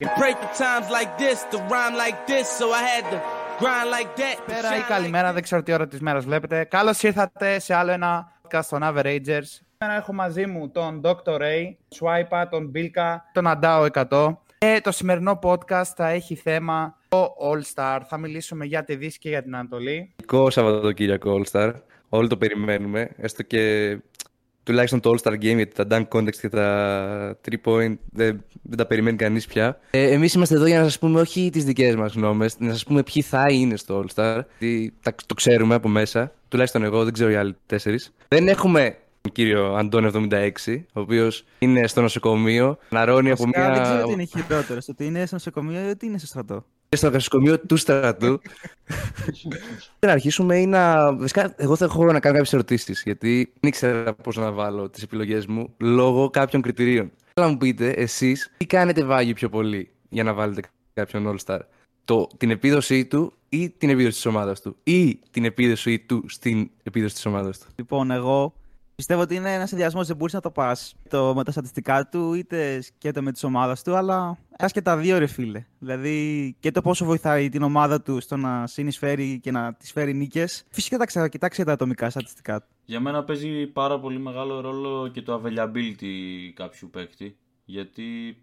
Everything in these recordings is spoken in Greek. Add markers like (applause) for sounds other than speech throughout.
Break the times like this, the rhyme like this, so I had to grind like that. Καλησπέρα ή καλημέρα, δεν ξέρω τι ώρα της μέρας βλέπετε. Καλώς ήρθατε σε άλλο ένα podcast των Averagers. Σήμερα έχω μαζί μου τον Dr. Ray, Swipa, τον Bilka, τον Αντάο 100. Και το σημερινό podcast θα έχει θέμα το All Star. Θα μιλήσουμε για τη Δύση και για την Ανατολή.Ικό Σαββατοκύριακο All Star. Όλοι το περιμένουμε. Έστω και τουλάχιστον το All Star Game, γιατί τα dunk context και τα 3 point δεν, δεν τα περιμένει κανείς πια. Ε, εμείς είμαστε εδώ για να σας πούμε όχι τις δικές μας γνώμες, να σας πούμε ποιοι θα είναι στο All Star. Τι, τα, το ξέρουμε από μέσα, τουλάχιστον εγώ, δεν ξέρω οι άλλοι τέσσερις. Δεν έχουμε τον κύριο Αντώνη 76, ο οποίος είναι στο νοσοκομείο, ναρώνει από Βασικά, μια. Δεν ξέρω τι είναι χειρότερο, στο ότι είναι στο νοσοκομείο ή ότι είναι στο στρατό. Στο νοσοκομείο του στρατού. (laughs) να αρχίσουμε ή να. Βασικά, εγώ θα έχω να κάνω κάποιες ερωτήσεις, γιατί δεν ήξερα πώς να βάλω τις επιλογές μου λόγω κάποιων κριτηρίων. Θέλω να μου πείτε, εσείς, τι κάνετε βάγει πιο πολύ για να βάλετε κάποιον All-Star; Το, την επίδοσή του ή την επίδοση της ομάδας του; Ή την επίδοση του στην επίδοση της ομάδας του; Λοιπόν, εγώ πιστεύω ότι είναι ένας συνδυασμό. Δεν μπορείς να το πας το, με τα στατιστικά του, είτε σκέτο με τη ομάδα του, αλλά ένα και τα δύο, ρε φίλε. Δηλαδή και το πόσο βοηθάει την ομάδα του στο να συνεισφέρει και να της φέρει νίκες. Φυσικά τα ξέρω, κοιτάξτε τα ατομικά στατιστικά του. Για μένα παίζει πάρα πολύ μεγάλο ρόλο και το availability κάποιου παίκτη. Γιατί,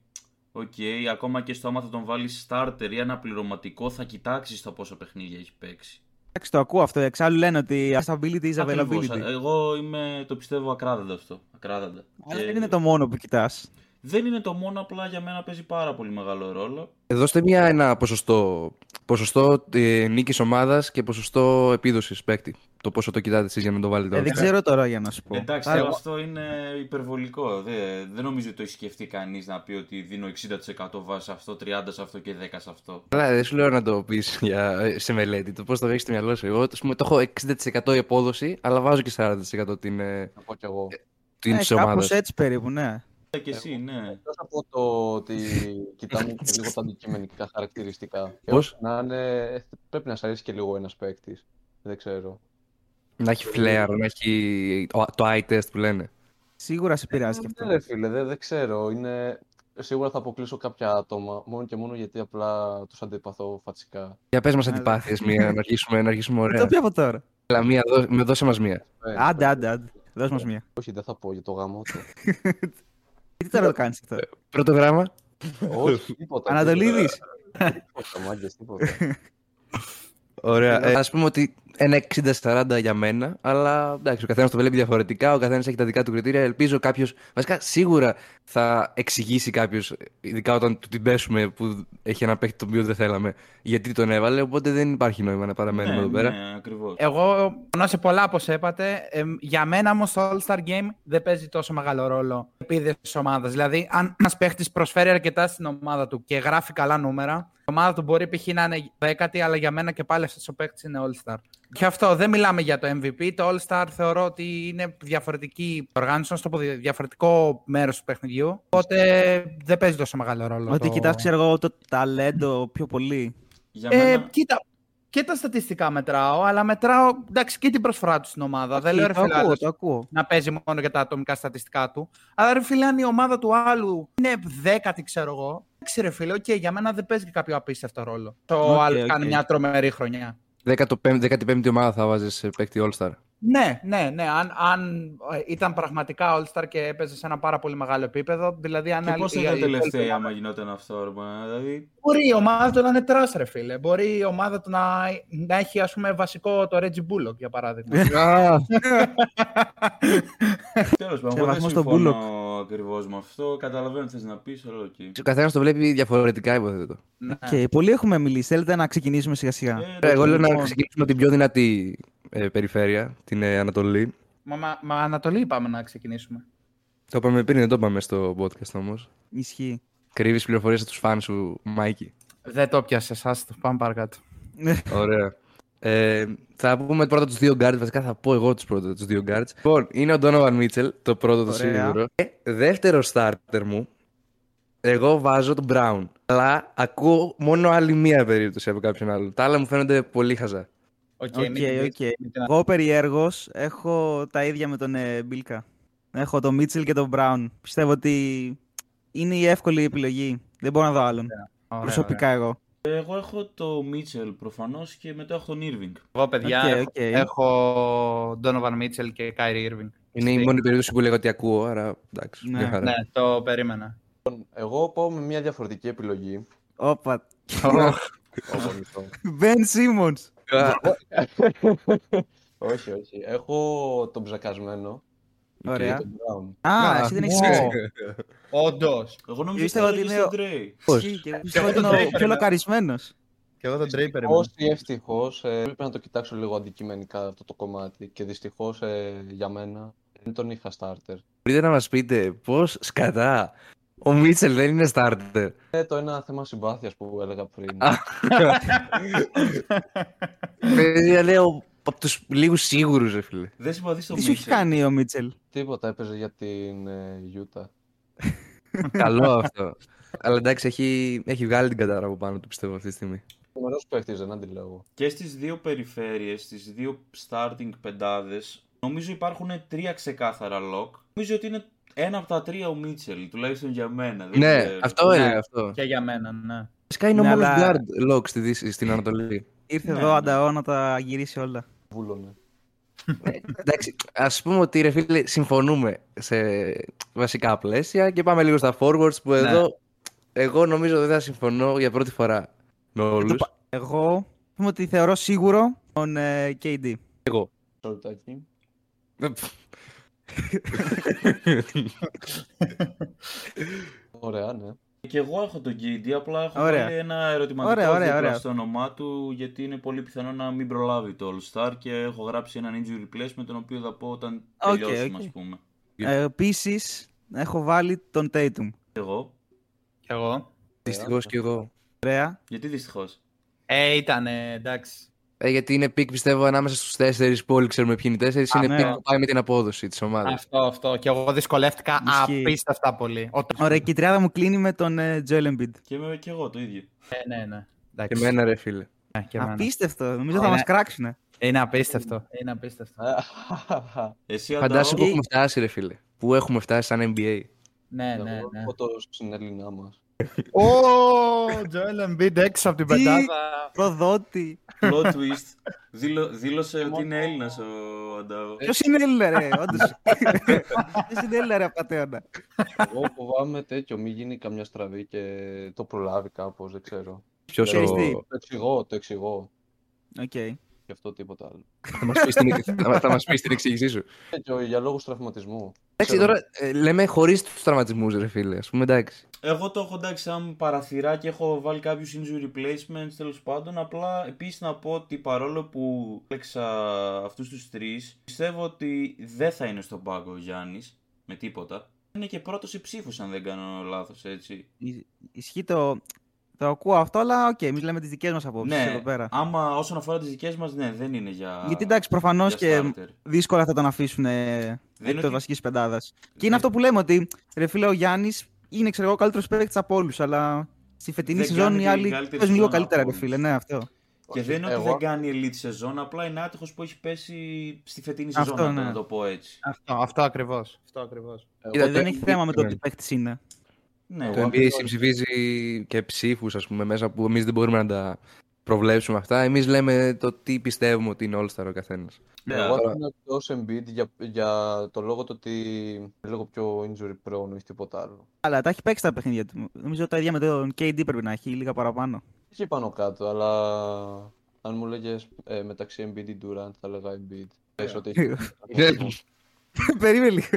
οκ, ακόμα και στο άμα θα τον βάλεις starter ή ένα πληρωματικό, θα κοιτάξεις το πόσο παιχνίδια έχει παίξει. Εντάξει, το ακούω αυτό. Εξάλλου λένε ότι stability is Ακριβώς. availability. Εγώ είμαι, το πιστεύω ακράδαντα αυτό. Ακράδαντα. Αλλά Και δεν είναι το μόνο που κοιτάς. Δεν είναι το μόνο, απλά για μένα παίζει πάρα πολύ μεγάλο ρόλο. Δώστε μια, ένα ποσοστό, ποσοστό ε, νίκης ομάδας και ποσοστό επίδοσης παίκτη. Το πόσο το κοιτάτε εσείς για να το βάλετε Ε, All-Star. δεν ξέρω τώρα για να σου πω. Εντάξει, Άρα, αλλά αυτό είναι υπερβολικό. Δεν, δεν νομίζω ότι το έχει σκεφτεί κανείς να πει ότι δίνω 60% βάση σε αυτό, 30% σε αυτό και 10% σε αυτό. Αλλά δεν σου λέω να το πεις σε μελέτη. Το πώς το έχεις στο μυαλό σου. Εγώ ας πούμε, το έχω 60% η απόδοση, αλλά βάζω και 40% την, ε, Να πω κι εγώ. την ε, της ομάδας. κάπως έτσι περίπου, ναι. Ε, Και εσύ, ναι. Εκτός από το ότι κοιτάμε και λίγο τα αντικειμενικά χαρακτηριστικά. Πώς; Να είναι... Πρέπει να σ' αρέσει και λίγο ένας παίκτης. Δεν ξέρω. Να έχει φλέαρ, να έχει το- το eye test που λένε. Σίγουρα σε πειράζει και αυτό. Ναι, ρε φίλε, δεν, δεν ξέρω. Είναι... Σίγουρα θα αποκλείσω κάποια άτομα, μόνο και μόνο γιατί απλά τους αντιπαθώ φατσικά. Για πες μας Ναι, αντιπάθειες μία, να αρχίσουμε, να αρχίσουμε Το ωραία. πει από τώρα. Έλα, μία, δώ, με δώσε μας μία. Ε, Άντε, άντε, άντε. Δώσ' μας μία. Όχι, δεν θα πω για το γαμό του. (laughs) Τι τώρα το κάνεις αυτό. Πρώτο γράμμα. Όχι, τίποτα. Ανατολίδης. Τίποτα, μάγκες, τίποτα. Ωραία. Ε, ας πούμε ότι ένα 60-40 για μένα, αλλά εντάξει, ο καθένας το βλέπει διαφορετικά, ο καθένας έχει τα δικά του κριτήρια. Ελπίζω κάποιος, βασικά σίγουρα θα εξηγήσει κάποιος, ειδικά όταν του την πέσουμε που έχει ένα παίχτη το οποίο δεν θέλαμε, γιατί τον έβαλε, οπότε δεν υπάρχει νόημα να παραμένουμε ναι, εδώ πέρα. ναι, ακριβώς. Εγώ, ενώ σε πολλά όπως είπατε, εμ, για μένα όμως το All-Star Game δεν παίζει τόσο μεγάλο ρόλο η επίδεσης της ομάδας. Δηλαδή, αν ένας παίχτης προσφέρει αρκετά στην ομάδα του και γράφει καλά νούμερα, η ομάδα του μπορεί π.χ. να είναι δέκατη, αλλά για μένα και πάλι αυτός ο παίχτη είναι All-Star. Και αυτό δεν μιλάμε για το MVP. Το All-Star θεωρώ ότι είναι διαφορετική οργάνωση, να σου το πω, διαφορετικό μέρος του παιχνιδιού. Οπότε δεν παίζει τόσο μεγάλο ρόλο. Ότι το... κοιτάς, ξέρω εγώ, το ταλέντο πιο πολύ. Για Ε, μένα, κοίτα, και τα στατιστικά μετράω, αλλά μετράω εντάξει, και την προσφορά τους στην ομάδα. δεν λέω ρε το φίλε, ακούω, άλλος το ακούω. να παίζει μόνο για τα ατομικά στατιστικά του. Αλλά ρε φίλε, αν η ομάδα του άλλου είναι δέκατη, ξέρω εγώ. Εντάξει, ρε φίλε, οκ, για μένα δεν παίζει και κάποιο απίστευτο ρόλο. Το Οκ, άλλο οκ. κάνει μια τρομερή χρονιά. 15η ομάδα θα βάζεις σε παίκτη All-Star. Ναι, ναι, ναι. Αν, αν ε, ήταν πραγματικά All-Star και έπαιζε σε ένα πάρα πολύ μεγάλο επίπεδο, δηλαδή αν. και άλλη- πώς θα η- ήταν η- τελευταία άμα γινόταν αυτό, ρε, μα, δηλαδή... Μπορεί η ομάδα του να είναι trash, ρε φίλε. Μπορεί η ομάδα του να, να έχει, ας πούμε, βασικό το Reggie Bullock, για παράδειγμα. (laughs) (laughs) Τέλος πάντων, Σε εγώ δεν βαθμό στον συμφωνώ ακριβώς με αυτό. Καταλαβαίνω τι θες να πεις, αλλά οκ. Ο καθένας το βλέπει διαφορετικά, υποθέτω. Ναι. Και πολλοί έχουμε μιλήσει. Θέλετε να ξεκινήσουμε σιγά σιγά. Ε, Εγώ λέω να λοιπόν. ξεκινήσουμε από την πιο δυνατή ε, περιφέρεια, την ε, Ανατολή. Μα, μα, μα Ανατολή πάμε να ξεκινήσουμε. Το είπαμε πριν, δεν το είπαμε στο podcast όμως. Ισχύει. Κρύβεις πληροφορίες από τους φαν σου, Μάικη. Δεν το πιάσε εσά, το πάμε παρακάτω. Ωραία. Ε, θα πούμε πρώτα τους δύο guards, βασικά θα πω εγώ τους πρώτα τους δύο guards. Λοιπόν, είναι ο Donovan Mitchell, το πρώτο το Ωραία. σίγουρο. Και δεύτερο starter μου, εγώ βάζω τον Brown. Αλλά ακούω μόνο άλλη μία περίπτωση από κάποιον άλλο. Τα άλλα μου φαίνονται πολύ χαζά. Οκ, Οκ, μην την πεις, οκ. μην την- Εγώ περιέργως έχω τα ίδια με τον ε, Μπίλκα. Έχω τον Μίτσελ και τον Μπράουν. Πιστεύω ότι είναι η εύκολη επιλογή. Δεν μπορώ να δω άλλον. Ωραία, Προσωπικά εγώ. Εγώ έχω το Μίτσελ προφανώς και μετά έχω τον Irving. Εγώ, παιδιά, Οκ, έχω- οκ. έχω Donovan Mitchell και Kyrie Irving. Είναι η μόνη περίπτωση που λέγω ότι ακούω, άρα εντάξει. Ναι. μια χαρά. Ναι, το περίμενα. Εγώ πάω με μια διαφορετική επιλογή. Όπα. Όπως (laughs) αυτό. Ben Simmons. Α, όχι, όχι. Έχω τον ψακασμένο. Ωραία. Και τον Brown. Α, εσύ δεν έχεις ναι. σημασία. Όντως. Εγώ νομίζω Πίστευα ότι ότι θα είναι έλεγες ο- τον Dre. Πώς; Ισχύει και πιστεύω ότι είναι ο πιο λοκαρισμένος. Και εγώ τον Dre περίμενα. Ευτυχώς ή ευτυχώς, ε, πρέπει να το κοιτάξω λίγο αντικειμενικά αυτό το κομμάτι. Και δυστυχώς ε, για μένα δεν τον είχα starter. Μπορείτε να μας πείτε πώς σκατά ο Μίτσελ δεν είναι starter. Είναι το ένα θέμα συμπάθειας που έλεγα πριν. Παιδιά λέω από τους λίγους σίγουρους, ρε φίλε. Δεν συμπαθείς τον Τι σου έχει Μίτσελ. κάνει ο Μίτσελ; Τίποτα έπαιζε για την ε, Utah. Καλό αυτό. Αλλά εντάξει, έχει, έχει βγάλει την κατάρα από πάνω του, πιστεύω, αυτή τη στιγμή. Τρομερός παίχτης, δεν αντιλέγω. Και στις δύο περιφέρειες, στις δύο starting πεντάδες, νομίζω υπάρχουν τρία ξεκάθαρα lock. Νομίζω ότι είναι ένα από τα τρία ο Μίτσελ, τουλάχιστον για μένα. Δεν Ναι, ξέρω. αυτό Ναι. έλεγα αυτό. Και για μένα, ναι. Φυσικά είναι ο Ναι, μόνος αλλά- guard lock στη Δύση, στην Ανατολή. Ήρθε Ναι, εδώ ναι. ανταό να τα γυρίσει όλα. Βούλωνε. Εντάξει, ας πούμε ότι ρε φίλε συμφωνούμε σε βασικά πλαίσια και πάμε λίγο στα forwards που εδώ εγώ νομίζω δεν θα συμφωνώ για πρώτη φορά με όλους. πα- Εγώ πούμε ότι θεωρώ σίγουρο τον ε, KD. Εγώ. Shortακι. Ωραία, ναι. Και εγώ έχω τον KD, απλά έχω Ωραία. βάλει ένα ερωτηματικό Ωραία, ωραία, δίπλα ωραία. στο όνομά του, γιατί είναι πολύ πιθανό να μην προλάβει το All-Star και έχω γράψει έναν injury replacement, τον οποίο θα πω όταν Οκ, τελειώσουμε, οκ. ας πούμε. Ε, Επίσης, έχω βάλει τον Tatum. Εγώ. Και εγώ. Δυστυχώς και εγώ. Ωραία. Γιατί δυστυχώς; Ε, ήταν εντάξει. Ε, γιατί είναι pick πιστεύω ανάμεσα στους τέσσερις που όλοι ξέρουμε ποιοι είναι οι τέσσερις. Α, Είναι ναι. pick που πάει με την απόδοση της ομάδας. Αυτό, αυτό. Και εγώ δυσκολεύτηκα Ισχύει. απίστευτα πολύ. Ο- Ωραία, και η τριάδα μου κλείνει με τον ε, Joel Embiid. Και, με, και εγώ το ίδιο. Ε, ναι, ναι. Και Εντάξει. εμένα ρε φίλε. Ναι, και εμένα. Απίστευτο. Νομίζω θα Είναι- μα κράξουνε. Είναι απίστευτο. Είναι απίστευτο. (laughs) Εσύ Φαντάσου που Αντάο, έχουμε φτάσει ρε φίλε. Που έχουμε φτάσει σαν NBA. Ναι, ναι, Εγώ ναι. έχω το στην Έλληνά μας. Ω, Joel Embiid έξω από την Τι; πεντάδα. Προδότη. plot twist. Δήλω, δήλωσε ότι είναι Έλληνας ο Αντάο. Ποιος είναι Έλληνα, ρε, όντως. Ποιος είναι Έλληνα, ρε, απατέωνα. Εγώ φοβάμαι τέτοιο, μην γίνει καμιά στραβή και το προλάβει κάπως, δεν ξέρω. Ποιος Ξέρεις ο... τι; Το εξηγώ, το εξηγώ. Οκ. Γι' αυτό τίποτα άλλο. θα, μας πεις την... θα- θα μας πεις την εξήγησή σου. Τέτοιο, για λόγους τραυματισμού. Εντάξει, Ξέρω. τώρα ε, λέμε χωρίς τους τραυματισμούς ρε φίλε. Ας πούμε εντάξει. Εγώ το έχω εντάξει σαν παραθυράκι, έχω βάλει κάποιους injury replacements τέλος πάντων. Απλά επίσης να πω ότι παρόλο που έλεγξα αυτούς τους τρεις, πιστεύω ότι δεν θα είναι στον πάγκο ο Γιάννης με τίποτα. Είναι και πρώτος σε ψήφους αν δεν κάνω λάθος έτσι. Ι- Ισχύει το. Το ακούω αυτό, αλλά οκ, εμείς λέμε τις δικές μας απόψεις ναι, εδώ πέρα. άμα όσον αφορά τις δικές μας, ναι, δεν είναι για Γιατί εντάξει, προφανώς για και starter. δύσκολα θα τον αφήσουν είναι εκτός ότι- βασικής πεντάδας. Και Δεν- είναι αυτό που λέμε ότι ρε φίλε, ο Γιάννης είναι ξέρω εγώ καλύτερος παίκτης από όλους, αλλά στη φετινή Δεν σεζόν κάνει οι την άλλοι καλύτερη παίζουν λίγο σεζόν καλύτερα, από ρε φίλε. όλους. Ναι, αυτό. Και Όχι, δεν είναι ότι εγώ- δεν κάνει elite σεζόν, απλά είναι άτυχος που έχει πέσει στη φετινή σεζόν, Αυτό, να το- ναι. να το πω έτσι. Αυτό, αυτό ακριβώς. Αυτό ακριβώς. Εγώ- Κοίτα, δεν το- έχει θέμα με το ναι. τι παίκτης είναι. Ναι, Εγώ- Το NBA συμψηφίζει και ψήφους, ας πούμε, μέσα που εμείς δεν μπορούμε να τα προβλέψουμε αυτά. Εμείς λέμε το τι πιστεύουμε ότι είναι All-Star ο καθένας. Ναι, Εγώ τώρα- θα είναι εκτός Embiid για, για το λόγο το ότι είναι λίγο πιο injury prone ή τίποτα άλλο. Αλλά τα έχει παίξει τα παιχνίδια του. Νομίζω τα ίδια με τον KD πρέπει να έχει, λίγα παραπάνω. Έχει πάνω κάτω, αλλά αν μου λέγες ε, μεταξύ Embiid ή Durant θα έλεγα Embiid. Πες ότι έχει τραυματισμό. (laughs) Περίμενε λίγο.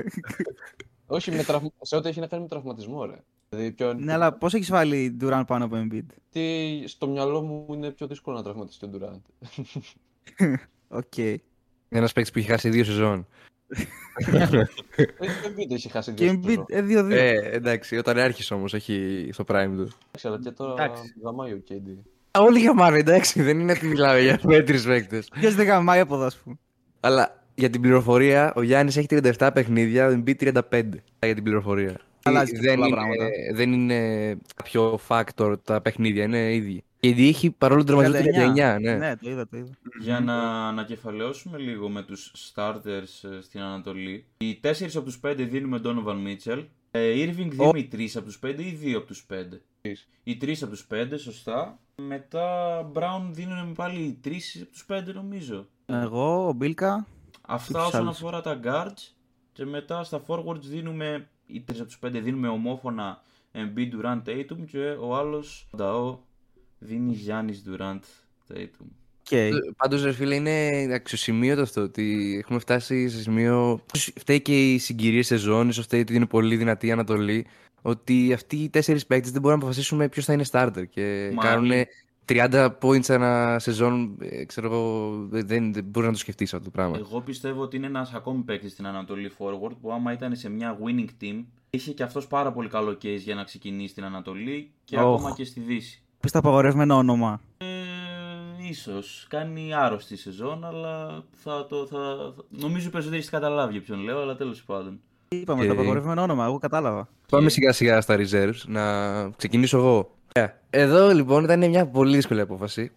Όχι, με τραυ... σε ό,τι έχει να κάνει με τραυματισμό, ρε. Δηλαδή, πιο... Ναι, αλλά πώς έχεις βάλει Durant πάνω από Embiid; Τι στο μυαλό μου είναι πιο δύσκολο να τραυματιστεί ο Durant. Οκ. Ένας παίκτης που έχει χάσει δύο σεζόν. Ε, Ο Embiid έχει χάσει δύο Και Embiid, σεζόν. ε, 2-2. Ε, εντάξει, όταν άρχισε όμως, όχι στο prime του. Εντάξει, αλλά και τώρα Εντάξει. γαμάει ο KD. Α, Όλοι γαμάνε, εντάξει, δεν είναι ότι μιλάμε για μέτριους παίκτες. Ποιος δεν γαμάει από εδώ, ας πούμε. Αλλά για την πληροφορία, ο Γιάννης έχει 37 παιχνίδια, ο Embiid 35. Για την πληροφορία. Αλλάζει και δεν, πολλά είναι, πράγματα. δεν είναι κάποιο factor τα παιχνίδια, είναι ίδιοι. Και η έχει παρόλο τον τραυματισμό 39, ναι. Ναι, το είδα, το είδα. Για να ανακεφαλαιώσουμε λίγο με τους starters ε, στην Ανατολή. Οι τέσσερις από τους πέντε δίνουμε Donovan Mitchell. Ε, Irving δίνει τρεις από τους πέντε ή δύο από τους πέντε; Οι τρεις από τους πέντε, σωστά. Μετά Brown δίνουν πάλι οι τρεις από τους πέντε, νομίζω. Εγώ, ο Μπίλκα. Αυτά τους όσον άλλους. αφορά τα guards. Και μετά στα forwards δίνουμε, οι τρεις από τους πέντε δίνουμε ομόφωνα Embiid Durant Tatum και ο άλλος Νταό δίνει Γιάννης Durant Tatum. Okay. Πάντως, ρε φίλε, είναι αξιοσημείωτο αυτό ότι έχουμε φτάσει σε σημείο. Φταίει και η συγκυρία σεζόν, ίσως φταίει ότι είναι πολύ δυνατή η Ανατολή. Ότι αυτοί οι τέσσερις παίκτες δεν μπορούν να αποφασίσουμε ποιος θα είναι starter. Και Μα, κάνουν είναι- 30 points ένα σεζόν. ε, Ξέρω εγώ, δεν, δεν μπορείς να το σκεφτείς αυτό το πράγμα. Εγώ πιστεύω ότι είναι ένας ακόμη παίκτης στην Ανατολή forward που άμα ήταν σε μια winning team είχε και αυτός πάρα πολύ καλό case για να ξεκινήσει στην Ανατολή και Οχ. ακόμα και στη Δύση. Πες το απαγορευμένο όνομα. Ε, ίσως. Κάνει άρρωστη σεζόν, αλλά θα το, θα, θα- νομίζω οι περισσότεροι έχεις καταλάβει για ποιον λέω, αλλά τέλος πάντων. Είπαμε Οκ. το απαγορευμένο όνομα, εγώ κατάλαβα. Πάμε σιγά σιγά στα reserves. Να ξεκινήσω εγώ. Ωραία. Εδώ λοιπόν ήταν μια πολύ δύσκολη απόφαση.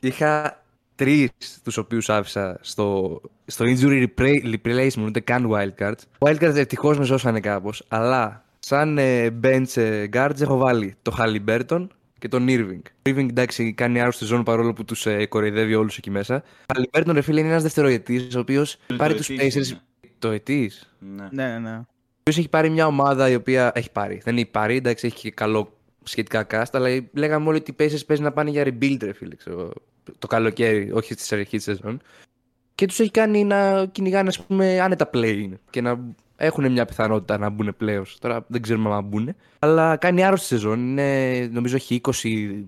Είχα τρεις τους οποίους άφησα στο, στο injury repra- replacement, ούτε καν wildcards. Wildcards ευτυχώς με ζώσανε κάπως. Αλλά σαν ε, bench ε, guards έχω βάλει το Halliburton και τον Irving. Ο Irving εντάξει κάνει άρρωστη ζώνη παρόλο που τους ε, κοροϊδεύει όλους εκεί μέσα. Ο Halliburton ρε φίλε είναι ένας δευτεροετής ο οποίος πάρει τους Τριτοετής Pacers. Είναι. Το ετής. Ναι. Ναι, ναι, ναι. Ο οποίο έχει πάρει μια ομάδα η οποία έχει πάρει. Δεν έχει πάρει, εντάξει, έχει και καλό σχετικά cast, αλλά λέγαμε όλοι ότι οι Pacers παίζει να πάνε για rebuild, ρε φίλε, ξέρω, το καλοκαίρι, όχι στη αρχή της σεζόν. Και τους έχει κάνει να κυνηγάνε, ας πούμε, άνετα play και να έχουν μια πιθανότητα να μπουν πλέον. Τώρα δεν ξέρουμε αν μπουν. Αλλά κάνει άρρωστη σεζόν. Είναι, νομίζω έχει 20,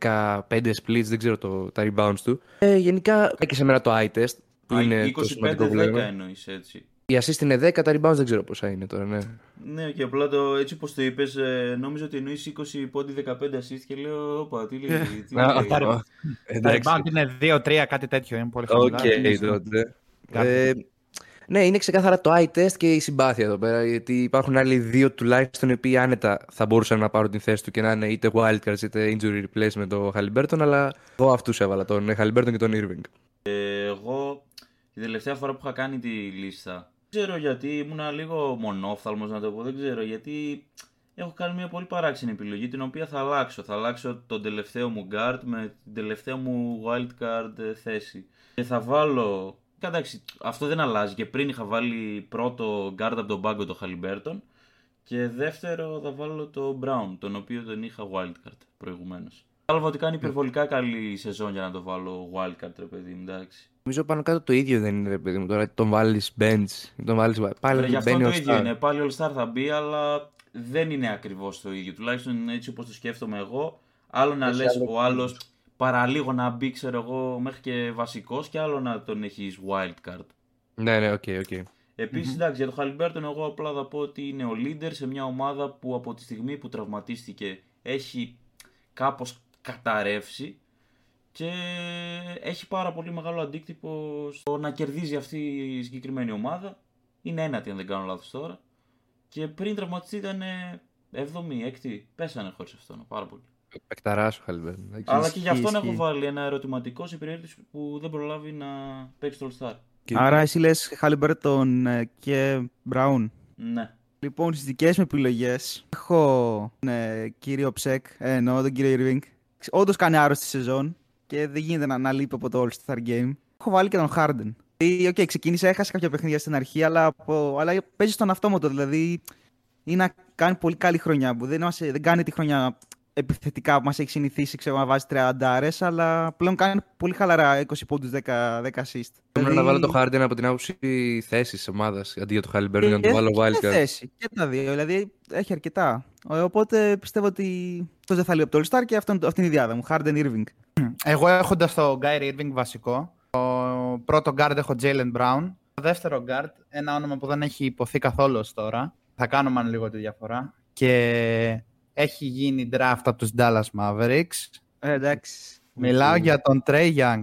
15 splits, δεν ξέρω το, τα rebounds του. Ε, γενικά, και σε μένα το eye test, που Α, είναι το σημαντικό που 25-10 λέμε. εννοείς έτσι. Η assist είναι 10, τα rebounds δεν ξέρω πόσα είναι τώρα, ναι. Ναι, και απλά το, έτσι όπως το είπες, ε, νόμιζα ότι εννοείς 20 πόντι 15 assist και λέω, όπα, τι λέει, (laughs) τι Α, λέει. α, Τα Εντάξει. rebound είναι 2-3, κάτι τέτοιο. Είναι πολύ Οκ, χαμηλά. τότε. Κάτι. Ε, ναι, είναι ξεκάθαρα το eye test και η συμπάθεια εδώ πέρα. Γιατί υπάρχουν άλλοι δύο τουλάχιστον οι οποίοι άνετα θα μπορούσαν να πάρουν την θέση του και να είναι είτε wildcards είτε injury replacement το Halliburton. Αλλά εγώ αυτούς έβαλα, τον Halliburton και τον Irving. Ε, εγώ την τελευταία φορά που είχα κάνει τη λίστα, δεν ξέρω γιατί ήμουνα λίγο μονόφθαλμος να το πω, δεν ξέρω γιατί έχω κάνει μια πολύ παράξενη επιλογή την οποία θα αλλάξω. Θα αλλάξω τον τελευταίο μου guard με την τελευταία μου wildcard ε, θέση. Και θα βάλω... Εντάξει, αυτό δεν αλλάζει και πριν είχα βάλει πρώτο guard από τον πάγκο το Halliburton και δεύτερο θα βάλω το Brown, τον οποίο τον είχα wildcard προηγουμένως. Κατάλαβα ότι κάνει υπερβολικά καλή σεζόν για να το βάλω wildcard, ρε παιδί μου, εντάξει. Νομίζω πάνω κάτω το ίδιο δεν είναι, ρε παιδί μου. Τώρα τον βάλεις bench, τον βάλεις. Πάλι Ρε, γι' αυτό μπαίνει το ο ίδιο star. είναι. Πάλι All Star θα μπει, αλλά δεν είναι ακριβώς το ίδιο. Τουλάχιστον έτσι όπως το σκέφτομαι εγώ. Άλλο να Έχει λες άλλο ο άλλος παραλίγο να μπει, ξέρω εγώ, μέχρι και βασικός και άλλο να τον έχει wild card. Ναι, ναι, οκ, οκ. Επίσης, εντάξει, για τον Χαλιμπέρτον, εγώ απλά θα πω ότι είναι ο leader σε μια ομάδα που από τη στιγμή που τραυματίστηκε έχει κάπως καταρρεύσει και έχει πάρα πολύ μεγάλο αντίκτυπο στο να κερδίζει αυτή η συγκεκριμένη ομάδα. Είναι ένατη, αν δεν κάνω λάθος τώρα. Και πριν τραυματιστεί ήταν 7η, 6η. Πέσανε χωρίς αυτόν πάρα πολύ. Πεκταράς ο Halliburton. Αλλά και γι' αυτόν ισχύει. έχω βάλει ένα ερωτηματικό σε περίπτωση που δεν προλάβει να παίξει το All Star. Άρα εσύ λες Χάλιμπερτον ε, και Μπράουν. Ναι. Λοιπόν, στις δικές μου επιλογές έχω ε, κύριο Ψεκ, ε, εννοώ τον κύριο Irving. Όντως κάνει άρρωστη σεζόν και δεν γίνεται να, να λείπει από το All-Star Game. Έχω βάλει και τον Harden. Οκ, okay, ξεκίνησε, έχασε κάποια παιχνίδια στην αρχή, αλλά, από, αλλά παίζει στον αυτόματο. Δηλαδή είναι να κάνει πολύ καλή χρονιά που δεν, μας, δεν κάνει τη χρονιά επιθετικά που μας έχει συνηθίσει ξέρω, να βάζει 30άρες, αλλά πλέον κάνει πολύ χαλαρά 20 πόντους 10, 10 assist. Θέλω να βάλω το Harden από την άποψη θέσης ομάδας αντί για το Halliburton για να το Ε, βάλω και wildcard. θέση. Και τα δύο. Δηλαδή έχει αρκετά. Ε, Οπότε πιστεύω ότι αυτό δεν θα λείπει από το All Star και αυτό, αυτή είναι η διάδα μου. Harden Irving. Εγώ έχοντας το Guy Irving βασικό, το πρώτο guard έχω Jalen Brown. Το δεύτερο guard, ένα όνομα που δεν έχει υποθεί καθόλου ως τώρα. Θα κάνουμε αν λίγο τη διαφορά. Και έχει γίνει draft από τους Dallas Mavericks. Ε, εντάξει. Μιλάω για τον Trey Young.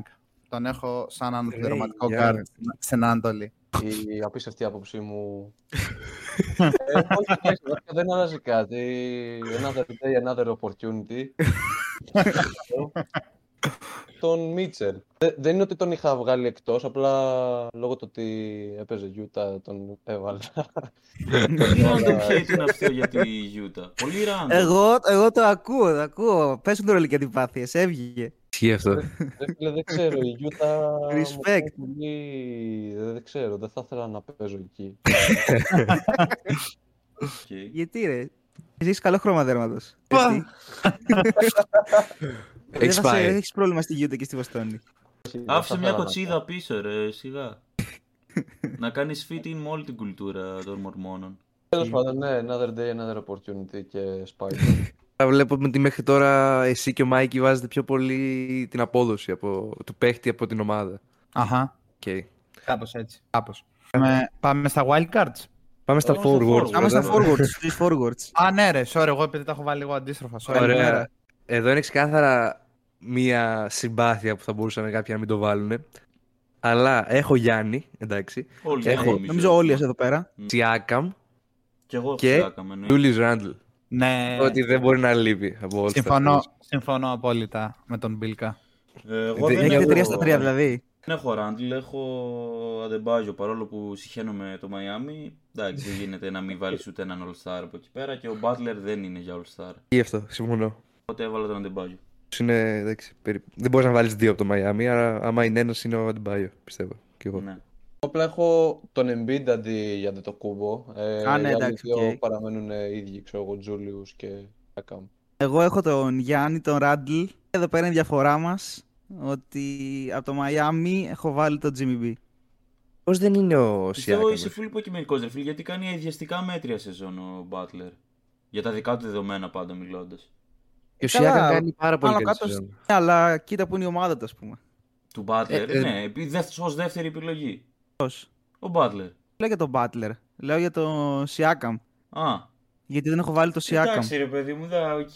Τον έχω σαν αναπληρωματικό Young. guard στην Ανατολή. Η απίστευτη άποψή μου. (laughs) ε, όχι, όχι, όχι, δεν αλλάζει κάτι. Another day, another opportunity. (laughs) τον Μίτσελ. Δε- δεν είναι ότι τον είχα βγάλει εκτός, απλά λόγω του ότι έπαιζε Γιούτα τον έβαλα. Πολύ (laughs) random hate είναι αυτό για τη Utah. Πολύ random. Εγώ, εγώ το ακούω, το ακούω. Πέσουν τώρα και αντιπάθειες, έβγηκε. Ισχύει αυτό. Ρε φίλε, δεν ξέρω, η Γιούτα... μου Respect. κάνει πολύ- Δεν ξέρω, δεν θα ήθελα να παίζω εκεί. Οκ. (laughs) Γιατί ρε, εσύ έχεις καλό χρώμα δέρματος. (laughs) Πα. Έτσι. Δεν Έχεις θα σε- πάει. έχεις πρόβλημα στη Γιούτα και στη Βοστόνη. Δεν Άφησε θα μια ήθελα να κοτσίδα πίσω, ρε, σιγά. (laughs) να κάνεις fit in με όλη την κουλτούρα των Μορμόνων. Τέλος πάντων, ναι, another day, another opportunity και Spider. (laughs) Τώρα Βλέπουμε ότι μέχρι τώρα εσύ και ο Μάικη βάζετε πιο πολύ την απόδοση από, του παίχτη από την ομάδα. Αχα. Okay. Κάπως έτσι. Κάπως. Πάμε, πάμε στα wildcards. Πάμε στα Πάμε στα forwards. forwards. Πάμε στα πρώτα. forwards, στις forwards. Α, ναι, ρε, sorry, εγώ επειδή τα έχω βάλει λίγο αντίστροφα. Sorry. Ωραία. Ναι, Εδώ είναι ξεκάθαρα μία συμπάθεια που θα μπορούσαν κάποιοι να μην το βάλουν. Αλλά έχω Γιάννη, εντάξει. Όλοι Έχω- νομίζω. Νομίζω όλοι εδώ πέρα. Σιάκαμ Κι εγώ και φυσικά ναι. Julius Randle. Ναι, Ότι δεν μπορεί να λείπει από All-Star συμφωνώ, Games. συμφωνώ απόλυτα με τον Μπίλκα. Ε, Εγώ Δεν- δεν Έχετε έχω... τρία στα τρία δηλαδή. Δεν έχω Ράντλ, έχω Αντεμπάζιο παρόλο που συχαίνω με το Miami. Εντάξει, δεν γίνεται να μην βάλεις ούτε έναν All-Star από εκεί πέρα και ο Butler δεν είναι για All-Star. Κι αυτό, συμφωνώ. Οπότε έβαλα τον Αντεμπάζιο. Είναι, εντάξει, περί- Δεν μπορείς να βάλεις δύο από το Miami, άρα άμα είναι ένας είναι ο Αντιμπάιο, πιστεύω. Κι εγώ. Ναι. Απλά έχω τον Embiid αντί για τον Κούμπο. Ε, Α, ναι, οι άλλοι εντάξει, δύο οκ. παραμένουν ε, ίδιοι, ξέρω εγώ, Julius και Ακάμ. Εγώ έχω τον Γιάννη, τον Ράντλ. Εδώ πέρα είναι η διαφορά μας. Ότι από το Μαϊάμι έχω βάλει τον Jimmy B. Πώς δεν είναι ο Πιστεύω Σιάκαμ; είσαι full υποκειμενικός ρε φίλε, γιατί κάνει αειδιαστικά μέτρια σεζόν ο Butler. Για τα δικά του δεδομένα πάντα μιλώντας. Και ο Καλά, Σιάκαμ κάνει πάρα πολύ πάνω καλή κάτω σεζόν. Ναι, αλλά κοίτα που είναι η ομάδα του, ας πούμε. Του Butler, Ε, ε, ναι, επί- δεύ- ως δεύτερη επιλογή. Πώς; Ο Butler. Λέω για τον Butler. Λέω για τον Siakam. Α, Γιατί δεν έχω βάλει το Siakam. εντάξει ρε παιδί μου, δα, οκ.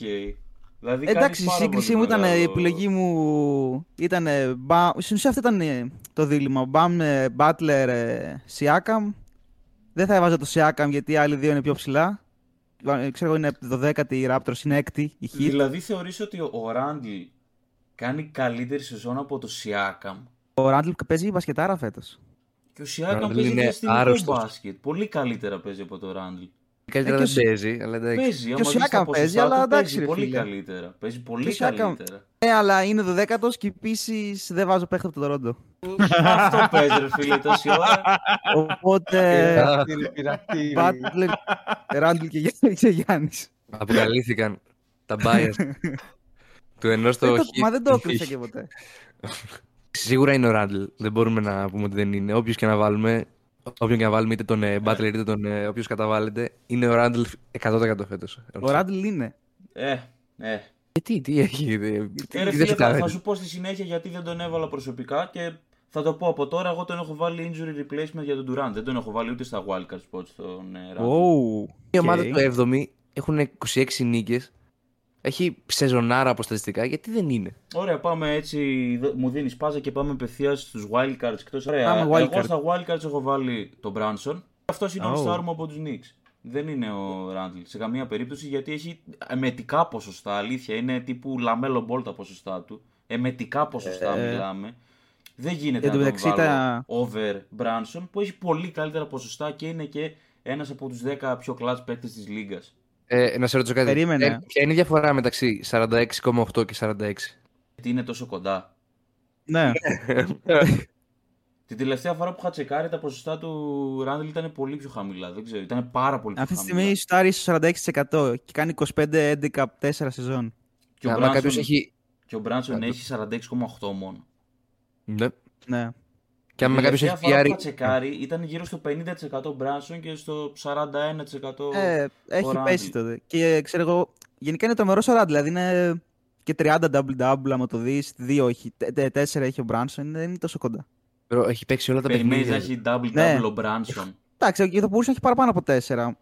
Δηλαδή Εντάξει, κάνεις η πάρα σύγκριση πολύ μου ήταν, η μεγάλο- επιλογή μου ήταν, ε, Μπα- στην ουσία αυτό ήταν ε, το δίλημα. Bam, ε, Butler, ε, Siakam. Δεν θα έβαζα το Siakam γιατί οι άλλοι δύο είναι πιο ψηλά. Ε, Ξέρω εγώ είναι 12η η Raptors, είναι 6η η Heat. Δηλαδή θεωρείς ότι ο Ράντλ κάνει καλύτερη σεζόν από το Siakam; Ο Randall παίζει μπασκετάρα φέτος. Και ο Siakam Randle παίζει είναι διαστημικό άρρωστος. μπάσκετ. Πολύ καλύτερα παίζει από το Ράντλ. Καλύτερα Ε, και δεν ο- παίζει, αλλά εντάξει. Παίζει, Και ο άμα δεις τα Siakam ποσοστά παίζει, του, αλλά εντάξει, παίζει ρε πολύ φίλε. καλύτερα. Παίζει πολύ Και ο Siakam- καλύτερα. Ναι, αλλά είναι 12ο και επίσης δεν βάζω παίχτη από το Toronto. Αυτό παίζει ρε φίλε τόση ώρα. Οπότε. Πειρατήρι, πειρατήρι. Butler, Randall και Γιάννη- και Γιάννης. Αποκαλύφθηκαν τα bias του ενός στο Δεν το- Heat. Μα δεν το έκρυψα και ποτέ. Σίγουρα είναι ο Ράντλ. Δεν μπορούμε να πούμε ότι δεν είναι. Όποιος και να βάλουμε, όποιον και να βάλουμε, είτε τον ε, Butler είτε τον ε, όποιον και να βάλετε, είναι ο Ράντλ 100% φέτος. Ο Randle είναι. Ε, ε. Ε, τι, τι έχει. ε, Ε, τι- ρε δεν φίλε, σου θα, κάνει. θα σου πω στη συνέχεια γιατί δεν τον έβαλα προσωπικά και θα το πω από τώρα. Εγώ τον έχω βάλει injury replacement για τον Durant. Δεν τον έχω βάλει ούτε στα wildcard spots στον ε, Randle. Oh, Η ομάδα οκ. του 7η έχουν 26 νίκες. Έχει σεζονάρα από στατιστικά. Γιατί δεν είναι; Ωραία, πάμε έτσι. δ- Μου δίνεις πάζα και πάμε απευθείας στους wildcards. Εκτός, ωραία, Πάμε wildcard. εγώ στα wildcards έχω βάλει τον Branson. Αυτός είναι ο Oh. star μου από τους Knicks. Δεν είναι ο Randall σε καμία περίπτωση γιατί έχει εμετικά ποσοστά. Αλήθεια είναι τύπου λαμέλο μπολ τα ποσοστά του. Εμετικά ποσοστά Ε. μιλάμε. Δεν γίνεται Εν τω να τον μεταξύ, βάλω τα- over Branson που έχει πολύ καλύτερα ποσοστά και είναι και ένας από τους 10 πιο clutch παίκτες της λίγας. Ε, να σε ρωτήσω κάτι. Περίμενε. Ε, ποια είναι η διαφορά μεταξύ 46,8 και 46. Γιατί είναι τόσο κοντά. Ναι. (laughs) Την τελευταία φορά που είχα τσεκάρει τα ποσοστά του Ράντλ ήταν πολύ πιο χαμηλά. Δεν ξέρω, ήταν πάρα πολύ πιο Αυτή τη χαμηλά. στιγμή σουτάρει στο 46% και κάνει 25-11-4 σεζόν. Και ο Άμα Μπράνσον κάποιος έχει. και ο Μπράνσον Κάτω. έχει 46,8 μόνο. Ναι. Ναι. Και άμα Την κάποιος τελευταία έχει φορά που PR. είχα τσεκάρει ήταν γύρω στο 50% Μπράνσον και στο 41% Ε, έχει Randle. πέσει τότε. Και ξέρω εγώ, γενικά είναι τρομερό ο Randall. Δηλαδή είναι και 30 double-double, άμα το δεις. 2 έχει, 4 έχει ο Branson. Είναι, είναι τόσο κοντά. Bro, έχει παίξει όλα τα Περιμένεις να παιχνίδια. έχει double-double Ναι. ο Μπράνσον. Εντάξει, και θα μπορούσε να έχει παραπάνω από 4.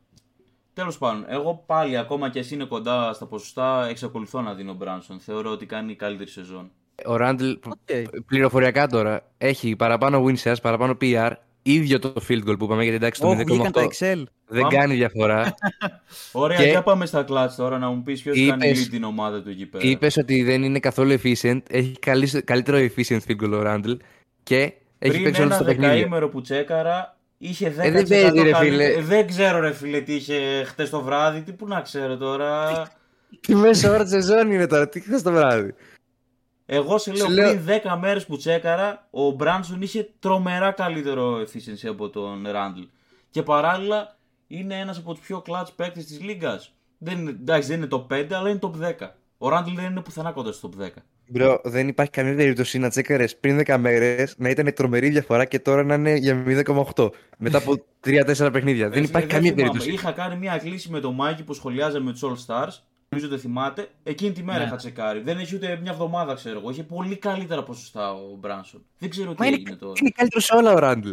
Τέλος πάντων, εγώ πάλι ακόμα και εσύ είναι κοντά στα ποσοστά, εξακολουθώ να δίνω Μπράνσον. Θεωρώ ότι κάνει καλύτερη σεζόν. Ο Ράντλ, Okay. πληροφοριακά τώρα, έχει παραπάνω win shares, παραπάνω PR, ίδιο το field goal που είπαμε, γιατί εντάξει το Όχι, βγήκαν τα 0,8. Excel. Δεν Πάμε. κάνει διαφορά. (laughs) Ωραία, Και- για πάμε στα κλατς τώρα να μου πεις ποιος κάνει Είπες- lead την ομάδα του εκεί πέρα. Είπες ότι δεν είναι καθόλου efficient. Έχει καλύς- καλύτερο efficient field goal ο Randall και έχει Πριν παίξει όλο ένα στο παιχνίδι. δεκαήμερο που τσέκαρα, είχε 10% Ε, δεν παίζει, ρε, καλύτε- φίλε. Δεν ξέρω ρε φίλε τι είχε χτες το βράδυ, τι που να ξέρω τώρα. Τι μέσα ώρα τη σεζόν είναι τώρα, τι χθες το βράδυ. Εγώ σε λέω Σου λέω- πριν 10 μέρες που τσέκαρα, ο Μπράνσον είχε τρομερά καλύτερο efficiency από τον Ράντλ. Και παράλληλα είναι ένας από τους πιο clutch παίκτες της λίγκας. Δεν είναι, εντάξει, δεν είναι top 5, αλλά είναι top 10. Ο Ράντλ δεν είναι πουθενά κοντά στο top 10. Μπρο, δεν υπάρχει καμία περίπτωση να τσέκαρες πριν 10 μέρες να ήταν τρομερή διαφορά και τώρα να είναι για 0,8 μετά από 3-4 παιχνίδια. δεν Ε, υπάρχει φίλε, καμία θυμάμαι. περίπτωση. Είχα κάνει μια κλίση με τον Μάικη που σχολιάζαμε με τους All Stars. Νομίζω δεν θυμάται. Εκείνη τη μέρα Ναι. είχα τσεκάρει. Δεν έχει ούτε μια εβδομάδα, ξέρω εγώ. Είχε πολύ καλύτερα ποσοστά ο Μπράνσον. Δεν ξέρω τι Μα είναι, έγινε τώρα. είναι καλύτερος σε όλα ο Ράντλ.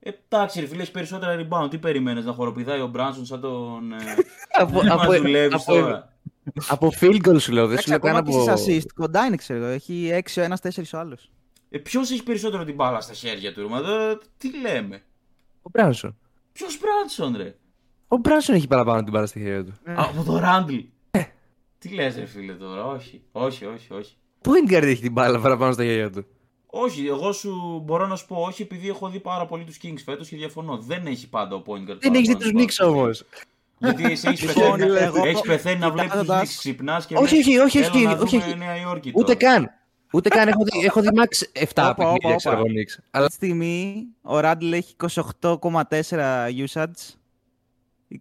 Ε, εντάξει, ρε φίλε, έχει περισσότερα rebound. Τι περιμένεις να χοροπηδάει ο Μπράνσον σαν τον. Ε, (laughs) από, να από, δουλεύεις από, τώρα. από field goal σου λέω, δεν σου Εντάξει, λέω καν ακόμα από... και στις assist, κοντά είναι ξέρω εγώ. Έχει 6 ο ένας, 4 ο άλλος. Ε, Ποιος έχει περισσότερο την μπάλα στα χέρια του, ρε, μα εδώ, τι λέμε. Ο Μπράνσον. Ποιος Μπράνσον, ρε; Ο Μπράνσον έχει παραπάνω την μπάλα στα χέρια του. Ε. Από το Ράντλ. Ε. Τι λες ρε φίλε τώρα, όχι, όχι, όχι, όχι. Point guard έχει την μπάλα παραπάνω στα χέρια του; Όχι, εγώ σου μπορώ να σου πω όχι επειδή έχω δει πάρα πολύ τους Kings φέτος και διαφωνώ. Δεν έχει πάντα ο point guard. Δεν έχεις δει παραπάνω τους Knicks μπάλα. όμως. Γιατί εσύ έχεις (laughs) Λοιπόν, πεθαίνει, εγώ- έχεις πεθαίνει να βλέπεις τους κοιτάζοντας- Knicks, ξυπνάς και Όχι, λες, όχι, όχι, «Έλα όχι, να όχι, δούμε όχι. Νέα Υόρκη Ούτε τώρα». καν. Ούτε καν. Έχω δει, έχω δει max 7 Όπα, παιχνίδια, όπα, ξέρω όπα. εγώ Knicks. Αλλά Αυτή τη στιγμή ο Ράντλ έχει 28,4 usage,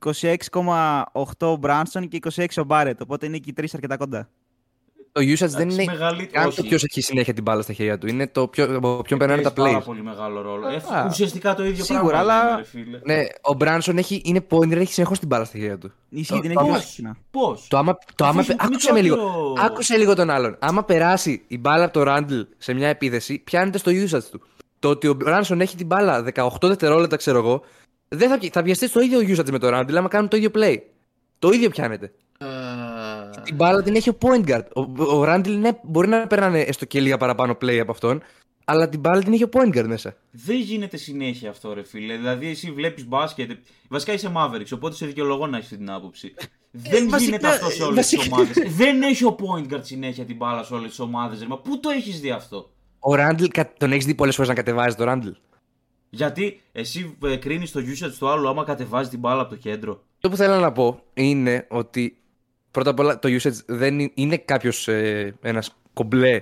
26,8 ο Μπράνσον και 26 ο Μπάρετ. Οπότε είναι και οι τρεις αρκετά κοντά. το usage δεν Εντάξει, είναι μεγαλύτερο- καν όχι. το ποιος έχει συνέχεια την μπάλα στα χέρια του. Είναι το ποιο, από ποιον περνάνε τα Παίζει πάρα plays. πολύ μεγάλο ρόλο. Ε, Α. ουσιαστικά το ίδιο Σίγουρα, πράγμα. αλλά- λέμε, ρε φίλε. Ναι, ο Μπράνσον έχει, είναι pointer, έχει συνεχώς την μπάλα στα χέρια του. Ισχύει, Το- την το έχει άμα- δώσει. Πώς; Το άμα, το άμα, Αφήσει άκουσε με λίγο. μικρότερο- Άκουσε λίγο τον άλλον. Άμα περάσει η μπάλα από το Ράντλ σε μια επίθεση, πιάνεται στο usage του. Το ότι ο Μπράνσον έχει την μπάλα 18 δευτερόλεπτα, ξέρω εγώ, δεν θα, πι- θα πιαστεί στο ίδιο usage με το Ράντλ άμα κάνουν το ίδιο play. Το ίδιο πιάνεται. Ε, Την μπάλα την έχει ο point guard. Ο, ο Ράντλ ναι, μπορεί να περνάνε έστω και λίγα παραπάνω play από αυτόν, αλλά την μπάλα την έχει ο point guard μέσα. Δεν γίνεται συνέχεια αυτό, ρε φίλε. Δηλαδή, εσύ βλέπεις μπάσκετ. Βασικά είσαι Mavericks, οπότε σε δικαιολογώ να έχεις αυτή την άποψη. Δεν Ε, βασικά- γίνεται αυτό σε όλες τις βασικά- ομάδες. Δεν έχει ο point guard συνέχεια την μπάλα σε όλες τις ομάδες. Μα πού το έχεις δει αυτό; Ο Ράντλ, κα- τον έχεις δει πολλές φορές να κατεβάζει το Ράντλ. Γιατί εσύ ε, κρίνεις το usage του άλλου άμα κατεβάζει την μπάλα από το κέντρο. Αυτό που θέλω να πω είναι ότι πρώτα απ' όλα το usage δεν είναι, είναι κάποιος ε, ένας κομπλέ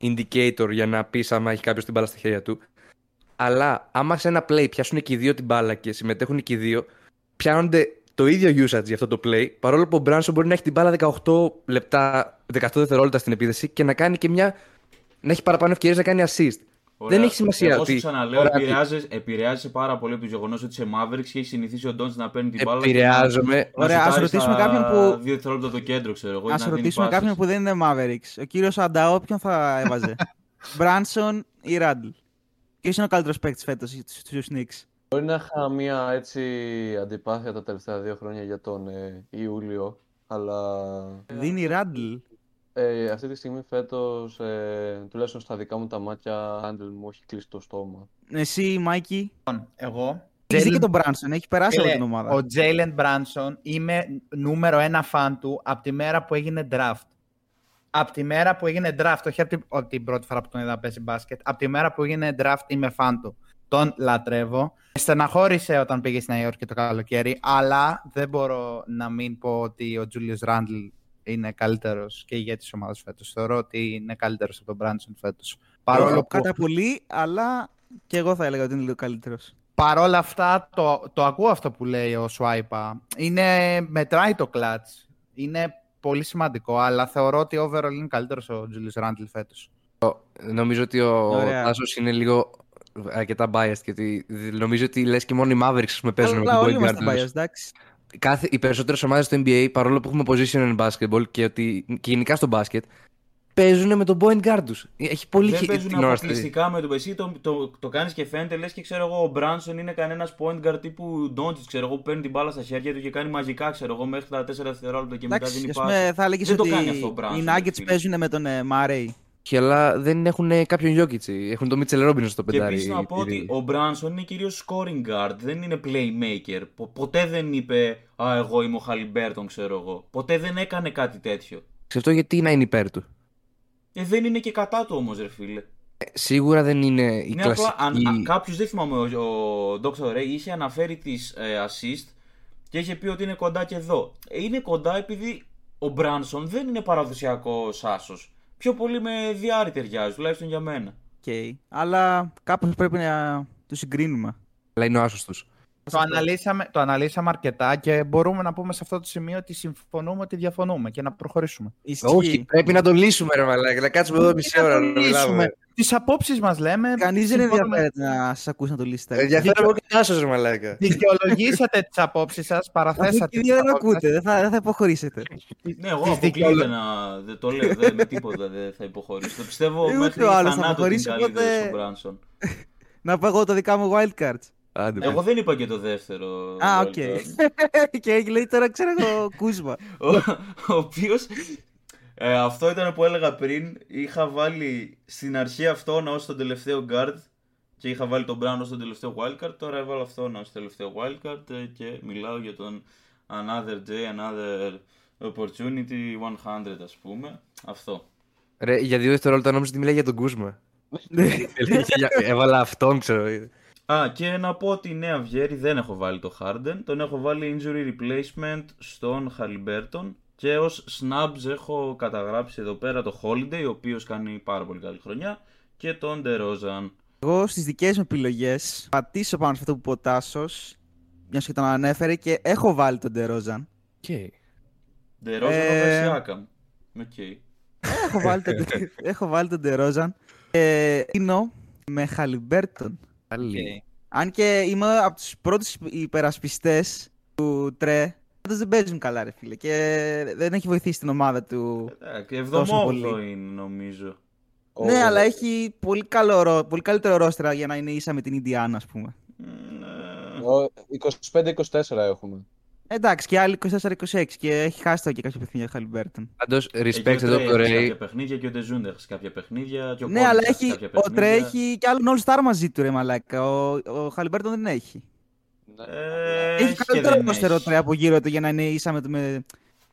indicator για να πεις άμα έχει κάποιος την μπάλα στα χέρια του. Αλλά άμα σε ένα play πιάσουν και οι δύο την μπάλα και συμμετέχουν και οι δύο, πιάνονται το ίδιο usage για αυτό το play, παρόλο που ο Μπράνσον μπορεί να έχει την μπάλα 18 λεπτά, 18 δευτερόλεπτα στην επίθεση και να κάνει και μια. να έχει παραπάνω ευκαιρίες να κάνει assist. Ωραία. Δεν έχει σημασία Εγώ σου ότι ξαναλέω, ο Ράντλ- επηρεάζεσαι, επηρεάζεσαι πάρα πολύ από το γεγονός ότι είσαι Mavericks και έχει συνηθίσει ο Ντόντ να παίρνει την μπάλα. και Επηρεάζομαι. να- να Ωραία, ας σουτάρει ρωτήσουμε στα κάποιον που- Δύο δευτερόλεπτα το κέντρο, ξέρω εγώ. ή Α να δίνει ρωτήσουμε πάσες. κάποιον που δεν είναι Mavericks. Ο κύριος Ανταό, ποιον θα έβαζε; (laughs) Μπράνσον ή Ράντλ; Ποιος είναι ο καλύτερος παίκτης φέτος στου Knicks; Μπορεί να είχα μία έτσι αντιπάθεια τα τελευταία δύο χρόνια για τον ε, Ιούλιο, αλλά Δίνει Ράντλ. Ε, αυτή τη στιγμή φέτος, ε, τουλάχιστον στα δικά μου τα μάτια, Άντλ μου έχει κλείσει το στόμα. Εσύ, Μάικη; Εγώ. Έχεις δει Jalen- και τον Μπράνσον, έχει περάσει από Φίλε, την ομάδα. Ο Jalen Μπράνσον είμαι νούμερο ένα φαν του από τη μέρα που έγινε draft. Από τη μέρα που έγινε draft, όχι από την, από την πρώτη φορά που τον είδα να παίζει μπάσκετ. Από τη μέρα που έγινε draft είμαι φαν του. Τον λατρεύω. Στεναχώρησε όταν πήγε στη Νέα Υόρκη το καλοκαίρι, αλλά δεν μπορώ να μην πω ότι ο Julius Randle είναι καλύτερος και ηγέτη τη ομάδα φέτος. Θεωρώ ότι είναι καλύτερος από τον Μπράνσον φέτος. Παρόλο που Κατά πολύ, αλλά και εγώ θα έλεγα ότι είναι λίγο καλύτερος. Παρ' όλα αυτά, το, το ακούω αυτό που λέει ο Σουάιπα. Είναι, μετράει το clutch. Είναι πολύ σημαντικό, αλλά θεωρώ ότι overall είναι καλύτερος ο Julius Randle φέτος. Νομίζω ότι ο Ωραία. Τάσος είναι λίγο αρκετά biased και ότι νομίζω ότι λες και μόνο οι Mavericks ας πούμε, παίζουν με Αλλά τον όλοι point είμαστε guard. biased, εντάξει. Κάθε, οι περισσότερες ομάδες στο NBA, παρόλο που έχουμε position in basketball και, ότι, και γενικά στο μπάσκετ, παίζουν με τον point guard τους. Έχει πολύ Δεν χι- παίζουν την ώρα στη- αποκλειστικά με τον Εσύ το, το, το κάνεις και φαίνεται λες και ξέρω εγώ ο Μπράνσον είναι κανένας point guard τύπου Ντόντζιτς, ξέρω εγώ που παίρνει την μπάλα στα χέρια του και κάνει μαγικά, ξέρω εγώ μέχρι τα 4 δευτερόλεπτα και μετά Εντάξει, δίνει ας πάση. πούμε, θα έλεγες Δεν το ότι κάνει αυτό ο Brunson, οι ρε Nuggets φίλε. παίζουν με τον ε, Murray. Όχι, αλλά δεν έχουν κάποιον Γιώκητσι. Έχουν τον Μίτσελ Ρόμπινσον στο Και πεντάρι. επίση να πω ότι ο Μπράνσον είναι κυρίως scoring guard, δεν είναι playmaker. Πο- ποτέ δεν είπε Α, εγώ είμαι ο Χαλιμπέρτον, ξέρω εγώ. Ποτέ δεν έκανε κάτι τέτοιο. Σε αυτό γιατί να είναι υπέρ του; Ε, δεν είναι και κατά του όμως, ρε φίλε. Ε, Σίγουρα δεν είναι η Ναι, κλασική... απλά αν, κάποιος δεν θυμάμαι, ο, ο Dr. Ray είχε αναφέρει τις ε, assist και είχε πει ότι είναι κοντά και εδώ. Ε, είναι κοντά επειδή ο Μπράνσον δεν είναι παραδοσιακός άσος. Πιο πολύ με δυάρι ταιριάζει, τουλάχιστον για μένα. Οκ. Αλλά κάπως πρέπει να του συγκρίνουμε. Αλλά είναι ο άσος τους. Το αναλύσαμε, το αναλύσαμε αρκετά και μπορούμε να πούμε σε αυτό το σημείο ότι συμφωνούμε ότι διαφωνούμε και να προχωρήσουμε. Ισχύει. Όχι, πρέπει να το λύσουμε ρε μαλάκα. Να κάτσουμε εδώ μισή ώρα να μιλάμε. Τις απόψεις μας λέμε. Κανείς δεν συμφωνούμε. ενδιαφέρεται να σας ακούσει να το λύσετε. Ενδιαφέρομαι εγώ και ο Τάσος ρε μαλάκα. Δικαιολογήσατε τις απόψεις σας, Αφού παραθέσατε. και οι τις δύο δεν απόψεις ακούτε, δεν θα, δεν θα υποχωρήσετε. Ναι, εγώ Τις αποκλείεται δικαιολο- να. Δεν το λέω, δεν, με τίποτα δεν θα υποχωρήσω. Το πιστεύω Ούτε μέχρι ο άλλος θα θανάτου ότι είναι αποχωρήσει, καλύτερο οπότε- ο Μπράνσον. (laughs) Να πω εγώ το δικά μου wildcards. Άντε, Εγώ δεν είπα και το δεύτερο. Α, wildcard. οκ. (laughs) Και λέει τώρα ξέρω εγώ Kuzma. ο, ο οποίος. Ε, αυτό ήταν που έλεγα πριν. Είχα βάλει στην αρχή αυτόν ως τον τελευταίο guard και είχα βάλει τον Brown ως τον τελευταίο wildcard. Τώρα έβαλα αυτόν ως τελευταίο wildcard ε, και μιλάω για τον Another Day, Another Opportunity 100, ας πούμε. Αυτό. Ρε, για δύο δευτερόλεπτα νόμιζα ότι μιλάει για τον Κούσμα. (laughs) Έβαλα αυτόν, ξέρω. Α, και να πω ότι ναι, Αυγέρη δεν έχω βάλει το Harden. Τον έχω βάλει injury replacement στον Halliburton. Και ως snubs έχω καταγράψει εδώ πέρα το Holiday, ο οποίος κάνει πάρα πολύ καλή χρονιά. Και τον DeRozan. Εγώ στις δικές μου επιλογές πατήσω πάνω σε αυτό που είπε ο Τάσος, μιας και τον ανέφερε και έχω βάλει τον DeRozan. DeRozan Ε, ο Siakam. Οκ. έχω, βάλει τον, (laughs) έχω βάλει τον Ντερόζαν. Ε, είναι με Χαλιμπέρτον. Πάλι. Αν και είμαι από τους πρώτους υπερασπιστές του Τρε. Πάντως δεν παίζουν καλά, ρε φίλε. Και δεν έχει βοηθήσει την ομάδα του. Εντάξει, Τόσο 7 πολύ. είναι νομίζω. Ο- Ναι, αλλά έχει πολύ, καλό, ρο- πολύ καλύτερο ρόστερ για να είναι ίσα με την Ινδιάνα, ας πούμε. Μ, ε, ο 25-24 έχουμε. Εντάξει, και άλλοι 24-26 και έχει χάσει το και κάποια παιχνίδια ο Χαλιμπέρτον. Πάντως, και respect ο εδώ Trae από το έχασε Trae. κάποια παιχνίδια και ο Dejounte έχασε κάποια παιχνίδια. Και ο Ναι, Collins αλλά έχασε έχει, κάποια ο Τρέ παιχνίδια. έχει και άλλον All Star μαζί του, ρε μαλάκα. Ο, ο Χαλιμπέρτον δεν έχει. Ναι. Ε, έχει και καλύτερο δεν ρόστερο έχει. Τρέ από γύρω του για να είναι ίσα με, το- με,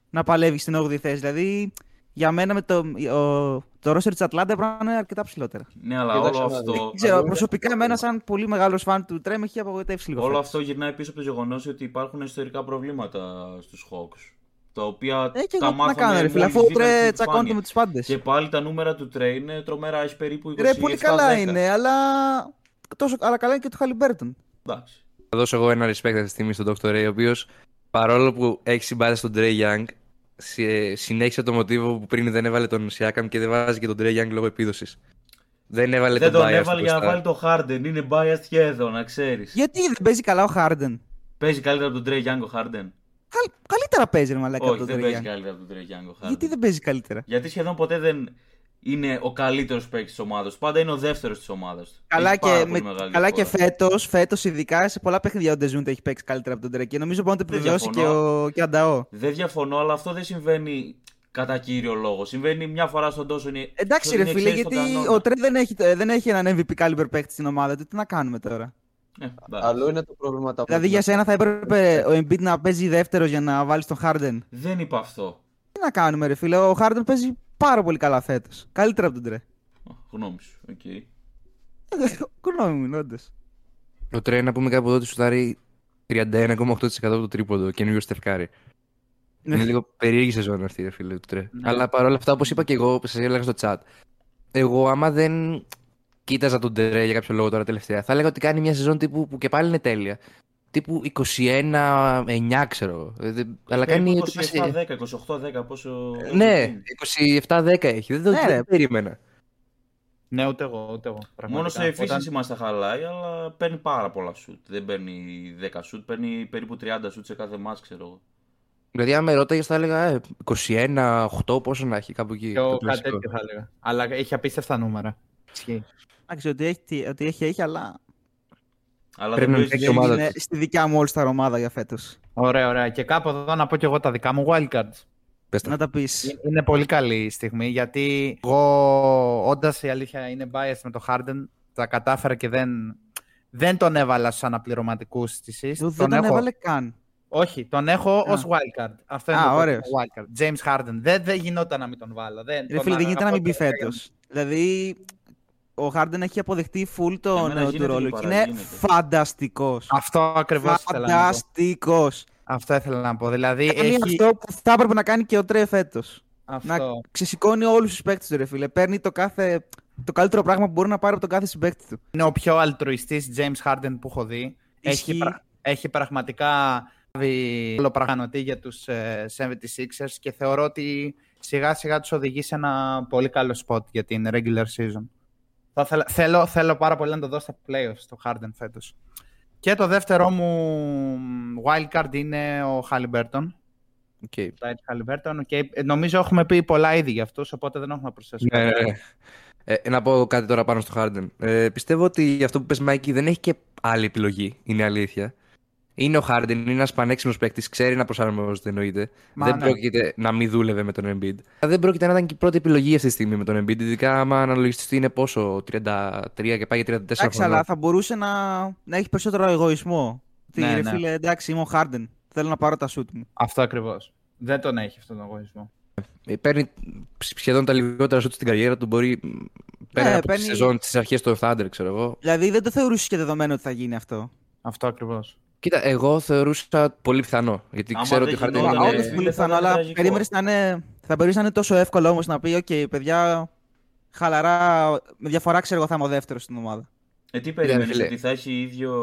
να παλεύει στην 8η θέση. Δηλαδή, για μένα με το, ο, το ρόστερ της Ατλάντα πρέπει να είναι αρκετά ψηλότερα. Ναι, αλλά Κοίταξε όλο να αυτό. δεις. Δεν ξέρω, δούμε. προσωπικά εμένα σαν πολύ μεγάλος φαν του Τρέ με έχει απογοητεύσει λίγο. Όλο φέτος. αυτό γυρνάει πίσω από το γεγονός ότι υπάρχουν ιστορικά προβλήματα στους Hawks. Τα οποία Ε, και τα εγώ τι να μάθαμε κάνω, ρε φίλε, μόλις αφού ο βγήκαν Τρέ στην τσακώνεται επιφάνεια. με τους πάντες. Και πάλι τα νούμερα του Τρέ είναι τρομερά, έχει περίπου 27 Ρε, πολύ καλά είναι, αλλά. Τόσο, αλλά καλά είναι και του Χαλιμπέρτον. Εντάξει. Θα δώσω εγώ ένα respect αυτή τη στιγμή στον Dr. Ray, ο οποίος παρόλο που έχει συμπάθεια στον Trey Young, συ- συνέχισε το μοτίβο που πριν δεν έβαλε τον Siakam και δεν βάζει και τον Trey Young λόγω επίδοσης. Δεν έβαλε Δεν τον τον bias έβαλε του για να μπροστά. βάλει το Harden. Είναι biased και εδώ, να ξέρεις. Γιατί δεν παίζει καλά ο Χάρντεν. Παίζει καλύτερα από τον Trey Young ο Harden. Καλ, καλύτερα παίζει, ρε Μαλάκα, Όχι, από τον δεν Τρέ παίζει Γιάνγκ. καλύτερα από τον Trey Young ο Harden. Γιατί δεν παίζει καλύτερα; Γιατί σχεδόν ποτέ δεν είναι ο καλύτερος παίκτης της ομάδας του. Πάντα είναι ο δεύτερος της ομάδας του. Καλά Έχει πάρα και, πολύ με, μεγάλη καλά και διαφορά. φέτος, φέτος ειδικά σε πολλά παιχνίδια ο Ντεζούντα έχει παίξει καλύτερα από τον Τρέ και νομίζω μπορεί να το Δεν επιβεβαιώσει και διαφωνώ. ο, και ο Ανταό. Δεν διαφωνώ, αλλά αυτό δεν συμβαίνει κατά κύριο λόγο. Συμβαίνει μια φορά στον τόσο. Είναι... Εντάξει είναι ρε φίλε, εξαίρεση στον γιατί κανόνα. ο Τρέ δεν έχει, δεν έχει έναν MVP caliber παίκτη στην ομάδα του. Τι να κάνουμε τώρα; Ε, εντάξει. Άλλο είναι το πρόβλημα τα Δηλαδή για σένα θα έπρεπε ο Embiid να παίζει δεύτερος για να βάλεις τον Harden. Δεν είπα αυτό. Τι να κάνουμε ρε φίλε, ο Harden παίζει πάρα πολύ καλά φέτος. Καλύτερα από τον Τρέ. Ω, Γνώμη σου. οκ. (laughs) Γνώμη μου είναι όντως. Ο Trae να πούμε κάπου εδώ ότι σουτάρει 31,8% από το τρίποντο καινούριο Steph Curry. Ναι. Είναι λίγο περίεργη σεζόν αυτή, ρε φίλε του Trae. Αλλά παρόλα αυτά, όπως είπα και εγώ, σας έλεγα στο chat, εγώ άμα δεν κοίταζα τον Trae για κάποιο λόγο τώρα τελευταία, θα έλεγα ότι κάνει μια σεζόν τύπου που και πάλι είναι τέλεια. Τύπου 21-9, ξέρω. εγώ. Ε, δεν- Αλλά κάνει. ότι πας σε- 27-10, 28-10, πόσο. Ναι, 27-10 έχει. Δεν το Ναι, δεν ρε. το περίμενα. Ναι, ούτε εγώ, ούτε εγώ. Μόνο στο πραγματικά. efficiency μας τα χαλάει, αλλά παίρνει πάρα πολλά shoot. Δεν παίρνει 10 shoot, παίρνει περίπου 30 shoot σε κάθε match, ξέρω εγώ. Δηλαδή, αν με ρώταγες, θα έλεγα ε, 21-8, πόσο να έχει κάπου εκεί. Και το εγώ κάτι κλασικό. τέτοιο θα έλεγα. Αλλά έχει απίστευτα νούμερα. Ισχύει. Εντάξει, ότι έχει, τι- ότι έχει, έχει, αλλά Αλλά Πρέπει δεν να παίζει παίξει ομάδας είναι στη δικιά μου All-Star ομάδα για φέτος. Ωραία, ωραία. Και κάπου εδώ να πω και εγώ τα δικά μου wildcards. Πες τα. Να τα πεις. Είναι πολύ καλή η στιγμή γιατί εγώ, όντας η αλήθεια είναι biased με το Harden, τα κατάφερα και δεν, δεν τον έβαλα στους αναπληρωματικούς της East. Δεν τον έχω- έβαλε καν. Όχι, τον έχω Α. ως wildcard. Αυτό Α, είναι το ωραίος. wildcard. James Harden. Δεν, δεν γινόταν να μην τον βάλω. Δεν, Ρε τον φίλε, δεν γίνεται να μην μπει αγαπώ φέτος. Δηλαδή, ο Harden έχει αποδεχτεί full τον μένα ε, του γίνεται ρόλο και και είναι παραγίνεται. φανταστικός. Αυτό ακριβώς ήθελα να πω. Φανταστικός. Αυτό ήθελα να πω. Δηλαδή, Κάνει έχει... αυτό που θα έπρεπε να κάνει και ο Τρέ φέτος. αυτό. Να ξεσηκώνει όλους τους παίκτες του, ρε φίλε. Παίρνει το, κάθε, το καλύτερο πράγμα που μπορεί να πάρει από τον κάθε συμπαίκτη του. Είναι ο πιο αλτρουιστής James Harden που έχω δει. Έχει, Ισχύει. πρα- έχει πραγματικά λάβει όλο πραγματι για τους ε, 76ers και θεωρώ ότι σιγά σιγά τους οδηγεί σε ένα πολύ καλό spot για την regular season. Θα ήθελα- θέλω, θέλω πάρα πολύ να το δω στα playoffs το Harden φέτος. Και το δεύτερό μου wildcard είναι ο Halliburton. Okay. Τάιτ Halliburton. Okay. Ε, Νομίζω έχουμε πει πολλά ήδη για αυτούς, οπότε δεν έχουμε να προσθέσουμε. Ναι, ναι, ναι. Ε, να πω κάτι τώρα πάνω στο Harden. Ε, πιστεύω ότι αυτό που πες Μάικη δεν έχει και άλλη επιλογή, είναι αλήθεια. Είναι ο Harden, είναι ένας πανέξυπνος παίκτης, ξέρει να προσαρμόζεται εννοείται. Μα, δεν ναι. πρόκειται να μην δούλευε με τον Embiid. Δεν πρόκειται να ήταν και η πρώτη επιλογή αυτή τη στιγμή με τον Embiid, ειδικά άμα αναλογιστεί είναι πόσο, 33 και πάει για 34 Εντάξει, χρόνια. αλλά θα μπορούσε να, να έχει περισσότερο εγωισμό. Τι, Ναι, ρε ναι. φίλε, εντάξει, είμαι ο Harden. Θέλω να πάρω τα σουτ μου. Αυτό ακριβώς. Δεν τον έχει αυτόν τον εγωισμό. Ε, Παίρνει σχεδόν τα λιγότερα σουτ στην καριέρα του. Μπορεί πέρα από παίρνει- τη σεζόν τη αρχές του Thunder, ξέρω εγώ. Δηλαδή δεν το θεωρούσες και δεδομένο ότι θα γίνει αυτό. Αυτό ακριβώς. Κοίτα, εγώ θεωρούσα πολύ πιθανό. Γιατί Άμα ξέρω δεν ότι ο Harden γινόταν, είναι. ε, Όντως φίλε, πολύ θα πιθανό, ήταν αλλά τραγικό. περίμενες να είναι, θα μπορούσε να είναι τόσο εύκολο όμως να πει: Οκ, παιδιά, χαλαρά, με διαφορά ξέρω εγώ θα είμαι ο δεύτερος στην ομάδα. Ε, τι περιμένεις, φίλε. ότι θα έχει ίδιο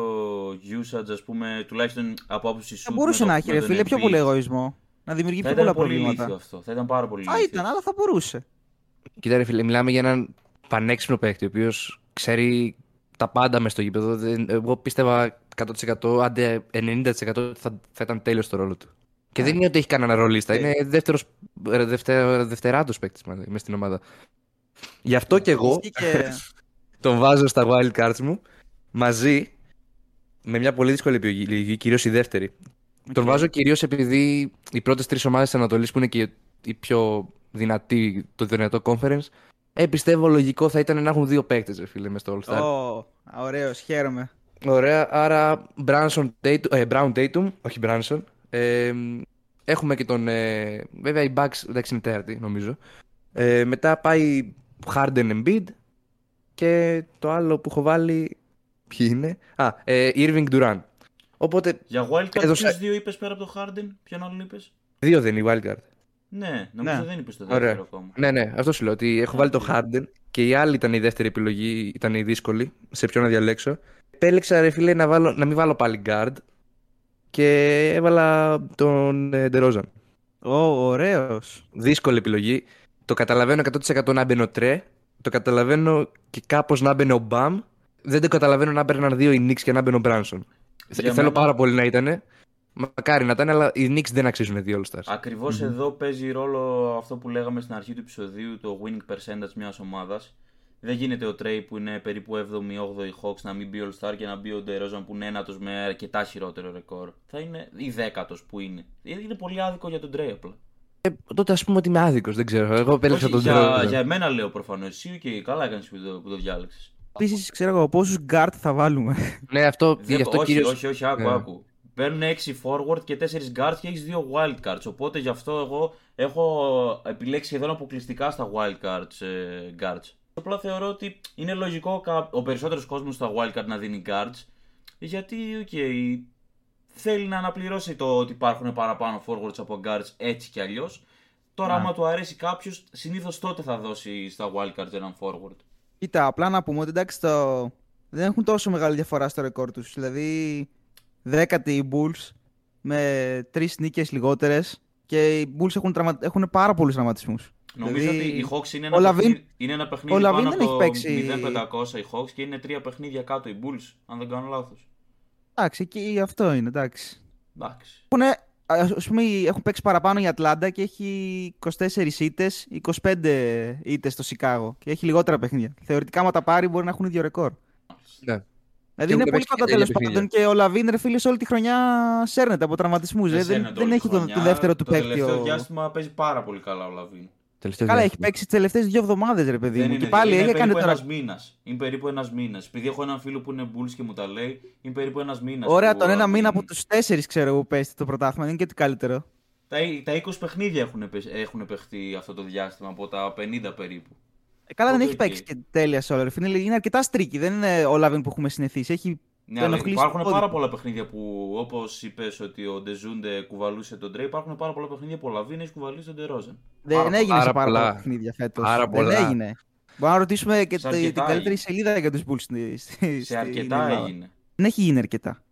usage, ας πούμε, τουλάχιστον από άποψη σου. Θα μπορούσε να έχει, ρε φίλε, πιο πολύ εγωισμό. Να δημιουργεί Θα πιο ήταν πολλά πολύ λύθιο προβλήματα. αυτό. Θα ήταν πάρα πολύ Α, λύθιο. ήταν, αλλά θα μπορούσε. Κοίτα, ρε φίλε, μιλάμε για έναν πανέξυπνο παίκτη, ο οποίος ξέρει τα πάντα μες στο γήπεδο. Δεν- Εγώ πίστευα 100% άντε 90% ότι θα, θα ήταν τέλειος στο ρόλο του. Και δεν είναι ότι έχει κανένα ρολίστα. Είναι δεύτερος δευτε, δευτεράτος παίκτης μες στην ομάδα. Γι' αυτό και εγώ Ισχύει και- (laughs) τον βάζω στα wild cards μου μαζί με μια πολύ δύσκολη επιλογή, κυρίως η δεύτερη. Τον Οκ. βάζω κυρίως επειδή οι πρώτες τρεις ομάδες της Ανατολής που είναι και η πιο δυνατή, το δυνατό conference, ε, πιστεύω λογικό θα ήταν να έχουν δύο παίκτες, ρε φίλε, μες στο All Star. Ω, ωραίος, χαίρομαι. Ωραία, άρα Brunson Tatum, ε, Brown Tatum, όχι Brunson. Ε, έχουμε και τον. Ε, βέβαια η Bucks εντάξει είναι τέταρτη, νομίζω. Ε, μετά πάει Harden Embiid και το άλλο που έχω βάλει. Ποιοι είναι; Α, ε, Irving Duran. Οπότε Για wildcard, Έδωσα- ποιους δύο είπες πέρα από το Harden, ποιον άλλον είπες; δύο δεν είναι η wildcard. Ναι, νομίζω Ναι. δεν είπες το Ωραία. δεύτερο ακόμα. Ναι, ναι, αυτό σου λέω. Ότι έχω βάλει το Harden και η άλλη ήταν η δεύτερη επιλογή, ήταν η δύσκολη. Σε ποιο να διαλέξω. Επέλεξα, ρε φίλε, να, βάλω, να μην βάλω πάλι guard και έβαλα τον ε, DeRozan. Ω, ωραίος. Δύσκολη επιλογή. Το καταλαβαίνω 100% να μπαίνει ο Τρέ. Το καταλαβαίνω και κάπως να μπαίνει ο Μπαμ. Δεν το καταλαβαίνω να μπαίναν δύο οι Knicks και να μπαίνει ο Μπράνσον. Για Θέλω μένα- πάρα πολύ να ήταν. Μακάρι να ήταν, αλλά οι Knicks δεν αξίζουν δύο All Stars. Ακριβώς εδώ παίζει ρόλο αυτό που λέγαμε στην αρχή του επεισοδίου, το winning percentage μιας ομάδας. Δεν γίνεται ο Trey που είναι περίπου 7η-8η Hawks να μην μπει All Star και να μπει ο DeRozan που είναι ένατος με αρκετά χειρότερο ρεκόρ. Θα είναι ή δέκατος που είναι. Είναι πολύ άδικο για τον Trey απλά. Τότε ας πούμε ότι είμαι άδικος, δεν ξέρω. Εγώ επέλεξα Όχι, τον για, DeRozan. για εμένα λέω προφανώς εσύ και καλά έκανες που το, που το διάλεξες. Επίσης, ξέρω εγώ πόσους guard θα βάλουμε. Ναι, αυτό, Δεν- γι' αυτό όχι, κυρίως... όχι, όχι, άκου, Ναι. άκου. Παίρνουν 6 forward και 4 guards και έχεις 2 wild cards. Οπότε γι' αυτό εγώ έχω επιλέξει σχεδόν αποκλειστικά στα wild cards ε, guards. Απλά θεωρώ ότι είναι λογικό κα- ο περισσότερος κόσμος στα wild card να δίνει guards. Γιατί, οκ, θέλει να αναπληρώσει το ότι υπάρχουν παραπάνω forwards από guards έτσι κι αλλιώς. Τώρα, Ναι. άμα του αρέσει κάποιος, συνήθως τότε θα δώσει στα wild cards έναν forward. Κοίτα, απλά να πούμε ότι εντάξει, το... δεν έχουν τόσο μεγάλη διαφορά στο ρεκόρ τους. Δηλαδή, δέκατη οι Bulls με τρεις νίκες λιγότερες και οι Bulls έχουν, τραυμα... έχουν πάρα πολλούς τραυματισμούς. Νομίζω Δηλαδή, ότι οι Hawks είναι ο ένα, Λαβίν- παιχνίδι, είναι ένα παιχνίδι ο Λαβίν πάνω δεν από έχει παίξει- 0-500 οι Hawks και είναι τρία παιχνίδια κάτω οι Bulls, αν δεν κάνω λάθος. Εντάξει, εκεί αυτό είναι, εντάξει. Εντάξει. Έχουν, ας πούμε, έχουν παίξει παραπάνω η Ατλάντα και έχει 24 ήττες, 25 ήττες στο Σικάγο και έχει λιγότερα παιχνίδια. Θεωρητικά, άμα τα πάρει, μπορεί να έχουν ίδιο ρεκόρ. Ναι. Δηλαδή Και είναι μου πολύ έπαιξε κακό και τέλος τέλεια πάντων και ο Λαβίν, ρε φίλε, σε όλη τη χρονιά σέρνεται από τραυματισμούς. Δεν Δεν, σέρνεται δεν όλη έχει τη το, χρονιά. το δεύτερο του Το παίκτη. τελευταίο ο- διάστημα παίζει πάρα πολύ καλά ο Λαβίν. Τελευταίο Καλά, έχει διάστημα. παίξει τις τελευταίες δύο εβδομάδες, ρε παιδί Δεν μου. είναι, Και πάλι είναι έχει κάνει περίπου τώρα. ένας μήνας. Είναι περίπου ένας μήνας. Επειδή έχω έναν φίλο που είναι Bulls και μου τα λέει, είναι περίπου ένας μήνας. Ωραία, τον ένα μήνα από τους τέσσερις ξέρω εγώ που παίζει το πρωτάθλημα. Δεν είναι και τι καλύτερο. Τα, τα 20 παιχνίδια έχουν, παι- έχουν παιχτεί αυτό το διάστημα από τα 50 περίπου. Ε, καλά, δεν Οπότε, έχει παίξει και τέλεια σε όλα. ρε φίλε. Είναι αρκετά streaky. Δεν είναι ο Λαβίν που έχουμε συνηθίσει. Έχει Ναι, τον αλλά ενοχλήσει υπάρχουν το πόδι πάρα του. πολλά παιχνίδια που, όπως είπες ότι ο Ντεζόντε κουβαλούσε τον Τρέι, υπάρχουν πάρα πολλά παιχνίδια που ο Λαβίν έχει κουβαλήσει τον Ντερόζαν. Δεν Πάρα- έγινε σε πάρα πάρα πολλά πολλά. παιχνίδια φέτος. Πάρα Δεν πολλά. έγινε. Μπορούμε να ρωτήσουμε και Σε τη- την αρκετά καλύτερη έγινε. σελίδα για τους Bulls. στη- στη- Σε στην αρκετά Ελλάδα. έγινε. Δεν έχει γίνει αρκετά.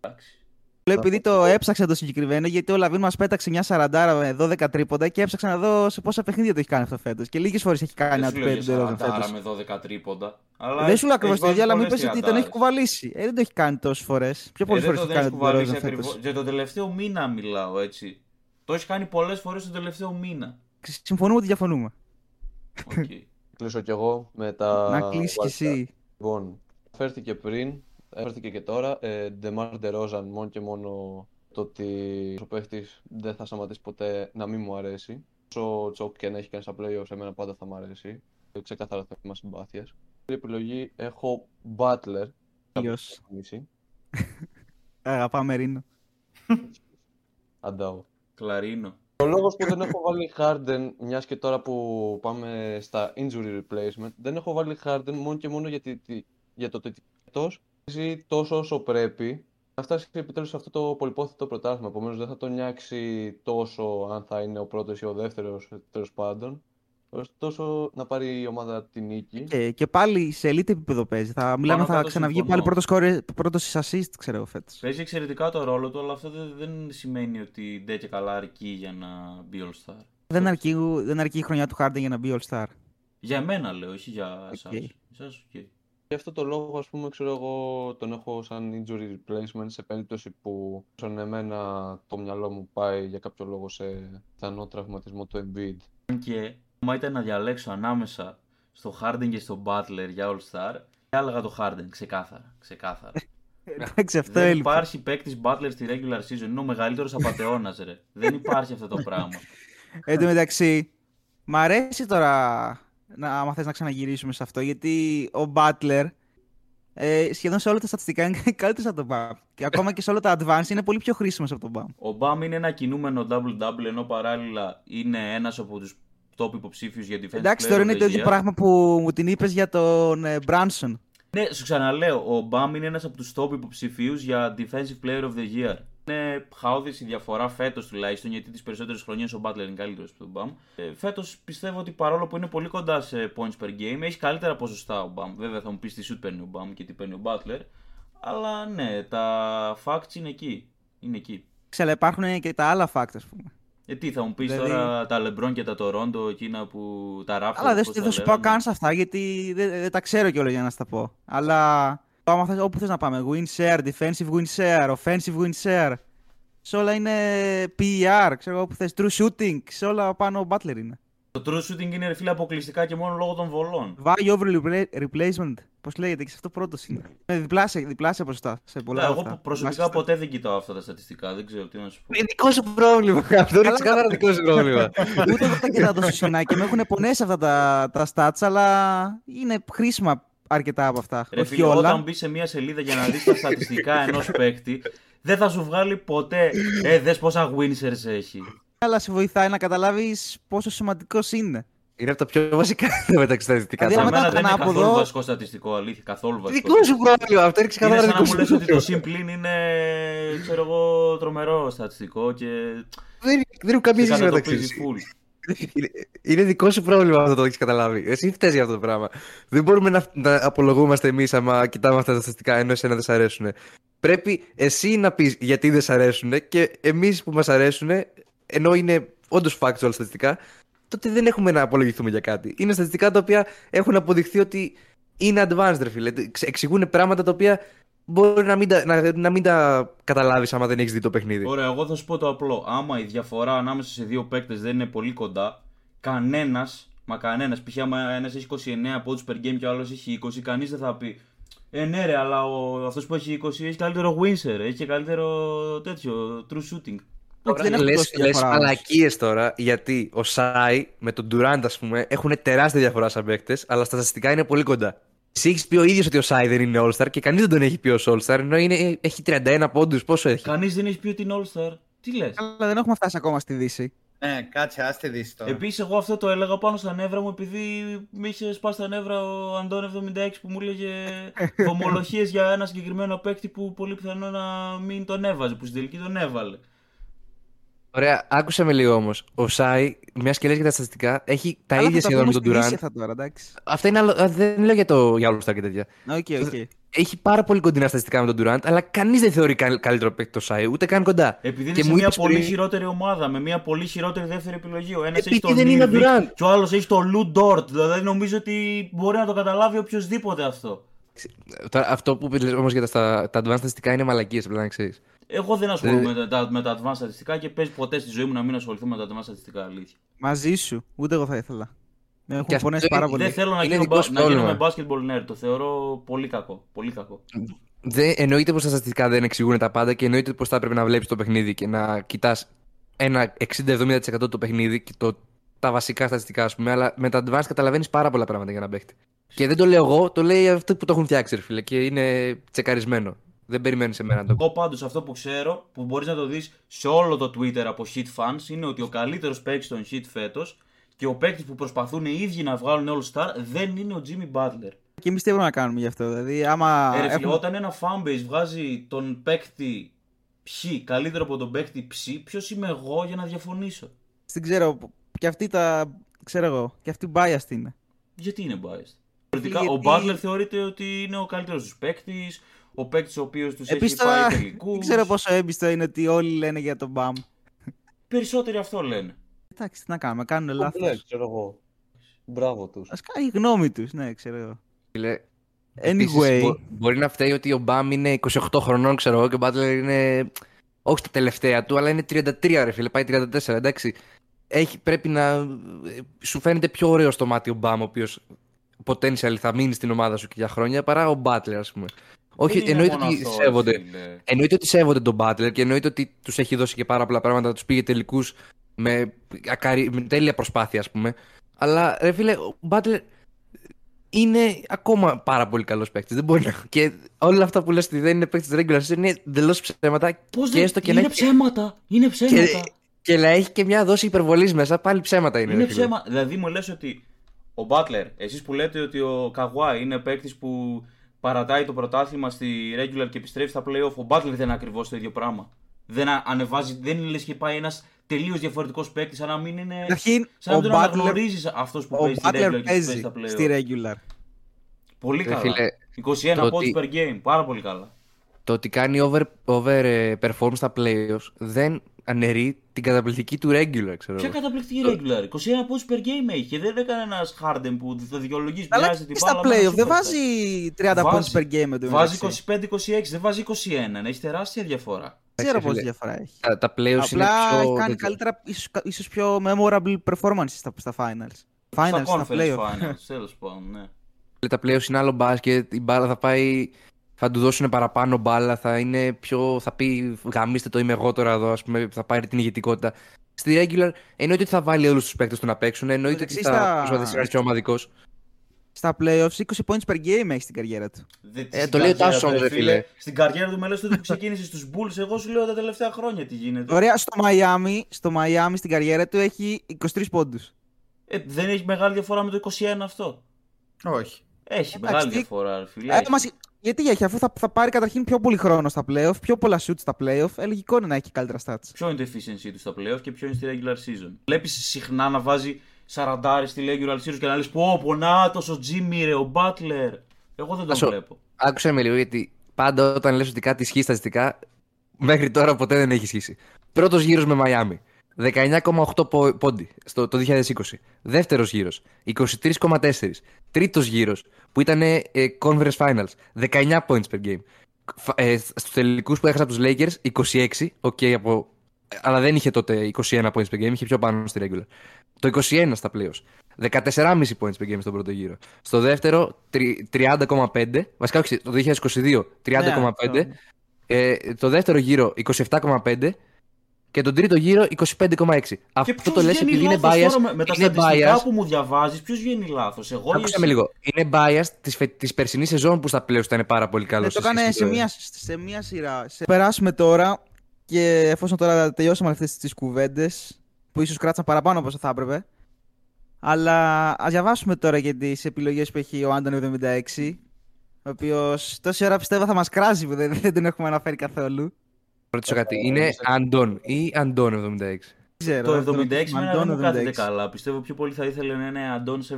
Εντάξει. Λέω επειδή το έψαξα το συγκεκριμένο, γιατί ο Λαβίν μας πέταξε μια σαραντάρα με 12 τρίποντα και έψαξα να δω σε πόσα παιχνίδια το έχει κάνει αυτό φέτος. Και λίγες φορές έχει κάνει Δεν να σου του λέω παίρνει για τον Τερόζεν σαραντάρα φέτος. με 12 τρίποντα. Αλλά Δεν σου λέω ακριβώς έχει το ίδιο, αλλά μου βάλει είπες ότι πολλές τον έχει τριαντάρες. κουβαλήσει. Ε, δεν το έχει κάνει τόσες φορές. Πιο Ε, πολλές δεν φορές το- έχει δεν κάνει έχει τον κουβαλήσει Τερόζεν φέτος. ακριβώς. Για τον τελευταίο μήνα μιλάω έτσι. Το έχει κάνει πολλές φορές τον τελευταίο μήνα. Συμφωνούμε ότι διαφωνούμε. Οκ. (laughs) Κλείσω κι εγώ με τα. Να κλείσεις κι wildcard. εσύ. Λοιπόν, φέρθηκε πριν, φέρθηκε και τώρα. Ε, Ντεμάρ Ντερόζαν, μόνο και μόνο το ότι ο παίχτης δεν θα σταματήσει ποτέ να μην μου αρέσει. Όσο choke και να έχει κάνει στα playoffs, εμένα πάντα θα μου αρέσει. Ε, Ξεκάθαρα θέμα συμπάθειας. επιλογή έχω Butler. Τέλειος. Μισή. (laughs) Αγαπάμε Ρήνο. (laughs) Αντάω. Κλαρίνο. Ο λόγος που δεν έχω βάλει Harden, μιας και τώρα που πάμε στα injury replacement, δεν έχω βάλει Harden μόνο και μόνο γιατί, τι- για το ότι αυτός παίζει τόσο όσο πρέπει να φτάσει επιτέλους σε αυτό το πολυπόθητο πρωτάθλημα. Επομένως δεν θα τον νιάξει τόσο αν θα είναι ο πρώτος ή ο δεύτερος τέλος πάντων. Ωστόσο να πάρει η ομάδα τη νίκη. Και, και πάλι σε elite επίπεδο παίζει. Θα μιλάμε, Πάνω θα κάτω ξαναβγεί συμφωνώ. πάλι πρώτος, πρώτος assist, ξέρω εγώ φέτος. Παίζει εξαιρετικά το ρόλο του, αλλά αυτό δεν, δεν σημαίνει ότι ντε και καλά αρκεί για να μπει All Star. Δεν αρκεί, δεν αρκεί η χρονιά του Harden για να μπει All Star. Για μένα λέω, όχι για Οκ. εσάς. Εσάς, οκ. Γι' αυτό το λόγο, ας πούμε, ξέρω εγώ, τον έχω σαν injury replacement σε περίπτωση που σαν εμένα το μυαλό μου πάει για κάποιο λόγο σε πιθανό τραυματισμό του Embiid. Αν και, άμα ήταν να διαλέξω ανάμεσα στο Harden και στο Butler για All Star, θα έλεγα το Harden, ξεκάθαρα. ξεκάθαρα. Εντάξει, αυτό δεν έλειπε. υπάρχει παίκτης Butler στη regular season. Είναι ο μεγαλύτερος απαταιώνα, ρε. δεν υπάρχει αυτό το πράγμα. Εν τω μεταξύ, μ' αρέσει τώρα να, άμα θες να ξαναγυρίσουμε σε αυτό, γιατί ο Butler ε, σχεδόν σε όλα τα στατιστικά είναι (laughs) καλύτερος από τον Bam. Και ακόμα και σε όλα τα advanced είναι πολύ πιο χρήσιμος από τον Bam. Ο Μπαμ είναι ένα κινούμενο double-double, ενώ παράλληλα είναι ένας από τους top υποψήφιους για defense Εντάξει, player τώρα of είναι the το ίδιο year. πράγμα που μου την είπες για τον ε, Branson. Ναι, σου ξαναλέω, ο Μπαμ είναι ένας από τους top υποψηφίους για defensive player of the year. Είναι χαόδης η διαφορά φέτος τουλάχιστον, γιατί τις περισσότερες χρονιές ο Butler είναι καλύτερος από τον Μπαμ. Ε, φέτος πιστεύω ότι παρόλο που είναι πολύ κοντά σε points per game, έχει καλύτερα ποσοστά ο Μπαμ. Βέβαια θα μου πεις τι shoot παίρνει ο Μπαμ και τι παίρνει ο Butler. Αλλά ναι, τα facts είναι εκεί. Είναι εκεί. Ξέρω, υπάρχουν και τα άλλα facts, ας πούμε. Ε, τι θα μου πεις Δηλαδή- τώρα τα LeBron και τα Toronto, εκείνα που τα Raptors. Αλλά δεν πώς σου- τα δεν σου λέγανε. πάω καν σε αυτά γιατί δεν, δεν τα ξέρω κιόλας για να στα πω. Αλλά άμα θες, όπου θες να πάμε. Win share, defensive win share, offensive win share. Σε όλα είναι PER, ξέρω εγώ που θες. True shooting, σε όλα πάνω ο Butler είναι. Το true shooting είναι ρε φίλε αποκλειστικά και μόνο λόγω των βολών. Value over repla- replacement, πώς λέγεται, και σε αυτό πρώτος είναι. Με διπλάσια, διπλάσια ποσοστά σε πολλά Ναι, από εγώ αυτά. προσωπικά Διπλάσια ποτέ δεν κοιτάω αυτά τα στατιστικά, δεν ξέρω τι να σου πω. Είναι δικό σου πρόβλημα. (laughs) Αυτό είναι ξεκάθαρα δικό σου πρόβλημα. Ούτε εγώ τα κοιτάω τόσο συχνά και με έχουν πονέσει αυτά τα, τα stats, αλλά είναι χρήσιμα αρκετά από αυτά. Ρε Όχι φίλε, όλα. όταν μπεις σε μια σελίδα για να δεις τα στατιστικά ενός (laughs) παίκτη, δεν θα σου βγάλει ποτέ. Ε, δες πόσα winners έχει. αλλά σε βοηθάει να καταλάβεις πόσο σημαντικός είναι. Είναι από τα πιο βασικά (laughs) μεταξύ στατιστικά. Δηλαδή, Για άμα μένα ήταν δεν είναι ανάποδο- καθόλου βασικό στατιστικό, αλήθεια. Καθόλου βασικό. Δικό σου πρόβλημα. Αυτό είναι Είναι ξεκάθαρα σαν δικό να σου μου λες ότι το πρόβλημα. Simplin είναι, ξέρω εγώ, τρομερό στατιστικό και Δεν δεν έχουν καμία σε σχέση μεταξύ κατατοπίζει του. full. Είναι- Είναι δικό σου πρόβλημα αυτό το έχεις καταλάβει. Εσύ φταίεις για αυτό το πράγμα. Δεν μπορούμε να, να απολογούμαστε εμείς άμα κοιτάμε αυτά τα στατιστικά ενώ εσένα δεν σ' αρέσουν. Πρέπει εσύ να πεις γιατί δεν σ' αρέσουν και εμείς που μας αρέσουν, ενώ είναι όντως factual στατιστικά, τότε δεν έχουμε να απολογηθούμε για κάτι. Είναι στατιστικά τα οποία έχουν αποδειχθεί ότι είναι advanced, ρε φίλε. Εξ- Εξηγούν πράγματα τα οποία μπορεί να μην τα, να, να μην τα καταλάβεις άμα δεν έχεις δει το παιχνίδι. Ωραία, εγώ θα σου πω το απλό. Άμα η διαφορά ανάμεσα σε δύο παίκτες δεν είναι πολύ κοντά, κανένας, μα κανένας, π.χ. άμα ένας έχει 29 πόντους per game και ο άλλος έχει 20, κανείς δεν θα πει Ε, ναι, ρε, αλλά ο, αυτός που έχει 20 έχει καλύτερο Windsor, έχει και καλύτερο τέτοιο true shooting. Όχι, δεν έχουν Λες, τόση λες διαφορά όμως. μαλακίες τώρα, γιατί ο Σάι με τον Durant, ας πούμε, έχουν τεράστια διαφορά σαν παίκτες, αλλά στα στατιστικά είναι πολύ κοντά. Εσύ έχεις πει ο ίδιος ότι ο Σάι δεν είναι All-Star και κανείς δεν τον έχει πει ως All-Star, ενώ είναι, έχει 31 πόντους, πόσο έχει; Κανείς δεν έχει πει ότι είναι All-Star. Τι λες; Αλλά δεν έχουμε φτάσει ακόμα στη Δύση. Ναι, κάτσε, άστε δεις τώρα. Επίσης, εγώ αυτό το έλεγα πάνω στα νεύρα μου επειδή με είχες σπάσει τα νεύρα ο Αντών 76 που μου έλεγε (laughs) ομολογίε για ένα συγκεκριμένο παίκτη που πολύ πιθανό να μην τον έβαζε, που στην τελική τον έβαλε. Ωραία, άκουσε με λίγο όμως. Ο Σάι, μιας και λες για τα στατιστικά, έχει τα Αλλά ίδια θα τα σχεδόν με πούμε τον στη Δύση Durant. αυτά τώρα, εντάξει. Αυτά είναι άλλο, α, δεν λέω για, το, για All-Star και τέτοια. Οκ, οκ. Έχει πάρα πολύ κοντινά στατιστικά με τον Durant, αλλά κανείς δεν θεωρεί κα- καλύτερο παίκτη το Σάι, ούτε καν κοντά. Επειδή είναι Και σε μου μια είπες πολύ πριν- χειρότερη ομάδα, με μια πολύ χειρότερη δεύτερη επιλογή. Ο ένας Επειδή έχει τον δεν είναι ο Irving Durant. και ο άλλος έχει τον Λου Ντόρτ. Δηλαδή νομίζω ότι μπορεί να το καταλάβει οποιοδήποτε αυτό. Τώρα, αυτό που πήρε όμως για τα, στα- τα advanced στατιστικά είναι μαλακίες, πρέπει να ξέρεις. Εγώ δεν ασχολούμαι Ε. με, τα, με τα advanced στατιστικά και παίζει ποτέ στη ζωή μου να μην ασχοληθούμε με τα advanced στατιστικά. Αλήθεια. Μαζί σου. Ούτε εγώ θα ήθελα. Με έχουν Και αυτό πονέσει είναι- πάρα πολύ. Δεν θέλω να Είναι γίνω, δικό μπα- σου να γίνω πρόβλημα. με basketball nerd. Το θεωρώ πολύ κακό. Πολύ κακό. Δεν, εννοείται πως τα στατιστικά δεν εξηγούν τα πάντα και εννοείται πως θα πρέπει να βλέπεις το παιχνίδι και να κοιτάς ένα 60-70% το παιχνίδι και το, τα βασικά στατιστικά, ας πούμε. Αλλά με τα advanced καταλαβαίνεις πάρα πολλά πράγματα για να παίχτη. Και δεν το λέω εγώ, το λέει αυτοί που το έχουν φτιάξει, ρε φίλε, και είναι τσεκαρισμένο. Δεν περιμένεις σε μένα να το Εγώ πάντως αυτό που ξέρω, που μπορείς να το δεις σε όλο το Twitter από shit fans, είναι ότι ο καλύτερος παίκτης των shit φέτος και ο παίκτης που προσπαθούν οι ίδιοι να βγάλουν All Star δεν είναι ο Jimmy Butler. Και εμείς τι έπρεπε να κάνουμε γι' αυτό. Δηλαδή, άμα. Ε, ρε φίλε, έχουμε- όταν ένα fanbase βγάζει τον παίκτη Ψ καλύτερο από τον παίκτη Ψ, ποιος είμαι εγώ για να διαφωνήσω; Δεν ξέρω. Και αυτοί τα. ξέρω εγώ. Και αυτοί biased είναι. Γιατί είναι biased; Θεωρητικά, ο Γιατί- Butler θεωρείται ότι είναι ο καλύτερος τους παίκτης, ο παίκτης ο οποίος τους έχει Επίση πάει τώρα. τελικούς. Δεν ξέρω πόσο έμπιστο είναι ότι όλοι λένε για τον Μπαμ. Περισσότεροι αυτό λένε. Εντάξει, τι να κάνουμε. Κάνουν λάθος. Ναι, ξέρω εγώ. Μπράβο τους. Α κάνει η γνώμη τους. Ναι, ξέρω εγώ. Φίλε, Επίσης, Anyway. μπο- μπορεί να φταίει ότι ο Μπαμ είναι 28 χρονών, ξέρω εγώ, και ο Μπάτλερ είναι. Όχι στα τελευταία του, αλλά είναι 33, ρε φίλε, πάει 34, εντάξει. Έχει, πρέπει να. Σου φαίνεται πιο ωραίο στο μάτι ο Μπαμ, ο οποίος potential θα μείνει στην ομάδα σου και για χρόνια, παρά ο Μπάτλερ, ας πούμε. Όχι, Δεν είναι εννοείται μόνο ότι αυτό, ρε σέβονται. φίλε. Εννοείται ότι σέβονται τον Butler και εννοείται ότι τους έχει δώσει και πάρα πολλά πράγματα, τους πήγε τελικούς με, ακαρι... με τέλεια προσπάθεια, ας πούμε. Αλλά ρε φίλε, ο Butler είναι ακόμα πάρα πολύ καλός παίκτης. Δεν μπορεί να. Και όλα αυτά που λες ότι δεν είναι παίκτης regular season είναι εντελώς ψέματα. Πώς και δεν... έστω και είναι να έχει- ψέματα. Είναι ψέματα. Και, και να έχει και μια δόση υπερβολής μέσα, πάλι ψέματα είναι. Είναι ρε φίλε. ψέμα. Δηλαδή μου λες ότι ο Butler, εσείς που λέτε ότι ο Καγουάι είναι παίκτης που παρατάει το πρωτάθλημα στη regular και επιστρέφει στα playoff, ο Butler δεν είναι ακριβώς το ίδιο πράγμα. Δεν α- ανεβάζει, δεν είναι λες και πάει ένας τελείως διαφορετικός παίκτης, σαν να μην είναι... Καταρχήν, σαν να ο μην τον Butler, αναγνωρίζεις αυτός που ο παίζει στη regular Butler και παίζει παίζει στα playoff. στη regular. Πολύ Ρε καλά. φίλε, 21 το πόντους ότι- per game, πάρα πολύ καλά. Το ότι κάνει over, over ε, perform στα playoffs δεν αναιρεί την καταπληκτική του regular, ξέρω Ποια εγώ. καταπληκτική regular; 21 πόντους per game έχει. Δεν έκανε ένας Harden που θα δικαιολογήσει Αλλά μοιάζει την και στα μπάλα με ένα playoff δεν superstar. βάζει 30 πόντους per game με το Βάζει μεταξύ. 25-26, δεν βάζει 21. Έχει τεράστια διαφορά. Δεν ξέρω Εντάξει, πόση φίλε. διαφορά έχει. Τα, τα playoffs Απλά είναι έχει πιο... κάνει τέτοιο. καλύτερα, ίσως, ίσως πιο memorable performance στα, στα finals. Finals, στα στα, conference playoff. finals, (laughs) τέλος πάντων, ναι. Τα playoffs είναι άλλο μπάσκετ, η μπάλα θα πάει... Θα του δώσουν παραπάνω μπάλα, θα είναι πιο... Θα πει γαμίστε το είμαι εγώ τώρα εδώ, ας πούμε, θα πάρει την ηγετικότητα. Στη regular εννοείται ότι θα βάλει όλους τους παίκτες του να παίξουν, εννοείται ότι Εντάξει, θα στα- προσπαθήσει να είναι πιο ομαδικός. Στα playoffs 20 points per game έχει στην καριέρα του. Δεν- Ε, στην το λέει ο καριέρα Τάσος του, όμως, ρε φίλε. Στην καριέρα του με λες τότε που ξεκίνησε στους Bulls, εγώ σου λέω τα τελευταία χρόνια τι γίνεται. Ωραία, στο Miami, στο Miami στην καριέρα του έχει 23 πόντους. Ε, δεν έχει μεγάλη διαφορά με το 21 αυτό. Όχι. Έχει Εντάξει, μεγάλη τι- διαφορά, ρε φίλε. Ε, έχει. μας- γιατί έχει, αφού θα, θα πάρει καταρχήν πιο πολύ χρόνο στα playoff, πιο πολλά shoot στα playoff, ε, λογικό είναι να έχει καλύτερα stats. Ποιο είναι το efficiency του στα playoff και ποιο είναι στη regular season. Βλέπεις συχνά να βάζει 40 στη regular season και να λες πω πω νάτος ο Jimmy ρε, ο Butler. Εγώ δεν τον Άσο. βλέπω. Άκουσα με λίγο γιατί πάντα όταν λες ότι κάτι ισχύει στατιστικά, μέχρι τώρα ποτέ δεν έχει ισχύσει. Πρώτος γύρος με Μαϊάμι. 19,8 πο- πόντι στο, το 2020. Δεύτερος γύρος, 23,4. Τρίτος γύρος, που ήταν ε, Conference Finals, 19 points per game. Φα- Ε, στους τελικούς που έχασα από τους Lakers, 26, οκ, από αλλά δεν είχε τότε 21 points per game, είχε πιο πάνω στη regular. Το 21 στα playoffs. 14,5 points per game στον πρώτο γύρο. Στο δεύτερο, τρι- 30,5. Βασικά, όχι, το 2022, 30,5. Ναι, ε, το δεύτερο γύρο, 27,5. Και τον τρίτο γύρο, 25,6. Και Αυτό ποιος το λες βγαίνει επειδή είναι λάθος bias. τώρα με, με τα είναι στατιστικά bias. που μου διαβάζεις, ποιος βγαίνει λάθος, εγώ ή Άκουσα εσύ; με λίγο. Είναι bias της, φε... της περσινής σεζόν που στα playoffs ήταν πάρα πολύ καλός. Ναι, το έκανε σε μία, σε μία σειρά. Σε... Περάσουμε τώρα και εφόσον τώρα τελειώσαμε αυτές τις κουβέντες, που ίσως κράτσαν παραπάνω από όσο θα έπρεπε. Αλλά ας διαβάσουμε τώρα για τις επιλογές που έχει ο Άντων 76. Ο οποίος τόση ώρα πιστεύω θα μας κράζει που δεν, δεν τον έχουμε αναφέρει καθόλου. Ρωτήσω κάτι. Είναι Αντών ή Αντών 76. Δεν ξέρω. Το 76 με Αντών δεν μου κάθεται 76. καλά. Πιστεύω πιο πολύ θα ήθελε να είναι Αντών 76.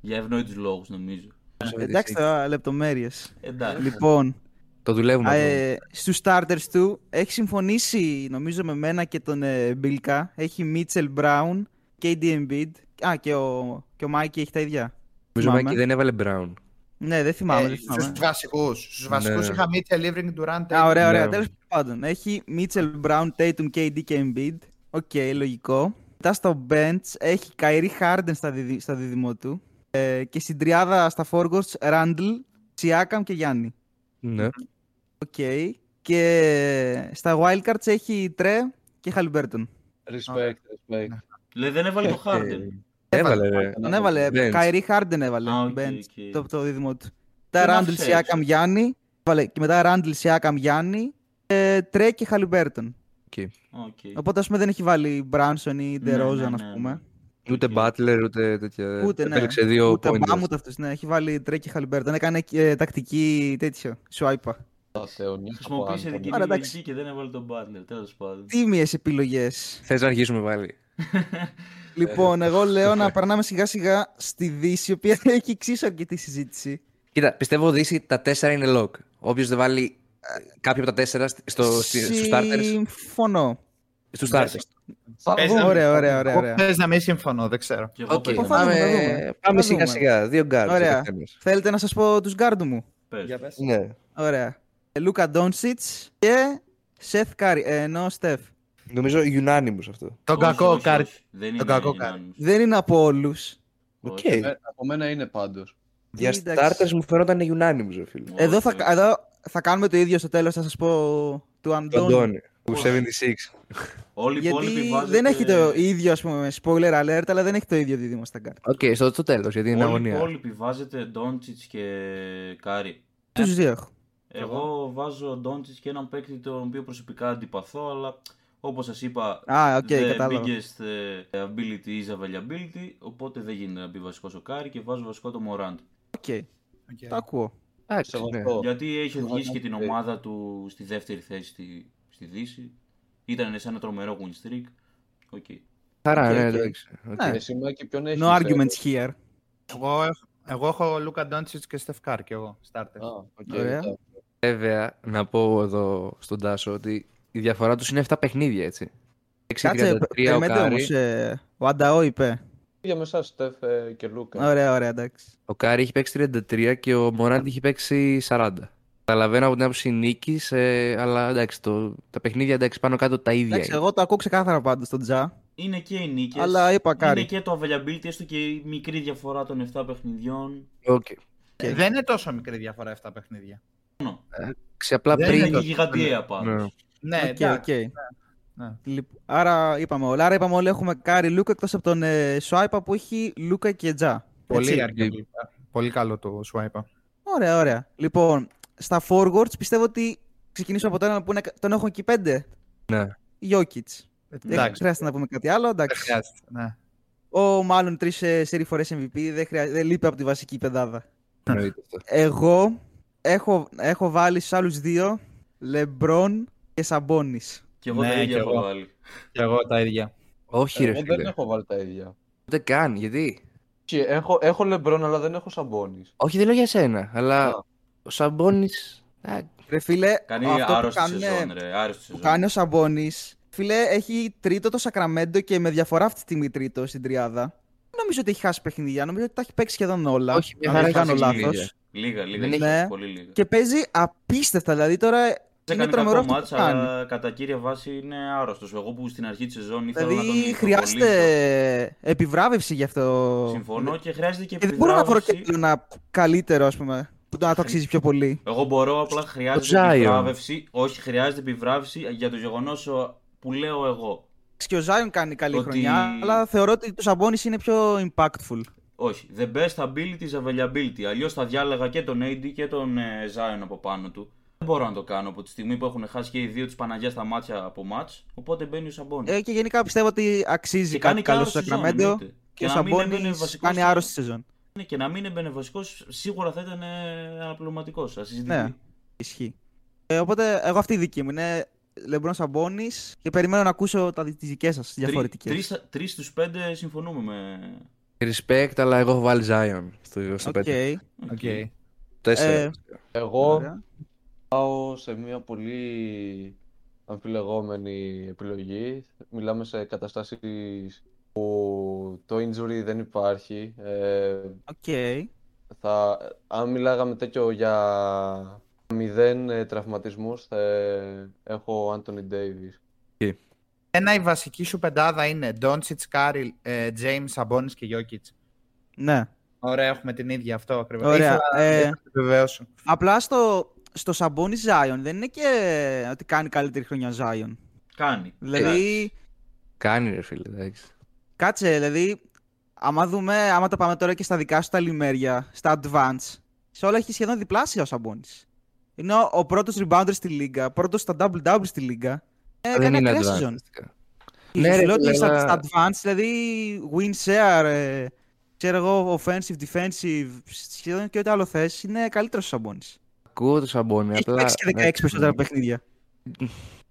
Για ευνόητους λόγους νομίζω. Εντάξει τώρα, λεπτομέρειε. Εντάξει. Λοιπόν, Το δουλεύουμε. αυτό. ε, στου starters του έχει συμφωνήσει νομίζω με μένα και τον ε, Μπίλκα. Έχει Mitchell Brown, KD Embiid. Α, και ο, και ο Μάικη έχει τα ίδια. Νομίζω θυμάμαι. Μάικη δεν έβαλε Brown. Ναι, δεν θυμάμαι. Ε, δεν θυμάμαι. Στους βασικούς. Στους βασικούς Ναι. είχα Mitchell, Irving, Durant. Α, ωραία, ωραία. Ναι. Τέλος πάντων. Έχει Mitchell Brown, Tatum, KD και Embiid. Οκ, λογικό. Μετά στο bench έχει Kyrie Harden στα, διδυ... στα δίδυμο του. Ε, και στην τριάδα στα forwards Randall, Siakam και Γιάννη. Ναι. Οκ. Και στα wildcards έχει Trey και Halliburton. Respect, respect. Λέει δεν έβαλε το Ε, Harden. Έβαλε, ρε. Τον έβαλε. Bench. Kyrie Harden έβαλε. Α, οκ, bench, οκ. Το, το δίδυμο του. Τι Μετά να Randall, φταίξω. Siakam, Γιάννη. Έβαλε. Και μετά Randall, Siakam, Γιάννη. Ε, Trey και Halliburton. Οκ. Οπότε, ας πούμε, δεν έχει βάλει Brunson ή Ναι, DeRozan, ναι, ας ναι, πούμε. ναι. Ούτε Οκ. Butler, ούτε τέτοια. Ούτε, ναι. Επέλεξε δύο ούτε pointers. Μπαμ, ούτε αυτούς, ναι. Έχει βάλει Trey και Halliburton. Έκανε ε, τακτική τέτοιο. Swipe. Τα θεωνία Χρησιμοποίησε από δική Άρα, του εντάξει. λογική και δεν έβαλε τον Butler. Τέλος πάντων. Τίμιες επιλογές. Θες να αρχίσουμε πάλι. (laughs) λοιπόν, εγώ (laughs) λέω να περνάμε σιγά σιγά στη Δύση, η οποία (laughs) έχει εξίσου αρκετή συζήτηση. Κοίτα, πιστεύω Δύση τα τέσσερα είναι lock. Όποιος δεν βάλει ε, κάποιο από τα τέσσερα στο, στο, στους starters. Συμφωνώ. Στους starters. Πες να- Ωραία, ωραία, ωραία. Εγώ ωραία. Πες να μην συμφωνώ, δεν ξέρω. Και εγώ Οκ, παίζω. θα δούμε, θα πάμε, δούμε. πάμε Θα σιγά δούμε. σιγά. Δύο guards. ο Ωραία. καθένας. Θέλετε να σας πω τους guards μου; Πες. Ναι. Ωραία. Λούκα Ντόνσιτς και Σεθ Κάρι, ε, εννοώ Στεφ. Νομίζω unanimous αυτό. Τον Όχι, κακό όχι, κάρι. όχι. Δεν Τον είναι κακό unanimous. κάρι. Δεν είναι από όλους. Οκ. Όχι. Ε, Από μένα είναι πάντως. Για Εντάξει. starters μου φαίνονταν unanimous, ρε φίλε. Όχι, Εδώ θα, όχι. εδώ θα κάνουμε το ίδιο στο τέλος, θα σας πω του Τον Αντώνη. Αντώνη. Του 76. Όλοι οι υπόλοιποι Γιατί βάζετε... δεν έχει το ίδιο, ας πούμε, spoiler alert, αλλά δεν έχει το ίδιο δίδυμο στα guards. Οκ, στο, στο τέλος, γιατί είναι Όλοι οι αγωνία. υπόλοιποι βάζετε Ντόντσιτς και Κάρι. Τους δύο έχω. Εγώ βάζω Ντόντσιτς και έναν παίκτη τον οποίο προσωπικά αντιπαθώ, αλλά όπως σας είπα, Α, οκ, the κατάλαβα. biggest ε, ability is availability, οπότε δεν γίνεται να μπει βασικός ο Κάρι και βάζω βασικό το Morant. Οκ, το ακούω. Εντάξει, ναι. Σεβαστό. Γιατί έχει οδηγήσει και την Morant, ε. ομάδα του στη δεύτερη θέση στη, στη Δύση. Ήταν σε ένα τρομερό win streak. Οκ. Χαρά, Οκ, ναι, οκ. εντάξει. Οκ. Ναι. Εσύ Μάκη ποιον έχεις. No ε, arguments here. Εγώ, έχω- εγώ έχω Λούκα Ντόντσιτς και Στεφ Κάρι και εγώ, starter. Α, οκ, Ωραία. εντάξει. Βέβαια, να πω εδώ στον Τάσο ότι η διαφορά τους είναι 7 παιχνίδια, έτσι. 6-33 Κάτσε, ο περιμένετε Κάρι. όμως. ε, Ο Ανταό είπε. Για με εσάς, Στεφ ε, και Λούκα. Ωραία, ωραία, εντάξει. Ο Κάρι έχει παίξει 33 και ο Μωράντ έχει παίξει 40. Καταλαβαίνω από την άποψη νίκης, αλλά εντάξει, το, τα παιχνίδια εντάξει, πάνω κάτω τα ίδια Εντάξει, είναι. εγώ το ακούω ξεκάθαρα πάντως στον Τζα. Είναι και οι νίκες. Αλλά είπα Κάρι. Είναι και το availability, έστω και η μικρή διαφορά των 7 παιχνιδιών. Οκ. Ε, Δεν είναι τόσο μικρή διαφορά αυτά τα παιχνίδια. Μόνο. Ξε, απλά Δεν πριν. είναι Είναι γιγαντιαία πάντως. Ναι. Ναι, Οκ, εντάξει. οκ. ναι. Λοιπόν, Άρα είπαμε όλα. Άρα είπαμε όλοι έχουμε Κάρι Λούκα εκτός από τον ε, Σουάιπα που έχει Λούκα και Τζα. Πολύ, Έτσι. αρκετή. Πολύ καλό το swipe. Ωραία, ωραία. Λοιπόν, στα forwards πιστεύω ότι ξεκινήσουμε από τον που είναι, τον έχω εκεί πέντε. Ναι. Jokic. Δεν Εντάξει, χρειάζεται να πούμε κάτι άλλο. δεν Εντάξει. χρειάζεται. Ναι. Ο μάλλον τρεις σερι φορές MVP δεν, χρειά... δεν λείπει από τη βασική πεντάδα. Εννοείται αυτό. Εγώ έχω, έχω βάλει στους άλλους δύο Λεμπρόν και Σαμπόνι. Και εγώ Ναι, τα και ίδια έχω εγώ. βάλει. Και εγώ τα ίδια. Όχι, ρε Εγώ δεν φίλε. έχω βάλει τα ίδια. Ούτε καν, γιατί; Και έχω, έχω Λεμπρόν, αλλά δεν έχω Σαμπόνις. Όχι, δεν λέω για σένα, αλλά Α. ο Σαμπόνι. Ρε φίλε, Κάνει αυτό που άρρωστη κάνει, σεζόν, ρε. Άρρωστη που σεζόν. κάνει ο Σαμπόνι, φίλε, έχει τρίτο το Σακραμέντο και με διαφορά αυτή τη στιγμή τρίτο στην τριάδα. Δεν νομίζω ότι έχει χάσει παιχνίδια. Νομίζω ότι τα έχει παίξει σχεδόν όλα. Όχι, μια αν χαρά δεν κάνω έχει λάθος. παιχνίδια. Λίγα, λίγα. Δεν έχει έχει- πολύ λίγα. Και παίζει απίστευτα. Δηλαδή τώρα Είναι έκανε τρομερό κακό αυτό μάτς, που κάνει. αλλά κατά κύρια βάση είναι άρρωστος. Εγώ που στην αρχή της σεζόν ήθελα να τον Δηλαδή υποβολήσω. χρειάζεται επιβράβευση γι' αυτό. Συμφωνώ και χρειάζεται και Και δεν μπορώ να βρω και επιβράβευση. ένα καλύτερο, ας πούμε, που να το αξίζει πιο πολύ. Εγώ μπορώ, απλά χρειάζεται Zion. επιβράβευση. Όχι, χρειάζεται επιβράβευση για το γεγονός που λέω εγώ. Και ο Ζάιον κάνει καλή Ότι- χρονιά, αλλά θεωρώ ότι το Σαμπόνι είναι πιο impactful. Όχι. The best ability is availability. Αλλιώς θα διάλεγα και τον AD και τον ε, Zion από πάνω του. Δεν μπορώ να το κάνω από τη στιγμή που έχουν χάσει και οι δύο τη Παναγία στα μάτια από μάτς. Οπότε μπαίνει ο Σαμπόνι. Ε, και γενικά πιστεύω ότι αξίζει Και κάτι κάνει και καλό στο άρρωστη σεζόν, Σακραμέντο. εννοείται. Και ο Και να μην έμπαινε Σαμπόνι βασικός κάνει στο- άρρωστη σεζόν. Ναι, Και να μην έμπαινε βασικό, σίγουρα θα ήταν αναπληρωματικό. Ασυζητητή. Ναι. Ισχύει. Ε, οπότε, εγώ αυτή η δική μου είναι Λεμπρόν Σαμπόνις και περιμένω να ακούσω τις δικές σας διαφορετικές. Τρεις στους πέντε συμφωνούμε με. Respect, αλλά εγώ έχω βάλει Zion στο, στο Οκ. 5. Οκ. Τέσσερα. Ε, Εγώ Ωραία. Πάω σε μια πολύ αμφιλεγόμενη επιλογή. Μιλάμε σε καταστάσεις που το injury δεν υπάρχει. Ε, Οκ. θα, αν μιλάγαμε τέτοιο για μηδέν ε, τραυματισμούς, θα έχω Anthony Davis. Άρα η βασική σου πεντάδα είναι Doncic, Κάρι, James, Sabonis και Jokic. Ναι. Ωραία, έχουμε την ίδια αυτό ακριβώς. Ωραία, Ήθελα ε, να το επιβεβαιώσω. Απλά στο, στο Σαμπόνι Ζάιον δεν είναι και ότι κάνει καλύτερη χρονιά Ζάιον. Κάνει. Δηλαδή, Κάνει ρε φίλε, εντάξει. κάτσε, δηλαδή, άμα δούμε, άμα τα πάμε τώρα και στα δικά σου τα λιμέρια, στα advance, σε όλα έχει σχεδόν διπλάσια ο Σαμπόνις. Είναι ο, ο πρώτος rebounder στη λίγα, πρώτος στα double-double στη λίγα. Ε, δεν κάνει είναι ακραία advanced. season. ουσιαστικά. Ναι, Ναι, ρε, λέω ότι φίλε, στα, αλλά- στα advance, δηλαδή win share, ε, ξέρω εγώ, offensive, defensive, σχεδόν και ό,τι άλλο θες, είναι καλύτερος ο Σαμπόνις. Ακούω το Σαμπόνι, Έχει απλά... παίξει και 16 ναι, περισσότερα παιχνίδια.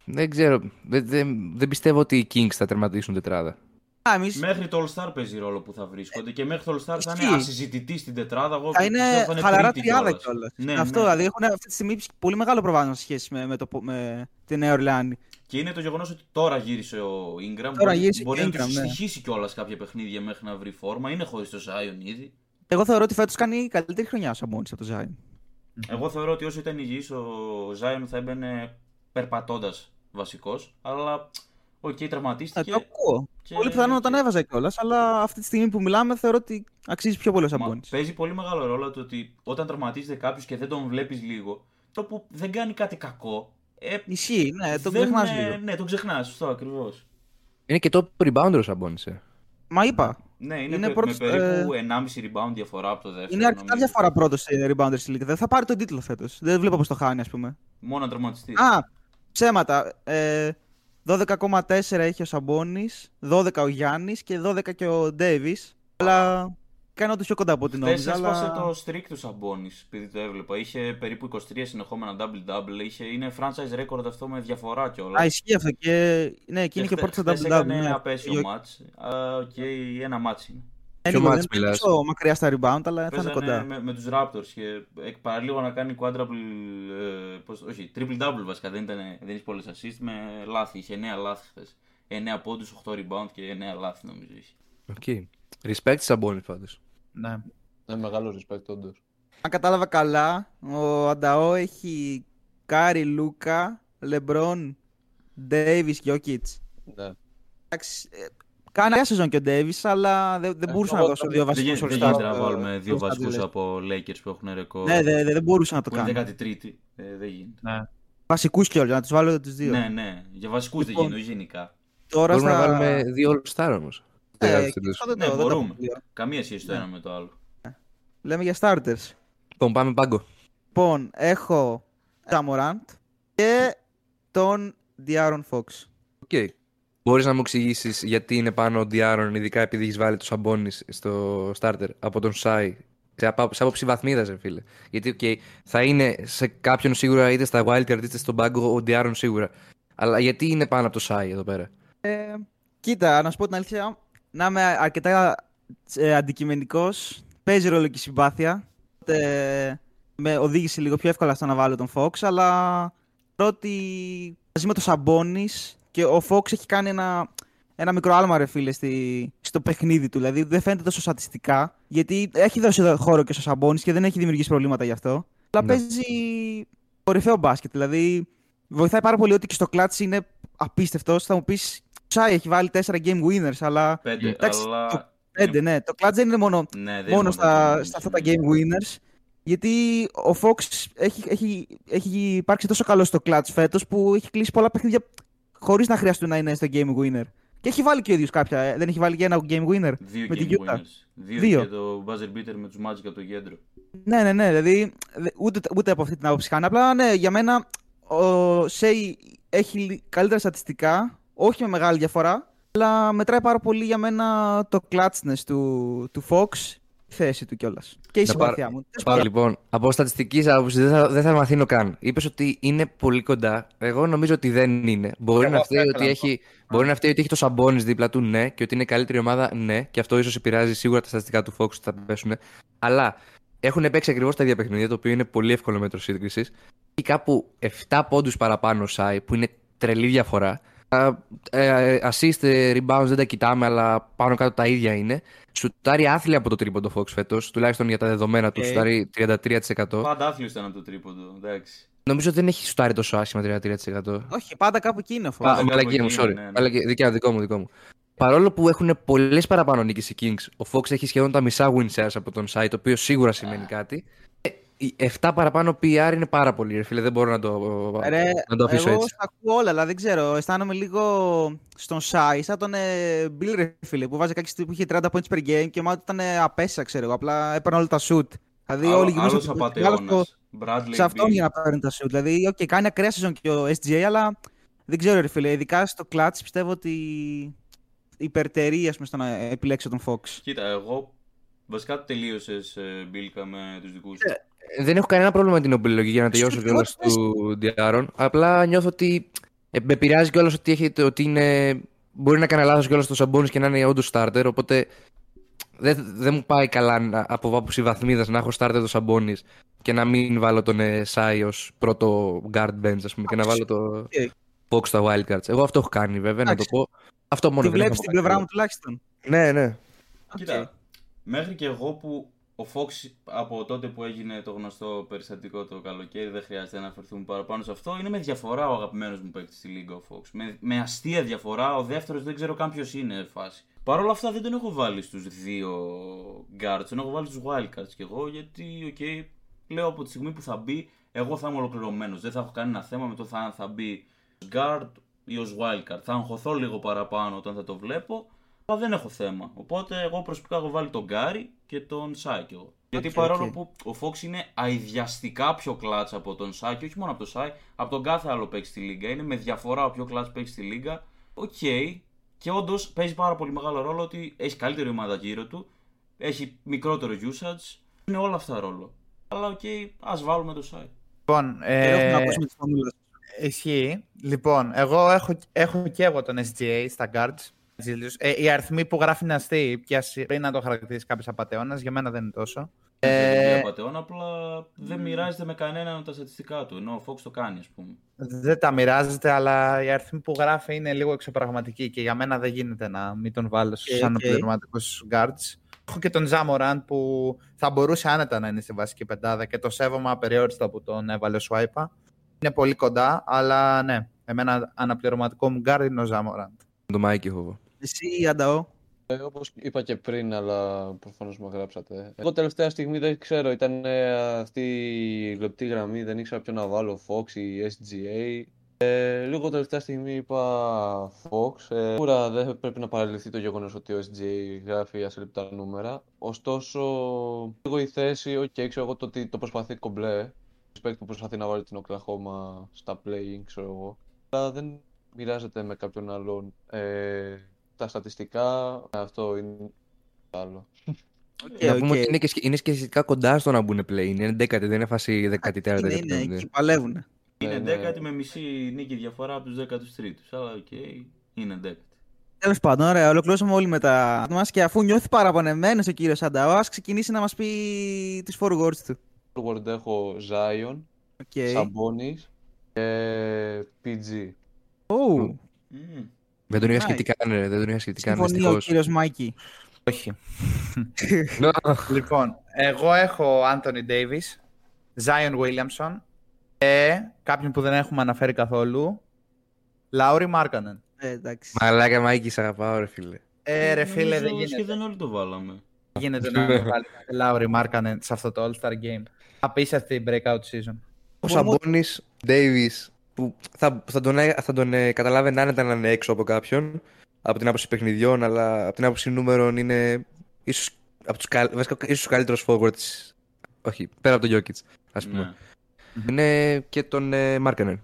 Δεν ξέρω. Δεν, δεν, δεν πιστεύω ότι οι Kings θα τερματίσουν τετράδα. Α, εμείς Μέχρι το All Star παίζει ρόλο που θα βρίσκονται και μέχρι το All Star θα είναι Ισχύει. ασυζητητή στην τετράδα. Εγώ θα πιστεύω είναι θα είναι χαλαρά τρίτη τριάδα κιόλας. κιόλας. Ναι, Αυτό ναι. δηλαδή έχουν αυτή τη στιγμή πολύ μεγάλο προβάδισμα σε σχέση με, με, το, με τη Νέα Ορλεάνη. Και είναι το γεγονός ότι τώρα γύρισε ο Ingram. Τώρα μπορεί, γύρισε μπορεί και ο να τους Ingram, ναι. στοιχήσει κιόλας κάποια παιχνίδια μέχρι να βρει φόρμα. Είναι χωρίς το Zion ήδη. Εγώ θεωρώ ότι φέτος κάνει καλύτερη χρονιά ο Σαμπόνις από το Zion. Εγώ θεωρώ ότι όσο ήταν υγιής ο Zion θα έμπαινε περπατώντας βασικός. Αλλά οκ, Ε, τραυματίστηκε. το ακούω. και- Πολύ πιθανό να τον έβαζα κιόλας, αλλά αυτή τη στιγμή που μιλάμε θεωρώ ότι αξίζει πιο πολύ ο Μα Σαμπόνις. παίζει πολύ μεγάλο ρόλο το ότι όταν τραυματίζεται κάποιος και δεν τον βλέπεις λίγο, το που δεν κάνει κάτι κακό. Ε, Ισχύει, ναι, τον δεν, ξεχνάς ε, λίγο. Ναι, τον ξεχνάς, σωστό ακριβώς. Είναι και top rebounder ο Σαμπόνις, ε. Μα είπα, Ναι, είναι, Είναι πε- πρώτος, με περίπου 1,5 rebound διαφορά από το δεύτερο. είναι αρκετά νομίζω. διαφορά πρώτος σε rebounder στη λίγα. Δεν θα πάρει τον τίτλο φέτος. Δεν βλέπω πώς το χάνει, ας πούμε. Μόνο αν τραυματιστεί. Α, ψέματα. Ε, 12,4 έχει ο Σαμπόνι, 12 ο Γιάννης και 12 και ο Ντέβις. Αλλά κάνω του πιο κοντά από την Χθες νόμιζα. έσπασε Αλλά... το streak του Σαμπόνις, επειδή το έβλεπα. Είχε περίπου 23 συνεχόμενα double-double. Είχε, είναι franchise record αυτό με διαφορά κιόλας. Α, ισχύει αυτό. Και ναι, εκείνη και, πρώτη στα double double. Έκανε Ναι. απαίσιο Και- match. Α, Οκ, ένα match είναι. Ποιο Anyway, match δεν είναι μιλάς; τόσο μακριά στα rebound, αλλά θα είναι Παίζανε κοντά. με, με τους Raptors και εκ παραλίγο να κάνει quadruple, ε, πώς, όχι, triple double βασικά, δεν, ήταν, δεν είχε πολλές assist με λάθη, είχε 9 λάθη χθες. 9 πόντους, 8 rebound και 9 λάθη νομίζω είχε. Οκ. Respect Σαμπόνις πάντως. Ναι. Ναι, μεγάλο respect όντως. Αν κατάλαβα καλά, ο Ανταό έχει Κάρι, Λούκα, Λεμπρόν, Ντέιβις, Γιόκιτς. Ναι. Εντάξει, ε, κάνει μια σεζόν και ο Ντέιβις, αλλά δεν, δεν Ε, μπορούσα να εγώ δώσω θα- δύο Δεν, βασικού γίνεται- δεν All-Star γίνεται να στο- βάλουμε δύο στο βασικούς Angeles. από Lakers που έχουν ρεκόρ. Ναι, δεν δεν- δεν μπορούσα να το που είναι κάνω. 13η. Ε, δεν γίνεται. ναι. Βασικούς κιόλας, να τους βάλω τους δύο. Ναι, ναι. Για βασικούς δεν Λοιπόν, γίνεται, όχι γενικά. Τώρα Μπορούμε στα... να βάλουμε δύο All-Star όμως. Ε, Δεν και θα τελειώσουμε. αυτό δεν Ναι, το- δεν το μπορούμε. αποκλείω. Καμία σχέση το Ναι. ένα με το άλλο. Λέμε για starters. Λοιπόν, πάμε πάγκο. Λοιπόν, έχω Τζα Μοράντ και τον Διάρον Φόξ. Οκ. Μπορείς να μου εξηγήσεις γιατί είναι πάνω ο Διάρον, ειδικά επειδή έχεις βάλει το Σαμπόνις στο starter από τον Σάι. Σε, απα- σε άποψη βαθμίδας, ρε φίλε. Γιατί okay, θα είναι σε κάποιον σίγουρα είτε στα Wildcard είτε στον πάγκο ο Διάρον σίγουρα. Αλλά γιατί είναι πάνω από το Σάι εδώ πέρα; Ε, κοίτα, να σου πω την αλήθεια, να είμαι αρκετά ε, αντικειμενικός, παίζει ρόλο και η συμπάθεια. Οπότε με οδήγησε λίγο πιο εύκολα στο να βάλω τον Fox, αλλά θεωρώ ότι μαζί με το Σαμπόνις και ο Fox έχει κάνει ένα, ένα μικρό άλμα ρε φίλε στη, στο παιχνίδι του. Δηλαδή δεν φαίνεται τόσο στατιστικά, γιατί έχει δώσει εδώ χώρο και στο Σαμπόνις και δεν έχει δημιουργήσει προβλήματα γι' αυτό. Αλλά Ναι. παίζει κορυφαίο μπάσκετ, δηλαδή Βοηθάει πάρα πολύ ότι και στο clutch είναι απίστευτο. Θα μου πεις, Σάι έχει βάλει 4 game winners, αλλά. Πέντε, Εντάξει, αλλά... το- Πέντε, ναι. Το clutch δεν είναι μόνο, Ναι, δεν μόνο είναι στα, μόνο στα αυτά τα game winners. Γιατί ο Fox έχει, έχει, έχει υπάρξει τόσο καλό στο clutch φέτος που έχει κλείσει πολλά παιχνίδια χωρίς να χρειαστούν να είναι στο game winner. Και έχει βάλει και ο ίδιος κάποια. ε, Δεν έχει βάλει και ένα game winner. Δύο με game την Utah. winners. Δύο, Δύο. και το buzzer beater με τους Magic από το κέντρο. Ναι, ναι, ναι. Δηλαδή, δε- ούτε, ούτε από αυτή την άποψη κάνει. Απλά, ναι, για μένα ο Σέι έχει λι- καλύτερα στατιστικά, όχι με μεγάλη διαφορά, αλλά μετράει πάρα πολύ για μένα το clutchness του, του Fox, η θέση του κιόλας. Και η Να συμπαθία πάρω- μου. Πάρω λοιπόν, από στατιστικής άποψης δεν θα, δεν θα μαθαίνω καν. Είπες ότι είναι πολύ κοντά. Εγώ νομίζω ότι δεν είναι. Μπορεί Εγώ να αυτό φταίει ήθελα ότι, να έχει, μπορεί να φταίει ότι έχει το Σαμπόνι δίπλα του, ναι, και ότι είναι καλύτερη ομάδα, ναι, και αυτό ίσως επηρεάζει σίγουρα τα στατιστικά του Fox ότι θα πέσουν. Αλλά έχουν παίξει ακριβώς τα ίδια παιχνίδια, το οποίο είναι πολύ εύκολο μέτρο σύγκρισης. Έχει κάπου 7 πόντους παραπάνω ο Σάι, που είναι τρελή διαφορά. Α, ε, assist, ε, rebounds δεν τα κοιτάμε, αλλά πάνω κάτω τα ίδια είναι. Σουτάρει άθλια από το τρίποντο Fox φέτος, τουλάχιστον για τα δεδομένα του. Οκ. Σουτάρει 33%. Πάντα άθλιος ήταν από το τρίποντο, εντάξει. Νομίζω ότι δεν έχει σουτάρει τόσο άσχημα 33%. Όχι, πάντα κάπου εκεί είναι ο Fox. Πάντα Α, κάπου μαλακία μου, εκεί, sorry. ναι, ναι. Μαλακία- δικιά μου, δικό μου, δικό μου. Παρόλο που έχουν πολλές παραπάνω νίκες οι Kings, ο Fox έχει σχεδόν τα μισά win shares από τον site, το οποίο σίγουρα σημαίνει κάτι. Ε, Οι 7 παραπάνω PR είναι πάρα πολύ, ρε φίλε. Δεν μπορώ να το, Ρε, να το αφήσω εγώ έτσι. στα ακούω όλα, αλλά δεν ξέρω. Αισθάνομαι λίγο στον Σάι, σαν τον ε, Bill, ρε φίλε, που βάζει κάτι στιγμή που είχε 30 points per game και μάλλον ήταν ε, απέσα, ξέρω εγώ. Απλά έπαιρνε όλα τα shoot. Δηλαδή, όλοι γινούσαν Άλλος μεγάλος στο- απατεώνας. Bradley σε αυτόν Beal. για να παίρνει τα shoot. Δηλαδή, okay, κάνει ακραία season και ο SGA, αλλά δεν ξέρω, ρε φίλε. Ειδικά στο clutch πιστεύω ότι υπερτερεί, ας πούμε, στο να επιλέξω τον Fox. Κοίτα, εγώ βασικά τελείωσες Μπίλκα με τους δικούς σου. Ε, Δεν έχω κανένα πρόβλημα με την επιλογή για να τελειώσω εγώ κιόλας τι θες. του Διάρων. Απλά νιώθω ότι ε, με επηρεάζει κιόλας ότι, έχει, ότι είναι. Μπορεί να κάνει λάθος κιόλας στο Σαμπόνι και να είναι όντως starter. Οπότε δεν, δεν μου πάει καλά να, από άποψη βαθμίδας να έχω starter το Σαμπόνι και να μην βάλω τον ε, Σάι ως πρώτο guard bench, ας πούμε, και να βάλω το Fox στα wildcards. Εγώ αυτό έχω κάνει βέβαια, να το Εντάξει. πω. Αυτό μόνο Τη δεν βλέπεις έχω την κάνει. πλευρά μου τουλάχιστον. Ναι, ναι. Κοίτα, μέχρι και εγώ που ο Fox από τότε που έγινε το γνωστό περιστατικό το καλοκαίρι, δεν χρειάζεται να αναφερθούμε παραπάνω σε αυτό, είναι με διαφορά ο αγαπημένος μου παίκτης στη Λίγκα ο Fox. Με, με αστεία διαφορά, ο δεύτερος δεν ξέρω καν ποιος είναι φάση. Παρ' όλα αυτά δεν τον έχω βάλει στους δύο guards, τον έχω βάλει στους wildcards κι εγώ, γιατί, οκ, λέω από τη στιγμή που θα μπει, εγώ θα είμαι ολοκληρωμένος. Δεν θα έχω κανένα θέμα με το θα, θα μπει ως guard ή ως wildcard. Θα αγχωθώ λίγο παραπάνω όταν θα το βλέπω, αλλά δεν έχω θέμα. Οπότε εγώ προσωπικά έχω βάλει τον Κάρι και τον Σάι κι εγώ. Γιατί Οκ, παρόλο οκ. που ο Fox είναι αηδιαστικά πιο clutch από τον Σάι και όχι μόνο από τον Σάι, από τον κάθε άλλο παίκτη στη λίγκα. Είναι με διαφορά ο πιο clutch παίκτη στη λίγκα. ΟΚ. Και όντως παίζει πάρα πολύ μεγάλο ρόλο ότι έχει καλύτερη ομάδα γύρω του, έχει μικρότερο usage. Είναι όλα αυτά ρόλο. Αλλά οκ, ας βάλουμε το Σάι. Λοιπόν, Και έχουμε να ε, ακούσουμε τις φωνούλες. Ισχύει. Λοιπόν, εγώ έχω, έχω και εγώ τον SGA στα guards. Ε, οι αριθμοί που γράφει είναι αστείοι. Πια πριν να το χαρακτηρίσει κάποιος απατεώνα, για μένα δεν είναι τόσο. Ε... Ε, απατεώνας, απλά δεν μοιράζεται με κανέναν τα στατιστικά του. Ενώ ο Fox το κάνει, ας πούμε. δεν τα μοιράζεται, αλλά οι αριθμοί που γράφει είναι λίγο εξωπραγματικοί και για μένα δεν γίνεται να μην τον βάλω στους Οκ, οκ. αναπληρωματικούς guards. Έχω και τον Ζάμοραντ που θα μπορούσε άνετα να είναι στη βασική πεντάδα και το σέβομαι απεριόριστα που τον έβαλε ο Σουάιπα. Είναι πολύ κοντά, αλλά ναι, εμένα αναπληρωματικό μου guard είναι ο Ζάμοραντ. Το Μάικη έχω εγώ. Εσύ, Ανταό. Ε, Όπως είπα και πριν, αλλά προφανώς με γράψατε. Εγώ τελευταία στιγμή δεν ξέρω, ήταν ε, αυτή η λεπτή γραμμή, δεν ήξερα ποιο να βάλω, Fox ή SGA. Ε, λίγο τελευταία στιγμή είπα Fox. Ε, Σίγουρα δεν πρέπει να παραλυθεί το γεγονός ότι ο SGA γράφει ασύλληπτα νούμερα. Ωστόσο, λίγο η θέση, οκ, ξέρω εγώ το ότι το προσπαθεί κομπλέ. Respect που προσπαθεί να βάλει την Οκλαχώμα στα play-in, ξέρω εγώ. Αλλά δεν μοιράζεται με κάποιον άλλον. Ε, τα στατιστικά, αυτό είναι άλλο. Οκ, να πούμε οκ. ότι είναι και, σχε- είναι και σχετικά κοντά στο να μπουν play-in. Είναι 10, δεν είναι φάση 14η. Είναι, είναι, εκεί παλεύουν. Είναι ναι. δέκατη με μισή νίκη διαφορά από τους 13ους. Αλλά οκ, είναι δέκατη. Τέλος πάντων, ωραία, ολοκληρώσαμε όλοι με τα μας και αφού νιώθει παραπονεμένος ο κύριος Ανταό, ας ξεκινήσει να μας πει τις forwards του. Forward έχω Zion, Okay. Sabonis και PG. Oh, Μμμ. Δεν τον είχα Nice. σχετικά, ναι, δεν τον είχα σχετικά. συμφωνεί ο δυστυχώς. κύριος Μάικη. Όχι. Ναι. (laughs) λοιπόν, εγώ έχω Anthony Davis, Zion Williamson, Και κάποιον που δεν έχουμε αναφέρει καθόλου. Λάουρι Μάρκανεν. Ε, εντάξει. Μαλάκα Μάικη, σ' αγαπάω, ρε φίλε. Ε, ρε φίλε, δεν Νομίζω γίνεται. Σχεδόν όλοι το βάλαμε. Δεν γίνεται να μην βάλει Λάουρι Μάρκανεν σε αυτό το All-Star Game. Απίστευτη η breakout season. Ο Σαμπόνι, Ντέιβι, που θα, θα τον, έ- θα τον ε, καταλάβαινε άνετα να είναι έξω από κάποιον, από την άποψη παιχνιδιών, αλλά από την άποψη νούμερων είναι ίσως από τους, καλ- βασικά, ίσως ο καλύτερος forward της- Όχι, πέρα από τον Jokic, ας πούμε. Ναι. Είναι και τον ε, Μάρκανεν.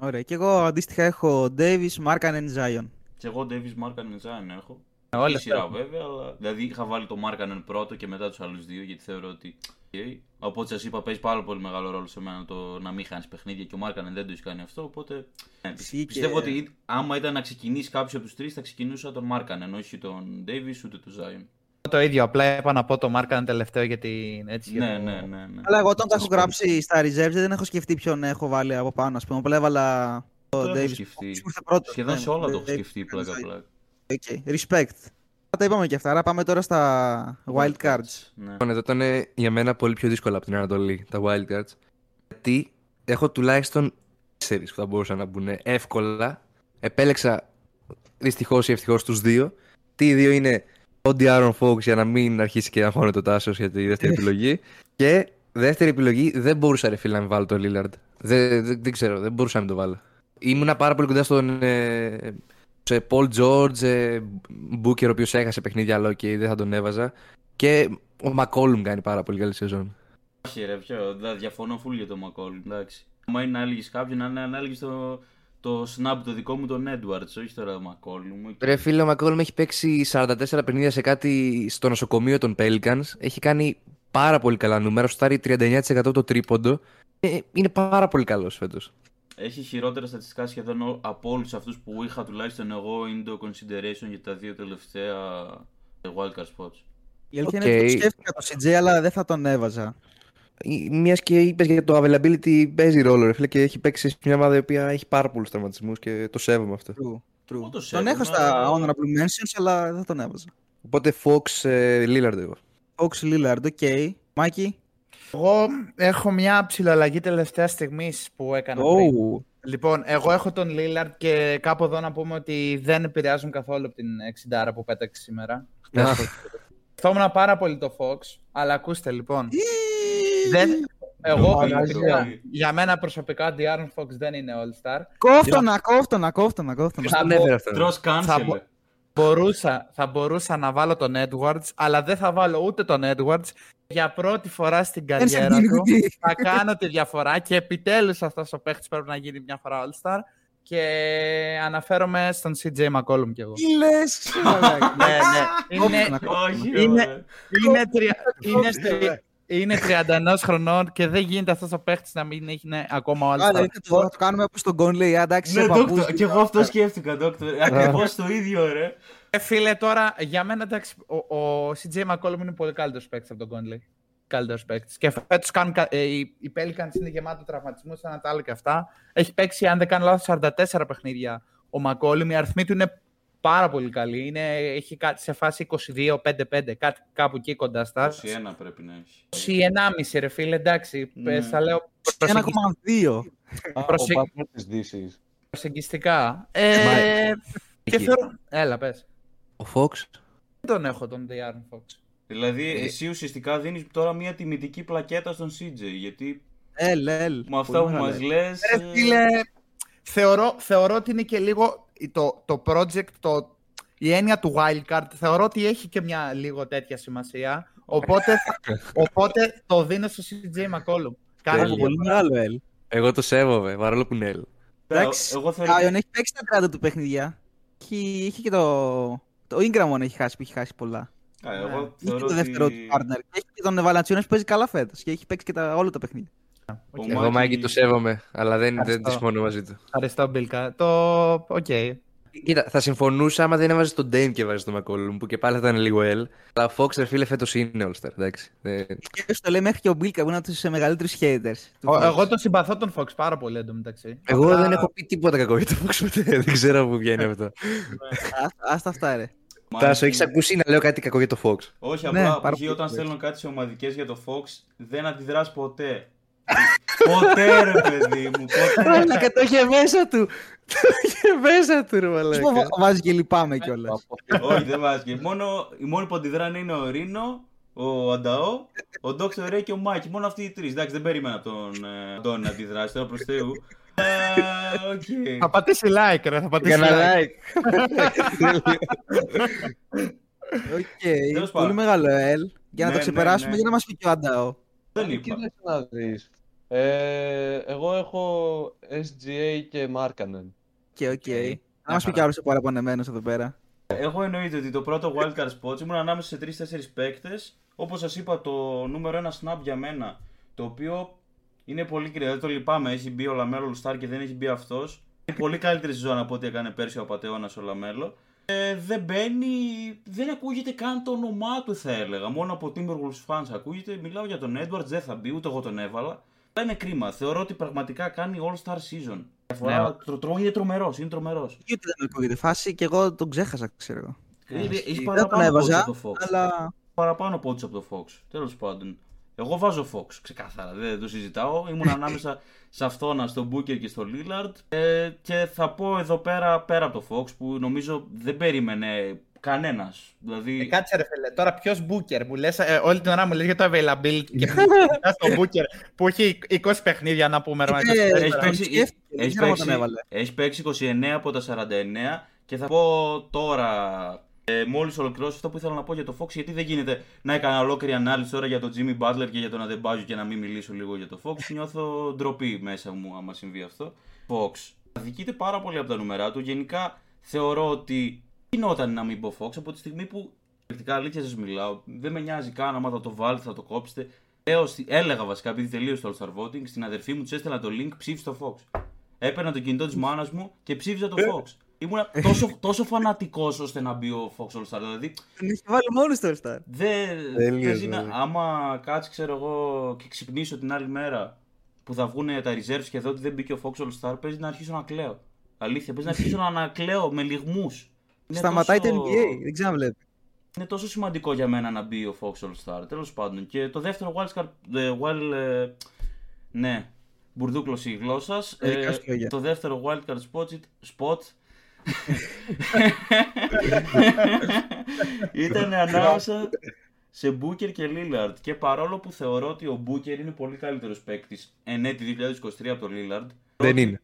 Ωραία. Και εγώ αντίστοιχα έχω Davis, Markkanen, Zion. Και εγώ Davis Markkanen Zion έχω. Ε, όλα Όλη σειρά αυτά. βέβαια, αλλά. Δηλαδή είχα βάλει το Markkanen πρώτο και μετά τους άλλους δύο γιατί θεωρώ ότι. Okay. Οπότε σας είπα παίζει πάρα πολύ μεγάλο ρόλο σε μένα το να μην χάνεις παιχνίδια και ο Markkanen δεν το έχει κάνει αυτό. Οπότε. ναι, Ισχύει πιστεύω και- ότι άμα ήταν να ξεκινήσει κάποιος από τους τρεις θα ξεκινούσα τον Markkanen, όχι τον Davis ούτε τον Zion. Το ίδιο, απλά είπα να πω το Μάρκανεν τελευταίο γιατί έτσι. για Ναι, το- ναι, ναι. ναι. Αλλά εγώ όταν τα έχω Σας πω. γράψει στα reserves δεν έχω σκεφτεί ποιον έχω βάλει από πάνω. Ας πούμε, απλά έβαλα Το το έχω Davis. σκεφτεί. Μου ήρθε πρώτος, Σχεδόν ναι, σε όλα το έχω Davis, σκεφτεί πλάκα Zion. πλάκα. Οκ, respect. Τα είπαμε και αυτά, άρα πάμε τώρα στα wild cards. Ναι. Λοιπόν, εδώ ήταν ε, για μένα πολύ πιο δύσκολα από την Ανατολή, τα Wildcards. Γιατί έχω τουλάχιστον τέσσερις που θα μπορούσαν να μπουν εύκολα. Επέλεξα δυστυχώς ή ευτυχώς τους δύο. Τι οι δύο είναι ο De'Aaron Fox για να μην αρχίσει και να χώνει ο Τάσος για τη δεύτερη (laughs) επιλογή. Και δεύτερη επιλογή δεν μπορούσα ρε φίλε να μην βάλω τον Lillard. Δεν, δεν, δεν ξέρω, δεν μπορούσα να μην το βάλω. Ήμουνα πάρα πολύ κοντά στον ε, σε Paul George, ε, Booker ο οποίος έχασε παιχνίδια αλλά οκ, δεν θα τον έβαζα. Και ο McCollum κάνει πάρα πολύ καλή σεζόν. Όχι ρε, ποιο, δηλαδή, διαφωνώ full για το McCollum, εντάξει. Αν είναι να έλεγες κάποιον, να είναι να έλεγες το, το snap το δικό μου τον Edwards, όχι τώρα το McCollum. οκ. Ρε φίλε, ο McCollum έχει παίξει 44 παιχνίδια σε κάτι στο νοσοκομείο των Pelicans. Έχει κάνει πάρα πολύ καλά νούμερα, σουτάρει 39% το τρίποντο. Ε, είναι πάρα πολύ καλός φέτος. Έχει χειρότερα στατιστικά σχεδόν ό- από όλους αυτούς που είχα τουλάχιστον εγώ in the consideration για τα δύο τελευταία wildcard spots. Η αλήθεια Οκ. είναι ότι το σκέφτηκα το CJ, αλλά δεν θα τον έβαζα. Μιας και είπες για το availability παίζει ρόλο, ρε φίλε, και έχει παίξει σε μια ομάδα η οποία έχει πάρα πολλούς τραυματισμούς και το σέβομαι αυτό. True. True. Εγώ το τον σέβομαι, έχω στα αλλά- honorable mentions, αλλά δεν θα τον έβαζα. Οπότε Fox ε, Lillard εγώ. Fox Lillard, οκ. Μάκη. Εγώ έχω μια ψιλοαλλαγή τελευταία στιγμή που έκανα. πριν. Oh. Λοιπόν, εγώ έχω τον Lillard και κάπου εδώ να πούμε ότι δεν επηρεάζουν καθόλου από την 60 που πέταξε σήμερα. Σκεφτόμουν πάρα πολύ το Fox, αλλά ακούστε λοιπόν. δεν, εγώ Φαντάζομαι. προσωπικά, για μένα προσωπικά, De'Aaron Fox δεν είναι All-Star. Κόφτονα, κόφτονα, κόφτονα, κόφτονα. Θα Τον μπο- έφερε αυτό. Τρως Θα μπο- cancel. Μπορούσα, θα μπορούσα να βάλω τον Edwards, αλλά δεν θα βάλω ούτε τον Edwards. Για πρώτη φορά στην Δεν σε καριέρα δίνει του κουτί. θα κάνω τη διαφορά και επιτέλους αυτός ο παίχτης πρέπει να γίνει μια φορά All-Star και αναφέρομαι στον CJ McCollum κι εγώ. Τι λες, μαλάκα. ναι, ναι. Είναι, Κόφτονα, Όχι, Είναι- ωραία. είναι, τρια... είναι, στρι- είναι 31 χρονών και δεν γίνεται αυτός ο παίχτης να μην έχει ναι, ακόμα Άρα, All-Star. είναι το- θα το κάνουμε όπως τον Conley, εντάξει, Ναι, σε παππούς. δόκτωρ, και εγώ αυτό σκέφτηκα, δόκτωρ. Ακριβώς το ίδιο, ρε. Ε, φίλε, τώρα για μένα εντάξει, ο, ο CJ McCollum είναι πολύ καλύτερος παίκτης από τον Conley. Καλύτερος παίκτης. Και φέτος κάνουν. κα- Ε, οι, οι Pelicans είναι γεμάτο τραυματισμούς, ένα τα άλλο και αυτά. Έχει παίξει, αν δεν κάνω λάθος, 44 παιχνίδια. Ο McCollum, οι αριθμοί του είναι πάρα πολύ καλοί. Είναι, έχει κάτι σε φάση 22-5-5, κάτι κάπου εκεί κοντά στα. 21 πρέπει να έχει. 21,5 ρε φίλε, εντάξει. Ναι. Σα λέω 1,2. Α, Προσεγγι- ο Batman της Δύσης. προσεγγιστικά. Ε, και Εκεί. θεωρώ... Έλα, πες. Ο Fox. Δεν τον έχω τον De'Aaron Fox. Δηλαδή, εσύ ουσιαστικά δίνεις τώρα μια τιμητική πλακέτα στον CJ. Γιατί Ελ, ελ. με αυτά που Πολύ μας μεγάλο. λες. Ρε φίλε, θεωρώ, θεωρώ ότι είναι και λίγο το, το project, το, η έννοια του wildcard, θεωρώ ότι έχει και μια λίγο τέτοια σημασία. Οπότε, (laughs) οπότε το δίνω στο CJ McCollum. Κάνε Τέλεια. μου Πολύ μεγάλο ελ. Εγώ το σέβομαι, παρόλο που είναι L. Εντάξει, Εγώ ο θεωρώ. Άιον έχει παίξει τα 30 του παιχνίδια. Έχει, έχει και το... Το Ingram έχει χάσει που έχει χάσει πολλά. Α, Εγώ Έχει και θεωρώ το δεύτερο ότι. του partner. Και έχει και τον Βαλαντσιόνε που παίζει καλά φέτος. Και έχει παίξει και τα, όλα τα παιχνίδια. Ο Εγώ Μάκη- Μάικη το σέβομαι, αλλά δεν, δεν Ευχαριστώ. τη συμφωνώ μαζί του. Ευχαριστώ, Μπίλκα. Το. Οκ. Κοίτα, θα συμφωνούσα άμα δεν έβαζες τον Dame και βάζεις τον McCollum, που και πάλι θα ήταν λίγο L. Αλλά ο Fox, ρε φίλε, φέτος είναι All-Star, εντάξει. Ε, Και σου το λέει μέχρι και ο Μπίλκα που είναι από τους μεγαλύτερους haters. του Ο- Fox. Εγώ το συμπαθώ τον Fox πάρα πολύ εντωμεταξύ. Εγώ Απλά- δεν έχω πει τίποτα κακό για το Fox ποτέ. (laughs) δεν ξέρω από πού βγαίνει αυτό. Άστα- Άστα αυτά, ρε. Μάκη- Τάσο, έχεις ακούσει να λέω κάτι κακό για το Fox; Όχι, Ναι, απλά πάρα π.χ. πολύ όταν ωραίο. στέλνω κάτι σε ομαδικές για το Fox, δεν αντιδράς ποτέ. Ποτέ ρε παιδί μου, ποτέ. Μαλάκα, το είχε μέσα του. Το είχε μέσα του, ρε Πώς μαλάκα. μου βάζει και λυπάμαι κιόλας. Όχι, δεν βάζει. και. Μόνο, οι μόνοι που αντιδράνε είναι ο Ρίνο, ο Ανταό, ο Dr. Ray και ο Μάκη. Μόνο αυτοί οι τρεις. Εντάξει, δεν περίμενα από τον ε, Αντώνη να αντιδράσει τώρα προς Θεού. Ε, οκ. Θα πατήσει like, ρε. Θα πατήσει Κάνα like. like. Οκ, Τέλος πάντων. πολύ μεγάλο L. Για να Ναι, το ναι, ξεπεράσουμε, ναι. για να μας πει και ο Αντάο. Δεν είπα. Κοίταξε να δεις. Ε, εγώ έχω SGA και Markkanen. Και οκ. Να μας πει κι άλλος ο παραπονεμένος εδώ πέρα. Εγώ εννοείται ότι το πρώτο wildcard spots ήμουν ανάμεσα σε 3-4 παίκτες. Όπως σας είπα, το νούμερο ένα snap για μένα, το οποίο είναι πολύ κρύο. Δεν το λυπάμαι. Έχει μπει ο Λαμέλο All-Star και δεν έχει μπει αυτός. Είναι πολύ καλύτερη σεζόν από ό,τι έκανε πέρσι ο απατεώνα ο Λαμέλο. Ε, δεν μπαίνει, δεν ακούγεται καν το όνομά του, θα έλεγα. Μόνο από Timberwolves fans ακούγεται. Μιλάω για τον Edwards, δεν θα μπει, ούτε εγώ τον έβαλα. Αλλά είναι κρίμα. Θεωρώ ότι πραγματικά κάνει All-Star season. Διαφορά, τρο, τρο, είναι τρομερός, είναι τρομερός. Γιατί δεν ακούγεται φάση και εγώ τον ξέχασα, ξέρω εγώ. Έχει Δεν τον παραπάνω από έβαζα, το Fox. αλλά παραπάνω από από το Fox. Τέλος πάντων. Εγώ βάζω Fox, ξεκάθαρα. Δεν το συζητάω. Ήμουν (laughs) ανάμεσα σε αυτόν, στον Booker και στο Lillard. Ε, και θα πω εδώ πέρα, πέρα από το Fox, που νομίζω δεν περίμενε κανένας. Δηλαδή. Ε, κάτσε ρε φίλε, τώρα ποιος Booker μου λες, ε, όλη την ώρα μου λες για το availability και μετά στο Booker που έχει 20 παιχνίδια να πούμε. ρε, Ε, 24. έχει τον παίξει, σκέφτηκε, δεν έχει, ξέρω αν τον παίξει, έβαλε. έχει παίξει 29 από τα 49 και θα πω τώρα, ε, μόλις ολοκληρώσω αυτό που ήθελα να πω για το Fox, γιατί δεν γίνεται να έκανα ολόκληρη ανάλυση τώρα για τον Jimmy Butler και για τον Adebayo και να μην μιλήσω λίγο για το Fox. (laughs) Νιώθω ντροπή μέσα μου άμα συμβεί αυτό. Fox. Αδικείται πάρα πολύ από τα νούμερα του. Γενικά θεωρώ ότι γινόταν να μην πω Fox από τη στιγμή που. Πρακτικά αλήθεια σας μιλάω. Δεν με νοιάζει καν άμα θα το βάλετε, θα το κόψετε. Λέω, στη- έλεγα βασικά, επειδή τελείωσε το All Star Voting, στην αδερφή μου της έστελνα το link ψήφισε το Fox. Έπαιρνα το κινητό της μάνας μου και ψήφιζα το Fox. Ήμουν τόσο, τόσο φανατικός ώστε να μπει ο Fox All Star. Δηλαδή, Τον έχει βάλει μόνος στο All Star. δεν. Τελείως, παίζει να- βέβαια. άμα κάτσει, ξέρω εγώ, και ξυπνήσω την άλλη μέρα που θα βγουν τα reserves και δω ότι δεν μπήκε ο Fox All Star, παίζει να αρχίσω να κλαίω. Αλήθεια, παίζει να αρχίσω να ανακλαίω με λιγμούς. Σταματάει το NBA, δεν ξαναβλέπεις. Είναι τόσο σημαντικό για μένα να μπει ο Fox All Star. Τέλος πάντων. Και το δεύτερο wild card. ε, wild, ε, ναι, μπουρδούκλωση η γλώσσα. Ε, δικά σου λόγια. το δεύτερο wild card spot, spot ήταν ανάμεσα σε Booker και Lillard. Και παρόλο που θεωρώ ότι ο Booker είναι πολύ καλύτερος παίκτης εν έτη 2023 από τον Lillard. Δεν είναι.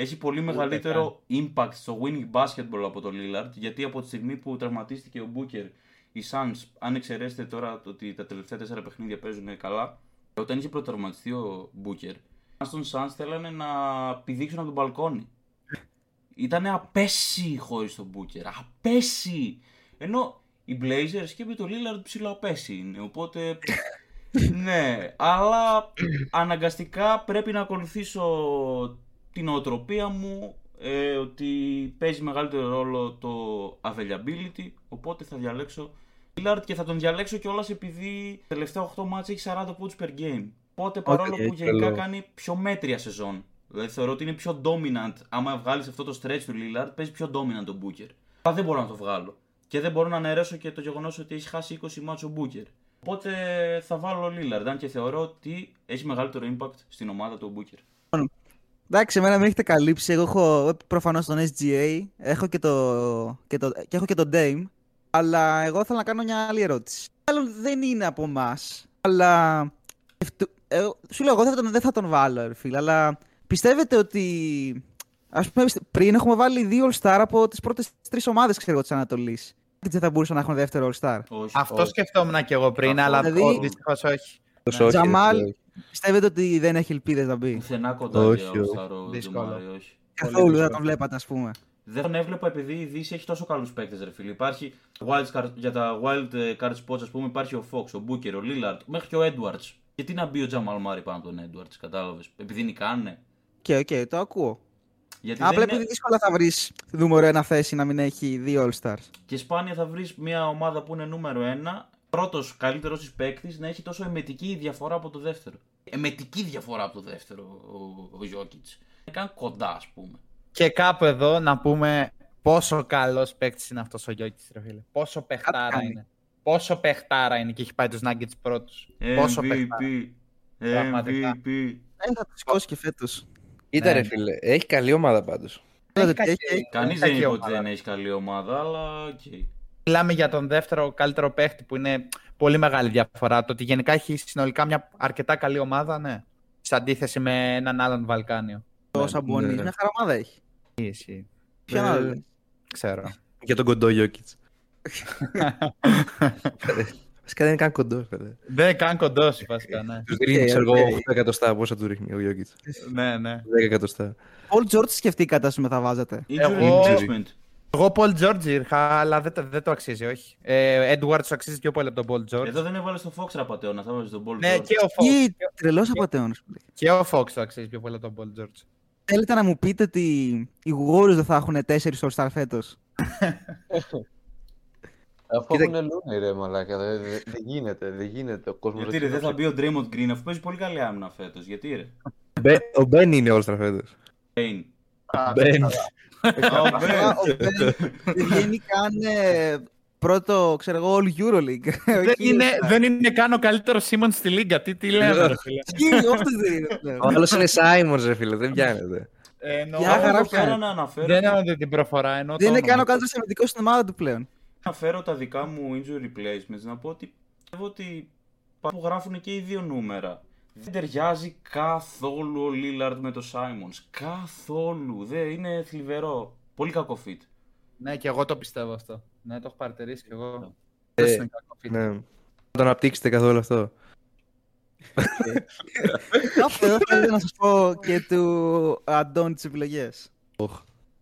Έχει πολύ μεγαλύτερο impact στο winning basketball από τον Lillard γιατί από τη στιγμή που τραυματίστηκε ο Booker οι Suns, αν εξαιρέσετε τώρα το ότι τα τελευταία τέσσερα παιχνίδια παίζουν καλά, όταν είχε προτραυματιστεί ο Booker, οι στον Suns θέλανε να πηδήξουν από τον μπαλκόνι. Ήταν απέσιοι χωρίς τον Booker. Απέσιοι! Ενώ οι Blazers και με τον Lillard ψηλό απέσιοι είναι. Οπότε. (laughs) ναι, αλλά αναγκαστικά πρέπει να ακολουθήσω την οτροπία μου ε, ότι παίζει μεγαλύτερο ρόλο το availability οπότε θα διαλέξω Lillard και θα τον διαλέξω κιόλας επειδή τα τελευταία 8 ματς έχει 40 points per game. Οπότε παρόλο Οκ, που γενικά καλό. κάνει πιο μέτρια σεζόν δηλαδή θεωρώ ότι είναι πιο dominant άμα βγάλεις αυτό το stretch του Lillard παίζει πιο dominant τον Booker. Αλλά δεν μπορώ να το βγάλω. Και δεν μπορώ να αναιρέσω και το γεγονός ότι έχει χάσει 20 ματς ο Booker. Οπότε θα βάλω Lillard αν και θεωρώ ότι έχει μεγαλύτερο impact στην ομάδα του ο Booker Εντάξει, εμένα με έχετε καλύψει. Εγώ έχω προφανώς τον SGA, έχω και το, και, το, και έχω και τον Dame. Αλλά εγώ θέλω να κάνω μια άλλη ερώτηση. Μάλλον δεν είναι από εμάς. Αλλά. ευτου- εγώ- σου λέω, εγώ δεν θα τον, δεν θα τον βάλω, ρε φίλε. Αλλά πιστεύετε ότι. Α πούμε, πριν έχουμε βάλει δύο All-Star από τις πρώτες τρεις ομάδες, ξέρω εγώ, της Ανατολής. Δεν θα μπορούσαν να έχουν δεύτερο All-Star. όχι, Αυτό όχι. σκεφτόμουν και εγώ πριν, Αυτό. αλλά Δηλαδή- δυστυχώς όχι. Τόσο όχι, Τζαμάλ, ρε, όχι. Πιστεύετε ότι δεν έχει ελπίδες να μπει; Πουθενά κοντά Όχι, για όχι. All-Star ο Δύσκολο. Τζαμάρι, όχι. Καθόλου δεν θα δύσκολο. τον βλέπατε, ας πούμε. Δεν τον έβλεπα επειδή η Δύση έχει τόσο καλούς παίκτες, ρε φίλε. Υπάρχει wild card, για τα wild ε, card spots, ας πούμε, υπάρχει ο Fox, ο Booker, ο Lillard, μέχρι και ο Edwards. Γιατί να μπει ο Τζαμάλ Μάρεϊ πάνω από τον Edwards, κατάλαβες; Επειδή νικάνε. Και οκ, το ακούω. Γιατί Απλά δεν επειδή είναι... δύσκολα θα βρεις νούμερο ένα θέση να μην έχει δύο All-Stars. Και σπάνια θα βρεις μια ομάδα που είναι νούμερο ένα, πρώτος καλύτερος της παίκτης, να έχει τόσο εμετική διαφορά από το δεύτερο. Εμετική διαφορά από το δεύτερο ο, ο Jokic. Είναι καν κοντά, ας πούμε. Και κάπου εδώ να πούμε πόσο καλός παίκτης είναι αυτός ο Γιόκιτς, ρε φίλε. Πόσο παιχτάρα κάνει. είναι. Πόσο παιχτάρα είναι και έχει πάει τους Nuggets πρώτους. Πόσο παιχτάρα. MVP. Πραγματικά. MVP. Ε, θα το σηκώσει και φέτος. Κοίτα Ναι. ρε φίλε, έχει καλή ομάδα πάντως. Έχει Έχει, κακή- Κανείς έχει δεν κακή είπε ότι ομάδα. δεν έχει καλή ομάδα, αλλά οκ. Μιλάμε για τον δεύτερο καλύτερο παίχτη που είναι πολύ μεγάλη διαφορά. Το ότι γενικά έχει συνολικά μια αρκετά καλή ομάδα, ναι. Σε αντίθεση με έναν άλλον Βαλκάνιο. Το Σαμπονί. ναι. Μια χαρά ομάδα έχει. Εσύ. Ποια Ε, να λέει. Ξέρω. Για τον κοντό Γιόκιτς. (laughs) Βασικά δεν είναι καν κοντός, παιδί. Δεν είναι καν κοντό βασικά, ναι. Τους ρίχνει, ξέρω οκ. εγώ, 8 εκατοστά, πόσα του ρίχνει ο Γιόκιτς; ναι, ναι. 10 εκατοστά. Paul George σκεφτήκατε, α πούμε, θα βάζατε. Injury Εγώ- replacement. Εγώ Paul George είχα, αλλά δεν, το- δεν το αξίζει, όχι. Ε, Edwards αξίζει πιο πολύ από τον Paul George. Εδώ δεν έβαλες το Fox ρε απατεώνα, θα βάζεις τον Paul Ναι, George. και ο Fox. Τι τρελός απαταιώνα. Και ο Fox το αξίζει πιο πολύ από τον Paul George. Θέλετε να μου πείτε ότι οι Warriors δεν θα έχουν 4 All-Star φέτος; (laughs) Αφού Κοίτα- έχουν Λούνι ρε μαλάκα, δεν δεν- δεν γίνεται, δεν γίνεται. Ο κόσμος Γιατί ρε, δεν θα μπει ο Draymond Green αφού παίζει πολύ καλή άμυνα φέτος. Γιατί ρε; Μπε- Ο Μπεν είναι όλος φέτος. Kane. Μπεν. Α, ο Ben. Ο Ben δεν βγαίνει καν ε, πρώτο, ξέρω εγώ, All Euroleague. δεν, είναι, δεν είναι καν ο καλύτερος Σίμον στη λίγα. Τι, τι λέμε, ρε φίλε. Ισχύει, όποτε δεν είναι. πλέον. Ο άλλος είναι Σάιμονς, ρε φίλε, δεν πιάνεται. Ε, εννοώ- Για χαρά Εδώ πέρα πιάνει. να αναφέρω, Δεν εννοώ την προφορά, εννοώ Δεν το είναι καν ο όνομα. καλύτερος αμυντικός στην ομάδα του πλέον. αναφέρω τα δικά μου injury replacements να πω ότι πιστεύω ότι που γράφουν και οι δύο νούμερα. Δεν ταιριάζει καθόλου ο Lillard με το Simons. Καθόλου. Δεν είναι θλιβερό. Πολύ κακό fit. Ναι, και εγώ το πιστεύω αυτό. Ναι, το έχω παρατηρήσει κι εγώ. Ε, Δεν είναι κακό fit. Ναι. Θα το αναπτύξετε καθόλου αυτό. Αυτό εδώ θέλω να σα πω και του Αντών τι επιλογέ.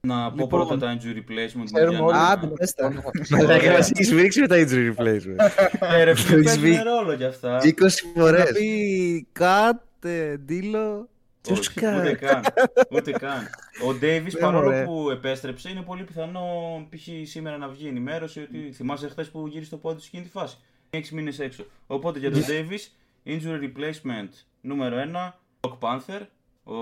Να πω Λοιπόν, πρώτα τα injury replacement. μου ξέρουμε για όλοι. να- Άντε, πες τα. Μαλάκα, μας έχεις βρίξει με τα injury replacement. (laughs) Ε, ρε, φίλε, Έχεις παίζουν βγει. ρόλο κι αυτά. 20 Να φορές. πει Κατ, ε, Ντίλο. Ποιος Όχι, κάνει; Ούτε καν. Ούτε καν. Ο Ντέιβι, Ναι, παρόλο μωρέ. που επέστρεψε, είναι πολύ πιθανό π.χ. σήμερα να βγει ενημέρωση ότι θυμάσαι χθες που γύρισε το πόδι σου εκείνη τη φάση. 6 μήνες έξω. Οπότε για τον Ντέιβι, injury replacement νούμερο 1, Doc Panther, ο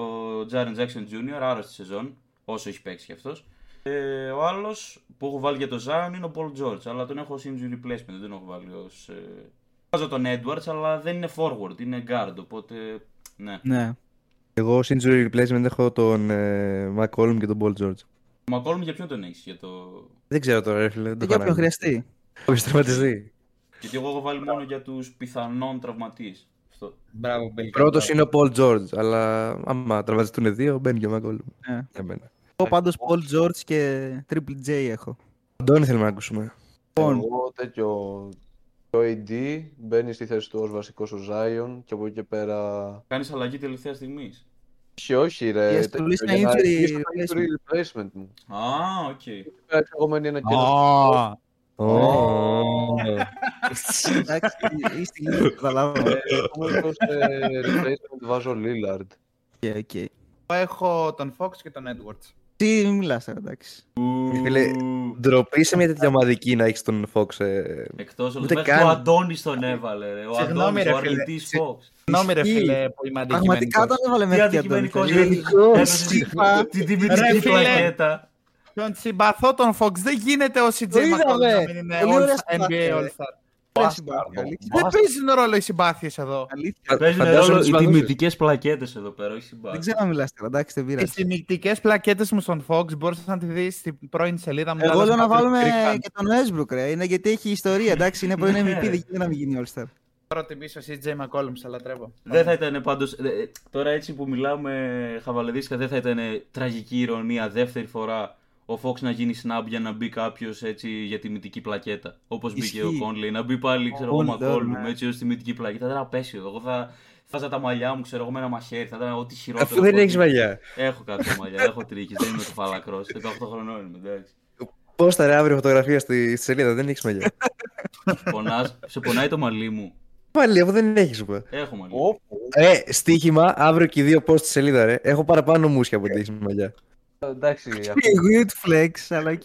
Jaren Jackson Jr., άρρωστη σεζόν, όσο έχει παίξει κι αυτός. Ε, ο άλλος που έχω βάλει για το Zion είναι ο Paul George, αλλά τον έχω ως injury replacement, δεν τον έχω βάλει ως. Ε... Βάζω τον Edwards, αλλά δεν είναι forward, είναι guard, οπότε ναι. Ναι. Εγώ ως injury replacement έχω τον ε, McCollum και τον Paul George. Μακόλμ για ποιον τον έχεις, για το. Δεν ξέρω τώρα, ρε φίλε. Δεν το Για όποιον έχω ανάγκη. χρειαστεί. Όποιος τραυματιστεί. Γιατί εγώ έχω βάλει μόνο για τους πιθανόν τραυματίες. Αυτό. Μπράβο, Bill. Πρώτος είναι ο Paul George, αλλά άμα τραυματιστούν δύο, μπαίνει και ο McCollum. Ναι. Για μένα. Εγώ πάντως Paul George και Triple J έχω. Αντώνη θέλουμε να ακούσουμε. Λοιπόν, Εγώ τέτοιο. Το AD μπαίνει στη θέση του ως βασικός ο Zion και από εκεί και πέρα. Κάνεις αλλαγή τελευταία στιγμής. Όχι, όχι, ρε. Για τέτοιο, στη λίστα για να injury αρχίσει το replacement. injury replacement μου. Α, οκ. Πέρα, Εγώ μένει ένα κέντρο. Α, εντάξει, ή στη λίγη καταλάβαμε. Επόμενο ε, replacement βάζω Lillard. OK, OK. Εγώ έχω τον Fox και τον Edwards. Τι μην μιλάς τώρα, εντάξει. Φίλε, ντροπή σε μια τέτοια ομαδική να έχεις τον Fox. Ε... Εκτός όλο Ούτε μέχρι καν. ο Αντώνης τον έβαλε. Ρε. Ο Συγγνώμη, Αντώνης, ρε, ο φίλε. αρνητής Συ- Fox. Συγγνώμη, ρε Ισχύει. φίλε, που είμαι Πραγματικά αντικειμενικός. τον έβαλε Τι μέχρι και αντικειμενικός Αντώνη. Γενικός. Την Ρε, τιμητική φίλε. πλακέτα. Τον συμπαθώ τον Fox. Δεν γίνεται ο CJ Το είδαμε. McCollum να μην είναι Πολύ ωραία All- NBA συμπάθεια, ρε. All-Star. Ωραία συμπάθεια, αλήθεια. Δεν παίζουν ρόλο οι συμπάθειες εδώ. Αλήθεια. Παίζουν Φαντάζομαι ρόλο τους οι παδούς. τιμητικέ πλακέτες εδώ πέρα, όχι Δεν συμπάθεια. ξέρω να μιλάς τώρα, εντάξει, δεν Τι πειράζει. τιμητικέ πλακέτες μου στον Fox μπορείς να τη δεις στην πρώην σελίδα μου. Εγώ Dallas λέω να Mavericks βάλουμε Greek Fan. και τον Westbrook, ρε. Είναι γιατί έχει ιστορία, εντάξει, είναι πρώην Ναι. MVP, δεν γίνεται να μην γίνει All-Star. Προτιμήσω CJ McCollum, σε λατρεύω. Δεν θα ήταν πάντως. Τώρα έτσι που μιλάμε χαβαλεδίσκα, δεν θα ήταν τραγική ηρωνία δεύτερη φορά ο Fox να γίνει snap για να μπει κάποιος έτσι για τη μυτική πλακέτα. Όπως μπήκε ο Ισχύει. Κόνλι. Να μπει πάλι ξέρω εγώ Conley, Μακόλμ ναι. έτσι ως τη μυτική πλακέτα. Θα ήταν απέσιο. Εγώ θα βάζα τα μαλλιά μου ξέρω εγώ με ένα μαχαίρι. Θα ήταν ό,τι χειρότερο. Αφού δεν έχω έχεις δει. μαλλιά. Έχω κάποια μαλλιά. έχω τρίχες. δεν είμαι τόσο φαλακρός. 18 χρονών είμαι. Εντάξει. Πόσταρε αύριο φωτογραφία στη, στη σελίδα, δεν έχεις μαλλιά. Πονάς, σε πονάει το μαλλί μου. Πάλι, αφού δεν έχεις, σου πω. Έχω μαλλί. Όπου. Ε, στοίχημα, αύριο και οι δύο post στη σελίδα, ρε. Έχω παραπάνω μούσια από ότι έχεις μαλλιά. Εντάξει, αυτό Weird flex, αλλά οκ.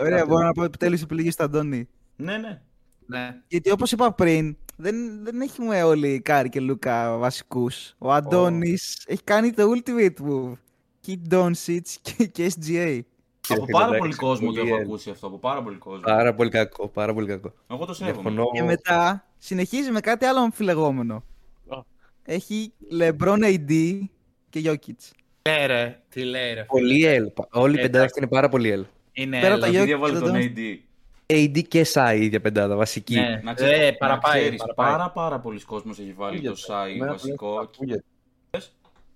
Ωραία, μπορώ να πω επιτέλους επιλογή στο Αντώνη. Ναι, ναι. Ναι. Γιατί όπως είπα πριν, δεν, δεν έχουμε όλοι Κάρι και Λούκα βασικούς. Ο Αντώνης έχει κάνει το ultimate move. Και Doncic και, και SGA. Από φίλε, πάρα εντάξει, πολύ κόσμο το πολύ έχω ε- ακούσει αυτό. Από πάρα πολύ κόσμο. Πάρα πολύ κακό, πάρα πολύ κακό. Εγώ το σέβομαι. Διαφωνώ. Και μετά συνεχίζει με κάτι άλλο αμφιλεγόμενο. Α. Έχει LeBron AD και Jokic. λέει ρε, τι λέει ρε. Πολύ L. Όλη η Ε, πεντάδα εντάξει. αυτή είναι πάρα πολύ L. Είναι Πέρα από έλα. τα Γιατί Jokic έβαλε και τον τον- AD. AD και Sai η ίδια πεντάδα, βασική. Ναι. Να ξέρεις, Ε, να παραπάει, ξέρεις, παραπάει. πάρα πάρα πολλοί κόσμος έχει βάλει το Ακούγεται. Σάι Εμένα βασικό. τουλάχιστον ακούγεται.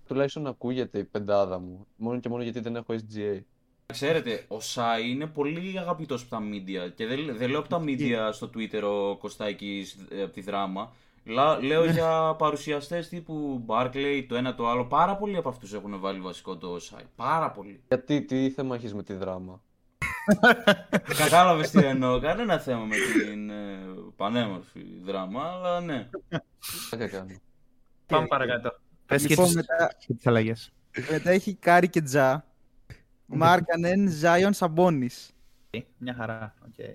Τουλάχιστον ακούγεται η πεντάδα μου. Μόνο και μόνο γιατί δεν έχω SGA. Ξέρετε, ο Σάι είναι πολύ αγαπητός από τα media και δεν, δεν λέω από τα media στο Twitter ο Κωστάκης ε, από τη δράμα. Λα- λέω για παρουσιαστές τύπου Barclay, το ένα το άλλο. Πάρα πολλοί από αυτούς έχουν βάλει βασικό το Σάι. Πάρα πολλοί. Γιατί, τι θέμα έχεις με τη Δράμα; (laughs) Κατάλαβες τι εννοώ. Κανένα θέμα με την ε, πανέμορφη Δράμα, αλλά ναι. Τι κάνω. Πάμε παρακάτω. Πες και Λοιπόν, τις, μετά, και τις αλλαγές. μετά έχει Κάρι και Τζα. Μάρκανεν, Ζάιον, Σαμπόνις. Μια χαρά. οκ.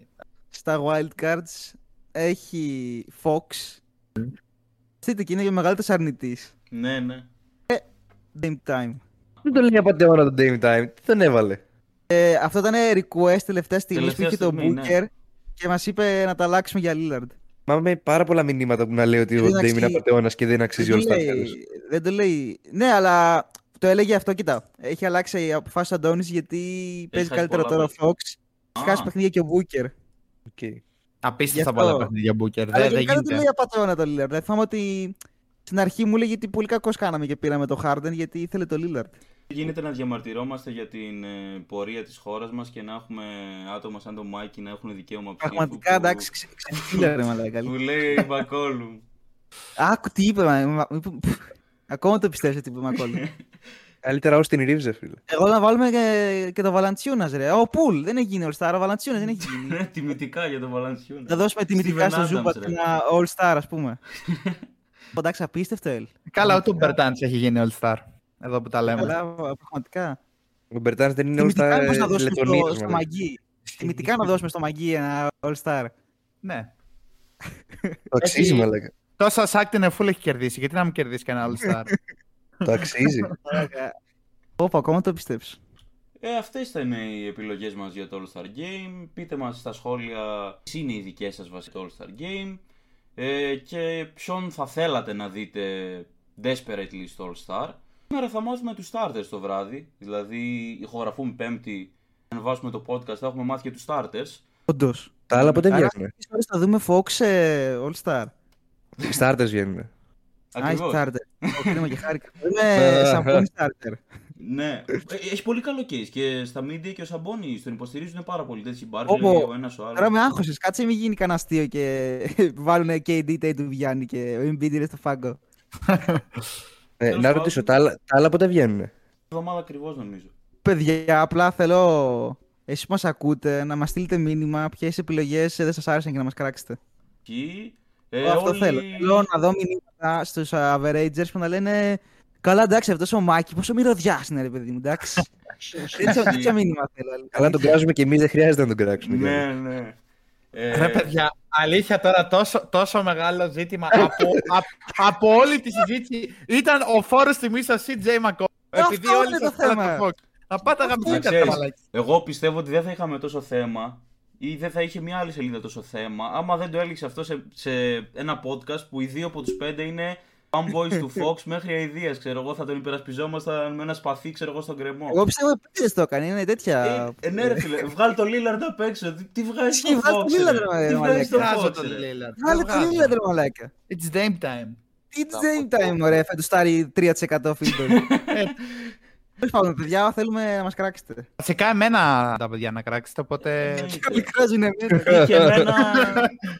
Στα wildcards έχει Fox. Δείτε και είναι ο μεγαλύτερος αρνητής. Ναι, ναι. Game time. Δεν τον λέει απαταιώνα τον Dame Time. Τι τον έβαλε; Ε, αυτό ήταν request τελευταία στιγμή που Τελευταία είχε το στιγμή, ναι. Booker και μας είπε να τα αλλάξουμε για Lillard. Μα με πάρα πολλά μηνύματα που να λέει ότι ο Δεν Dame είναι αξίζει. απαταιώνα και δεν αξίζει δεν, όλος το στα λέει, δεν το λέει. Ναι, αλλά το έλεγε αυτό, κοίτα. Έχει αλλάξει η αποφάση του Αντώνης γιατί παίζει χάσει καλύτερα πολλά τώρα ο παιχνίδια. Fox. Έχει χάσει Α. παιχνίδια και ο Booker. Απίστευτα Γι' αυτό. πολλά παιχνίδια Booker. Αλλά Δεν, δεν γενικά δεν το γίνεται. λέει απαταιώνα το Lillard. Δηλαδή, θυμάμαι ότι στην αρχή μου έλεγε ότι πολύ κακός κάναμε και πήραμε το Harden γιατί ήθελε το Lillard. Γίνεται να διαμαρτυρόμαστε για την ε, πορεία της χώρας μας και να έχουμε άτομα σαν τον Μάικη να έχουν δικαίωμα ψήφου. Πραγματικά που- εντάξει, ξε- ξεφύγε ρε μαλάκα. Που λέει Μπακόλου. Άκου τι είπε, μα- μα- είπε- Ακόμα το πιστεύεις ότι είπε Μακόλου. (laughs) Καλύτερα ως την Reeves, φίλε. Εγώ να βάλουμε και, και το Βαλαντσιούνας, ρε. Ο Πουλ δεν έχει γίνει All Star, ο Βαλαντσιούνας δεν έχει γίνει. (laughs) Τιμητικά για τον Βαλανσιούνα. Θα δώσουμε τιμητικά στο Steven Ζούμπα Adams, ρε. ένα All Star, ας πούμε. (laughs) Εντάξει, απίστευτο, Ελ. Καλά, ούτε ο Μπερτάνς έχει γίνει All Star. Εδώ που τα λέμε. Καλά, πραγματικά. Ο Μπερτάνς δεν είναι όλο Τιμητικά στα πώς να δώσουμε στο, Λετωνίας. στο Μαγκί. Τιμητικά να δώσουμε στο Μαγκί ένα All Star. Ναι. Το αξίζει, μαλάκα. Τόσα σάκ την εφούλ έχει κερδίσει. Γιατί να μην κερδίσει και ένα All Star; (laughs) Το αξίζει. Όπα, ακόμα το πιστέψω. Ε, αυτές ήταν οι επιλογές μας για το All Star Game. Πείτε μας στα σχόλια ποιες είναι οι δικές σας βασικά το All Star Game ε, και ποιον θα θέλατε να δείτε desperately στο All Star. Σήμερα θα μάθουμε τους starters το βράδυ, δηλαδή ηχογραφούμε πέμπτη, αν βάσουμε το podcast θα έχουμε μάθει και τους starters. Όντως. Τα άλλα ποτέ Άρα, βγαίνουν; τις ώρες θα δούμε Fox ε, All Star. Οι starters βγαίνουν. Α, Ακριβώς. starter. Ω, κρίμα και χάρηκα. Είμαι Σαμπόνι starter. Ναι, Ε, έχει πολύ καλό case και στα media και ο Σαμπόνι τον υποστηρίζουν πάρα πολύ. Τέτοιοι Barkley, Όπο, ο ένας ο άλλος. Τώρα με άγχωσες. Κάτσε μην γίνει κανένα αστείο και (laughs) βάλουν KD Tatum Γιάννη και ο Embiid είναι στο φάγκο. Ε, Τέλος να πάντων. ρωτήσω, τα άλλα, τα άλλα ποτέ βγαίνουν. εβδομάδα ακριβώς νομίζω. Παιδιά, απλά θέλω εσείς που μας ακούτε να μας στείλετε μήνυμα ποιες επιλογές δεν σας άρεσαν και να μας κράξετε. Εκεί, ε, Εγώ αυτό όλοι- θέλω. Θέλω να δω μηνύματα στους averagers που να λένε Καλά, εντάξει, αυτός ο Μάκη, πόσο μυρωδιάς είναι, ρε παιδί μου, εντάξει. (laughs) τέτοια, τέτοια μήνυμα θέλω. Αλλά τον κράζουμε και εμείς, δεν χρειάζεται να τον κράξουμε. Ναι, ναι. Ε, Ρε παιδιά, αλήθεια τώρα τόσο, τόσο μεγάλο ζήτημα από, (laughs) απ- από όλη τη συζήτηση ήταν ο φόρος τιμής στο CJ McCollum. Αυτό Επειδή όλοι είναι σας το θέλατε θέμα. Fox. Να πάτε να γαμηθείτε ξέρεις, τα μαλάκια. εγώ πιστεύω ότι δεν θα είχαμε τόσο θέμα ή δεν θα είχε μια άλλη σελίδα τόσο θέμα άμα δεν το έλειξε αυτό σε, σε ένα podcast που οι δύο από τους πέντε είναι fanboys του Fox (laughs) μέχρι αηδίας, ξέρω εγώ, θα τον υπερασπιζόμασταν με ένα σπαθί, ξέρω εγώ, στον κρεμό. Εγώ πιστεύω ότι δεν το έκανε, είναι τέτοια. Ε, ε, ναι ρε φίλε, βγάλει το Lillard απ' έξω, τι, τι βγάζει Τι στο βγάζει Fox, το Lillard, ρε; ρε, τι μαλάκα. βγάζει στο Βγάζω Fox, τον ρε; Lillard. Βάλε Το το βγάζω. Lillard, ρε μαλάκα. It's game time. It's game time, ωραία, φέτος στάρει 3% (laughs) φίλτρο. Τέλος πάντων, παιδιά, θέλουμε να μας κράξετε. Βασικά εμένα τα παιδιά να κράξετε, οπότε... Κάποιοι κράζουν εμένα. και εμένα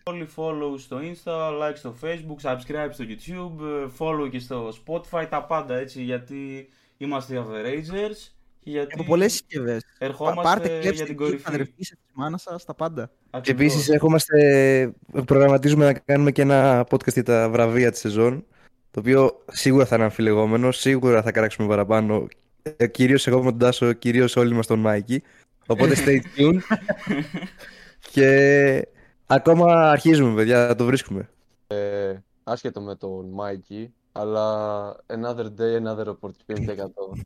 όλοι follow στο Insta, like στο Facebook, subscribe στο YouTube, follow και στο Spotify, τα πάντα έτσι γιατί είμαστε οι Averagers και γιατί Από πολλές συσκευές. Πα- ερχόμαστε Πάρτε για κλέψτε την την κορυφή. αδερφή σας, της μάνας σας, τα πάντα. Και Ακριβώς. επίσης έχουμε προγραμματίζουμε να κάνουμε και ένα podcast για τα βραβεία της σεζόν. Το οποίο σίγουρα θα είναι αμφιλεγόμενο, σίγουρα θα κράξουμε παραπάνω. Κυρίως εγώ με τον Τάσο, κυρίως όλοι μας τον Μάικη. Οπότε stay tuned. (laughs) και ακόμα αρχίζουμε, παιδιά, θα το βρίσκουμε. Ε, άσχετο με τον Μάικη, αλλά another day, another opportunity 100.